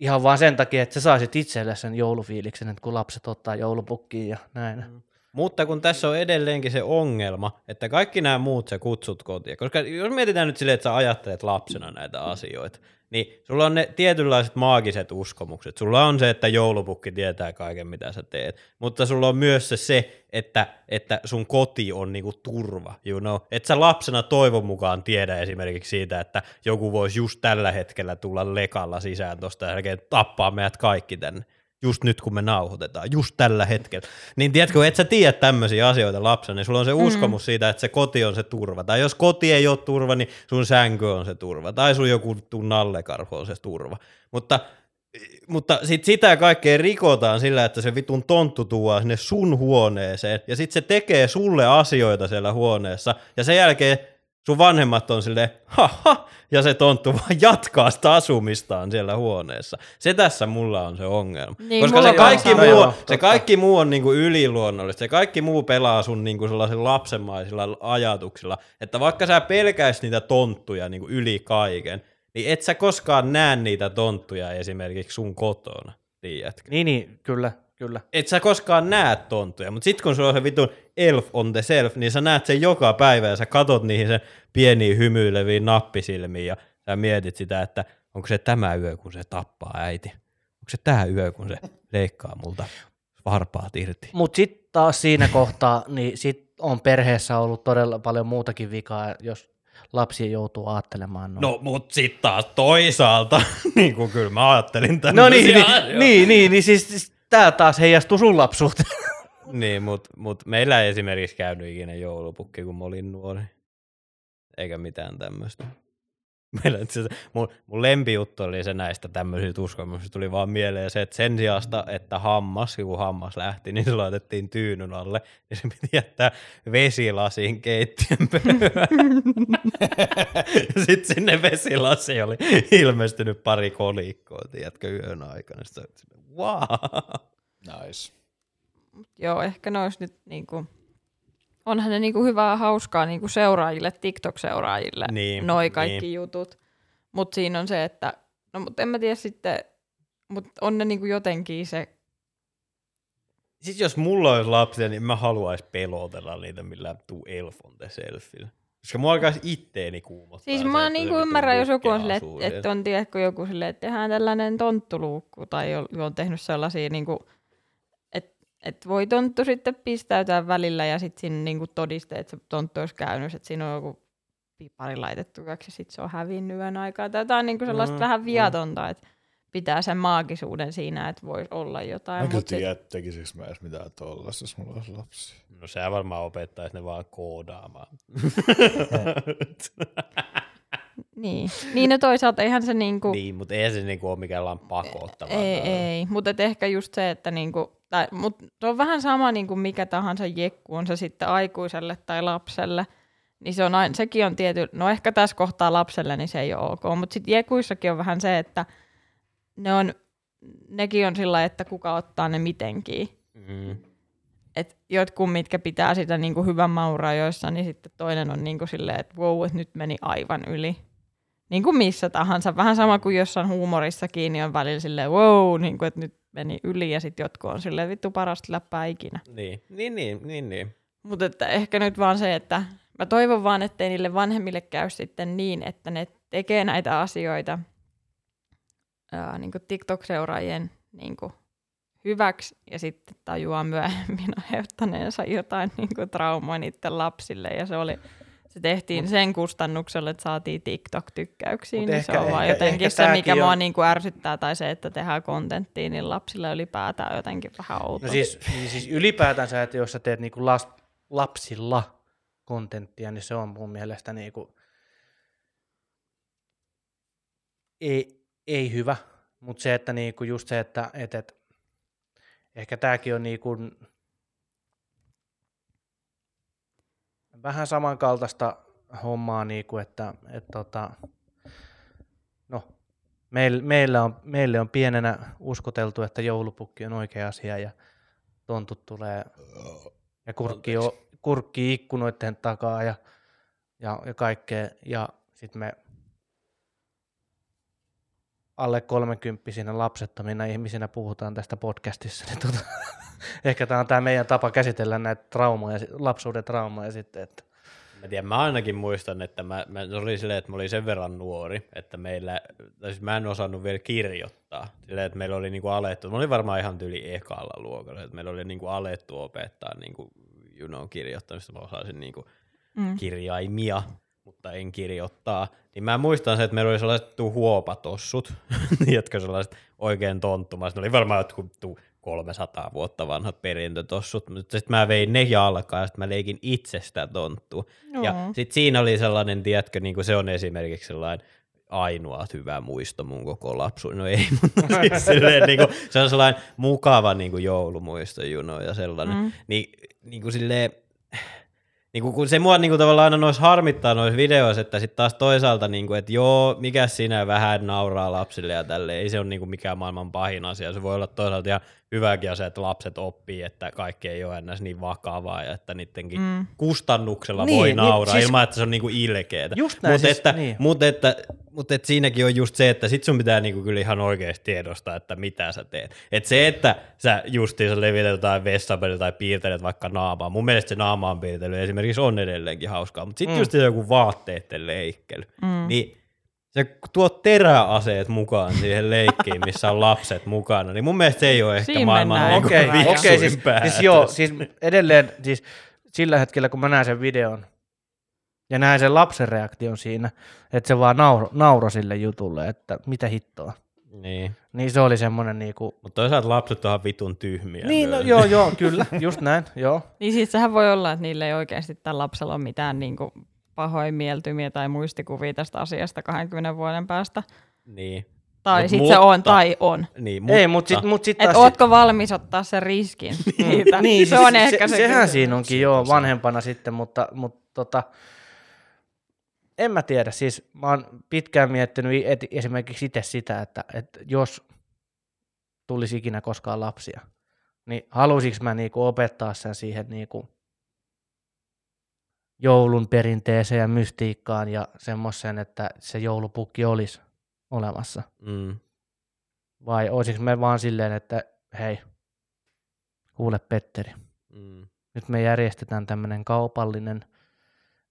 ihan vaan sen takia, että sä saisit itselle sen joulufiiliksen, että kun lapset ottaa joulupukkiin ja näin. Mm. Mutta kun tässä on edelleenkin se ongelma, että kaikki nämä muut sä kutsut kotiin, koska jos mietitään nyt silleen, että sä ajattelet lapsena näitä asioita, niin sulla on ne tietynlaiset maagiset uskomukset. Sulla on se, että joulupukki tietää kaiken, mitä sä teet, mutta sulla on myös se, se että, että sun koti on niinku turva, you know? Että sä lapsena toivon mukaan tiedä esimerkiksi siitä, että joku voisi just tällä hetkellä tulla lekalla sisään tuosta ja tappaa meidät kaikki tänne just nyt kun me nauhoitetaan, just tällä hetkellä. Niin tiedätkö, et sä tiedä tämmöisiä asioita lapsena, niin sulla on se uskomus siitä, että se koti on se turva. Tai jos koti ei ole turva, niin sun sänky on se turva. Tai sun joku tuun nallekarhu on se turva. Mutta mutta sit sitä kaikkea rikotaan sillä, että se vitun tonttu tuo sinne sun huoneeseen, ja sitten se tekee sulle asioita siellä huoneessa, ja sen jälkeen sun vanhemmat on silleen, haha, ja se tonttu vaan jatkaa sitä asumistaan siellä huoneessa. Se tässä mulla on se ongelma. Niin, Koska se on kaikki, muu, Joo, se totta. kaikki muu on niinku yliluonnollista. Se kaikki muu pelaa sun niinku sellaisilla lapsenmaisilla ajatuksilla. Että vaikka sä pelkäis niitä tonttuja niinku yli kaiken, niin et sä koskaan näe niitä tonttuja esimerkiksi sun kotona, tiedätkö? Niin, niin, kyllä, kyllä. Et sä koskaan näe tonttuja, mutta sit kun sulla on se vitun elf on the self, niin sä näet sen joka päivä ja sä katot niihin sen pieniin hymyileviin nappisilmiin ja sä mietit sitä, että onko se tämä yö, kun se tappaa äiti. Onko se tämä yö, kun se leikkaa multa varpaat irti. Mutta sitten taas siinä kohtaa, niin sit on perheessä ollut todella paljon muutakin vikaa, jos lapsi joutuu ajattelemaan. No, mut sit taas toisaalta, niin kuin kyllä mä ajattelin no niin, niin, asioita. niin, niin, niin siis, siis tämä taas heijastuu sun lapsuuteen. Niin, mutta mut meillä ei esimerkiksi käynyt ikinä joulupukki, kun mä olin nuori. Eikä mitään tämmöistä. Meillä itse mun, mun lempijuttu oli se näistä tämmöisistä uskomuksista. Tuli vaan mieleen se, että sen sijasta, että hammas, kun hammas lähti, niin se laitettiin tyynyn alle, niin se piti jättää vesilasiin keittiön pöydälle. Sitten sinne vesilasiin oli ilmestynyt pari kolikkoa, tiedätkö, yön aikana. Sitten wow. Nice. Joo, ehkä ne olisi nyt niinku, onhan ne niinku hyvää hauskaa niinku seuraajille, TikTok-seuraajille, Niin, noi kaikki niin. jutut. Mutta siinä on se, että, no mutta en mä tiedä sitten, mutta on ne niinku jotenkin se, Siis jos mulla olisi lapsia, niin mä haluaisin pelotella niitä millään tuu elf on the selfillä. Koska mua alkaisi itteeni kuumottaa. siis mä se niinku ymmärrän, jos joku on asuu että, että on tiedätkö joku silleen, että tehdään tällainen tonttuluukku, tai on, on tehnyt sellaisia niinku, et voi tonttu sitten pistäytyä välillä ja sitten siinä niinku todiste, että se tonttu olisi käynyt, että siinä on joku pipari laitettu yöksi ja sitten se on hävinnyt yön aikaa. Tai jotain niinku sellaista Mm, mm, vähän mm. viatonta, että pitää sen maagisuuden siinä, että voisi olla jotain. Mä kyllä mut sit- tekisikö mä edes mitään tollasta, jos mulla olisi lapsi. No sä varmaan opettaisi ne vaan koodaamaan. Niin. niin, no toisaalta eihän se niinku... niin, mutta ei se niinku ole mikään pakottava. Ei, ei. mutta et ehkä just se, että niinku, tai, mut se on vähän sama niinku mikä tahansa jekku, on se sitten aikuiselle tai lapselle. Niin se on aina, sekin on tiety, no ehkä tässä kohtaa lapselle, niin se ei ole ok. Mutta sitten jekuissakin on vähän se, että ne on, nekin on sillä että kuka ottaa ne mitenkin. Mm. Et jotkut, mitkä pitää sitä niinku hyvän maun rajoissa, niin sitten toinen on niinku silleen, että wow, että nyt meni aivan yli. Niin kuin missä tahansa. Vähän sama kuin jossain huumorissakin, niin on välillä silleen wow, niin kuin, että nyt meni yli ja sitten jotkut on silleen vittu parasta läppää ikinä. Niin, niin, niin, niin, niin. Mutta että ehkä nyt vaan se, että mä toivon vaan, ettei niille vanhemmille käy sitten niin, että ne tekee näitä asioita ää, niin kuin TikTok-seuraajien niin kuin hyväksi ja sitten tajuaa myöhemmin aiheuttaneensa jotain niin kuin traumaa niiden lapsille ja se oli se tehtiin sen kustannuksella, että saatiin TikTok-tykkäyksiin, Mut niin ehkä- se on vaan ehkä- jotenkin ehkä se, mikä mua on- niin kuin ärsyttää, tai se, että tehdään kontenttia, niin lapsille ylipäätään jotenkin vähän outoa. No siis, niin siis ylipäätänsä, että jos sä teet niinku las, lapsilla kontenttia, niin se on mun mielestä niinku, ei, ei hyvä, mutta se, että niinku just se, että et, et, ehkä tämäkin on niinku vähän samankaltaista hommaa, niinku, että et, tota, no, meil, meillä on, meille on pienenä uskoteltu, että joulupukki on oikea asia ja tontut tulee ja kurkki, o, kurkkii ikkunoiden takaa ja, ja, ja kaikkea. Ja sitten me alle kolmekymppisinä lapsettomina ihmisinä puhutaan tästä podcastissa. Niin tota, ehkä tämä on tämä meidän tapa käsitellä näitä traumoja, lapsuuden traumoja sitten. Että. Mä tiedän, mä ainakin muistan, että mä, mä, se oli silleen, että mä olin sen verran nuori, että meillä, tai siis mä en osannut vielä kirjoittaa. Silleen, että meillä oli niinku alettu, mä olin varmaan ihan tyyli ekalla luokalla, että meillä oli niinku alettu opettaa niinku, you know, kirjoittamista, mä osasin niinku Mm. kirjaimia, mutta en kirjoittaa. Niin mä muistan se, että meillä oli sellaiset tuu huopatossut, jotka sellaiset oikein tonttumaiset. Ne oli varmaan jotkut tuu 300 vuotta vanhat perintötossut, mutta sitten mä vein ne jalkaan ja sitten mä leikin itse sitä tonttua. Ja sitten siinä oli sellainen, tiedätkö, niin kuin se on esimerkiksi sellainen ainoa hyvä muisto mun koko lapsuuden. No ei, mutta siis silleen, niin kuin, se on sellainen mukava niin kuin joulumuisto, you know, ja sellainen. Mm. Niin, niin kuin silleen, niin kuin, kun se mua niin kuin tavallaan aina noissa harmittaa noissa videoissa, että sitten taas toisaalta, niin kuin, että joo, mikä sinä vähän nauraa lapsille ja tälle, ei se ole niin kuin mikään maailman pahin asia. Se voi olla toisaalta ihan hyväkin asia, että lapset oppii, että kaikki ei ole enää niin vakavaa ja että niidenkin Mm. kustannuksella Niin, voi niin, nauraa siis- ilman, että se on niinku ilkeetä. Mutta siis- että, niin. mut että, mut että siinäkin on just se, että sit sun pitää niinku kyllä ihan oikeasti tiedostaa, että mitä sä teet. Et se, että sä justiinsa levität jotain vessapeliä tai piirtelet vaikka naamaa, mun mielestä se naamaan piirtely esimerkiksi on edelleenkin hauskaa, mutta sitten Mm. just joku vaatteiden leikkely, Mm. niin se tuo teräaseet mukaan siihen leikkiin, missä on lapset mukana, niin mun mielestä se ei ole ehkä Siinä maailman niinku Okei, fiksuin okei, siis, päätös. siis joo, siis edelleen siis sillä hetkellä, kun mä näen sen videon ja näen sen lapsen reaktion siinä, että se vaan nauro, nauro sille jutulle, että mitä hittoa. Niin. Niin se oli semmoinen niinku, Mutta toisaalta lapset on ihan vitun tyhmiä. niin no, joo, joo, kyllä, just näin, joo. Niin siis sehän voi olla, että niillä ei oikeasti tällä lapsella ole mitään niin kuin pahoin mieltymiä tai muistikuvia tästä asiasta 20 vuoden päästä. Niin. Tai Mut sitten se on mutta- tai on. niin Ei, mutta sitten mut sit Että taas... ootko valmis ottaa sen riskin siitä? niin, se on ehkä se, Sehän kysymys. siinä onkin joo vanhempana sitten, mutta, mutta tota, en mä tiedä. Siis mä oon pitkään miettinyt et, esimerkiksi itse sitä, että, että jos tulisi ikinä koskaan lapsia, niin halusinko mä niinku opettaa sen siihen niinku joulun perinteeseen ja mystiikkaan ja semmoiseen, että se joulupukki olisi olemassa. Mm. Vai olisinko me vaan silleen, että hei, kuule Petteri, Mm. nyt me järjestetään tämmöinen kaupallinen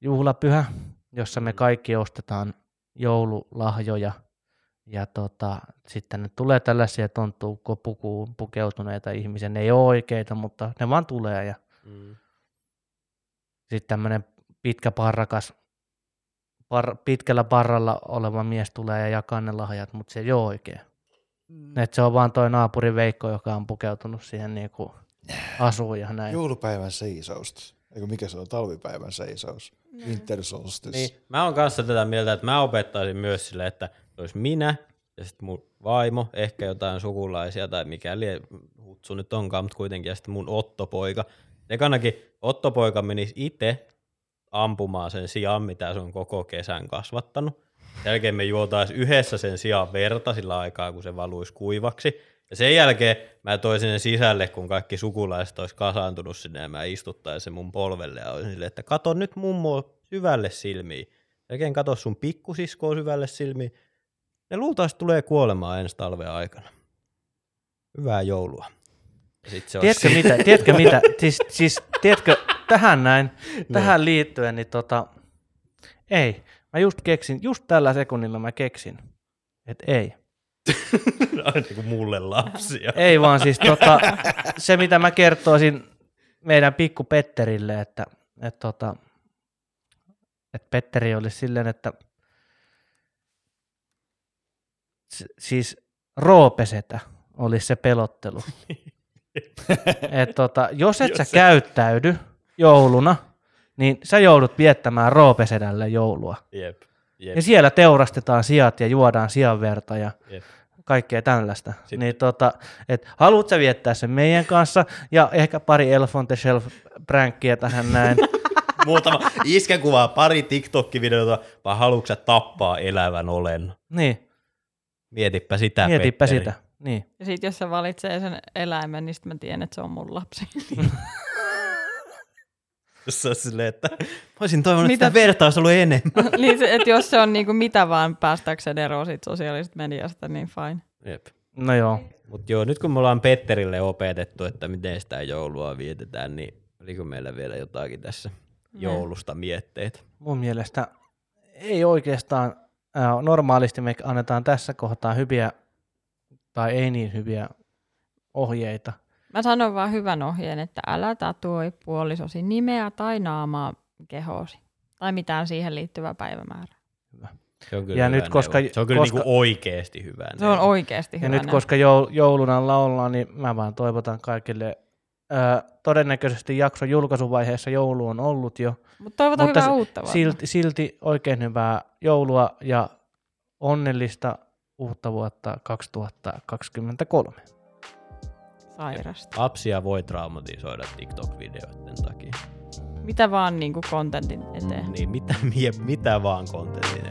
juhlapyhä, jossa me Mm. kaikki ostetaan joululahjoja ja tota, sitten ne tulee tällaisia tonttuukko pukuun pukeutuneita ihmisiä. Ne ei ole oikeita, mutta ne vaan tulee ja Mm. sitten tämmöinen pitkä parrakas, par, pitkällä parralla oleva mies tulee ja jakaa ne lahjat, mutta se ei ole oikein. Mm. Et se on vaan toi naapuri Veikko, joka on pukeutunut siihen niinku asuun ja näin. Joulupäivän seisous. Eikö mikä se on? Talvipäivän seisous. Winter solstice. Niin, mä oon kanssa tätä mieltä, että mä opettaisin myös sille, että se olisi minä ja sitten mun vaimo, ehkä jotain sukulaisia tai mikäli hutsu nyt onkaan, mutta kuitenkin ja sitten mun Ottopoika. Ekanakin Ottopoika menisi itse ampumaan sen sian, mitä se on koko kesän kasvattanut. Sen jälkeen me juotaisiin yhdessä sen sian verta sillä aikaa, kun se valuisi kuivaksi. Ja sen jälkeen mä toisin sen sisälle, kun kaikki sukulaiset olisi kasaantunut sinne ja mä istuttaisin sen mun polvelle ja olisin silleen, että kato nyt mummo syvälle silmiin. Sen jälkeen kato sun pikkusiskoa syvälle silmiin. Ne luultavasti tulee kuolemaan ensi talven aikana. Hyvää joulua. Ja sit se Tiedätkö mitä? Tiedätkö mitä? Siis, siis tiedätkö, tähän näin, tähän liittyen, niin tota, ei. Mä just keksin, just tällä sekunnilla mä keksin, että ei. Aina niin kuin mulle lapsia. Ei vaan siis tota, se, mitä mä kertoisin meidän pikku Petterille, että, että, tota, että Petteri olisi silleen, että siis roopesetä olisi se pelottelu. Et tota, jos et Jos sä se- käyttäydy jouluna, niin sä joudut viettämään roopesedälle joulua. Jep, jep, Ja siellä teurastetaan sijat ja juodaan sianverta ja jep. kaikkea tällaista. Sitten- Niin tota, et haluat sä viettää sen meidän kanssa ja ehkä pari Elf on the Shelf pränkkiä tähän näin. Muutama iskekuvaa, pari TikTok-videota, vai haluatko sä tappaa elävän olen? niin, Mietipä sitä, mietipä Petteri. sitä. Niin. Ja sitten jos se valitsee sen eläimen, niin sitten mä tiedän, että se on mun lapsi. Jossa on silleen, että mä olisin toivonut, Mitä- että sitä verta olisi ollut enemmän. niin se, että jos se on niinku mitä vaan päästäkseen eroon siitä sosiaalisesta mediasta, niin fine. Jep. No joo. Mutta joo, nyt kun me ollaan Petterille opetettu, että miten sitä joulua vietetään, niin oliko meillä vielä jotakin tässä joulusta mietteet? Mun mielestä ei oikeastaan, ää, normaalisti me annetaan tässä kohtaa hyviä tai ei niin hyviä ohjeita. Mä sanon vaan hyvän ohjeen, että älä tatuoi puolisosi nimeä tai naamaa kehoosi. Tai mitään siihen liittyvää päivämäärää. Se on kyllä Ja hyvä nyt koska-. Se on kyllä koska- niinku oikeasti hyvä Se on oikeasti Ja hyvä. nyt neuvo. koska joul- joulun alla ollaan, niin mä vaan toivotan kaikille. Ää, todennäköisesti jakson julkaisuvaiheessa joulu on ollut jo. Mut toivotan mutta hyvää uutta vuotta. Silti, silti oikein hyvää joulua ja onnellista uutta vuotta 2023. Sairasta. Lapsia voi traumatisoida TikTok-videoiden takia. Mitä vaan niinku kontentin eteen. Niin mitä, mitä vaan kontentin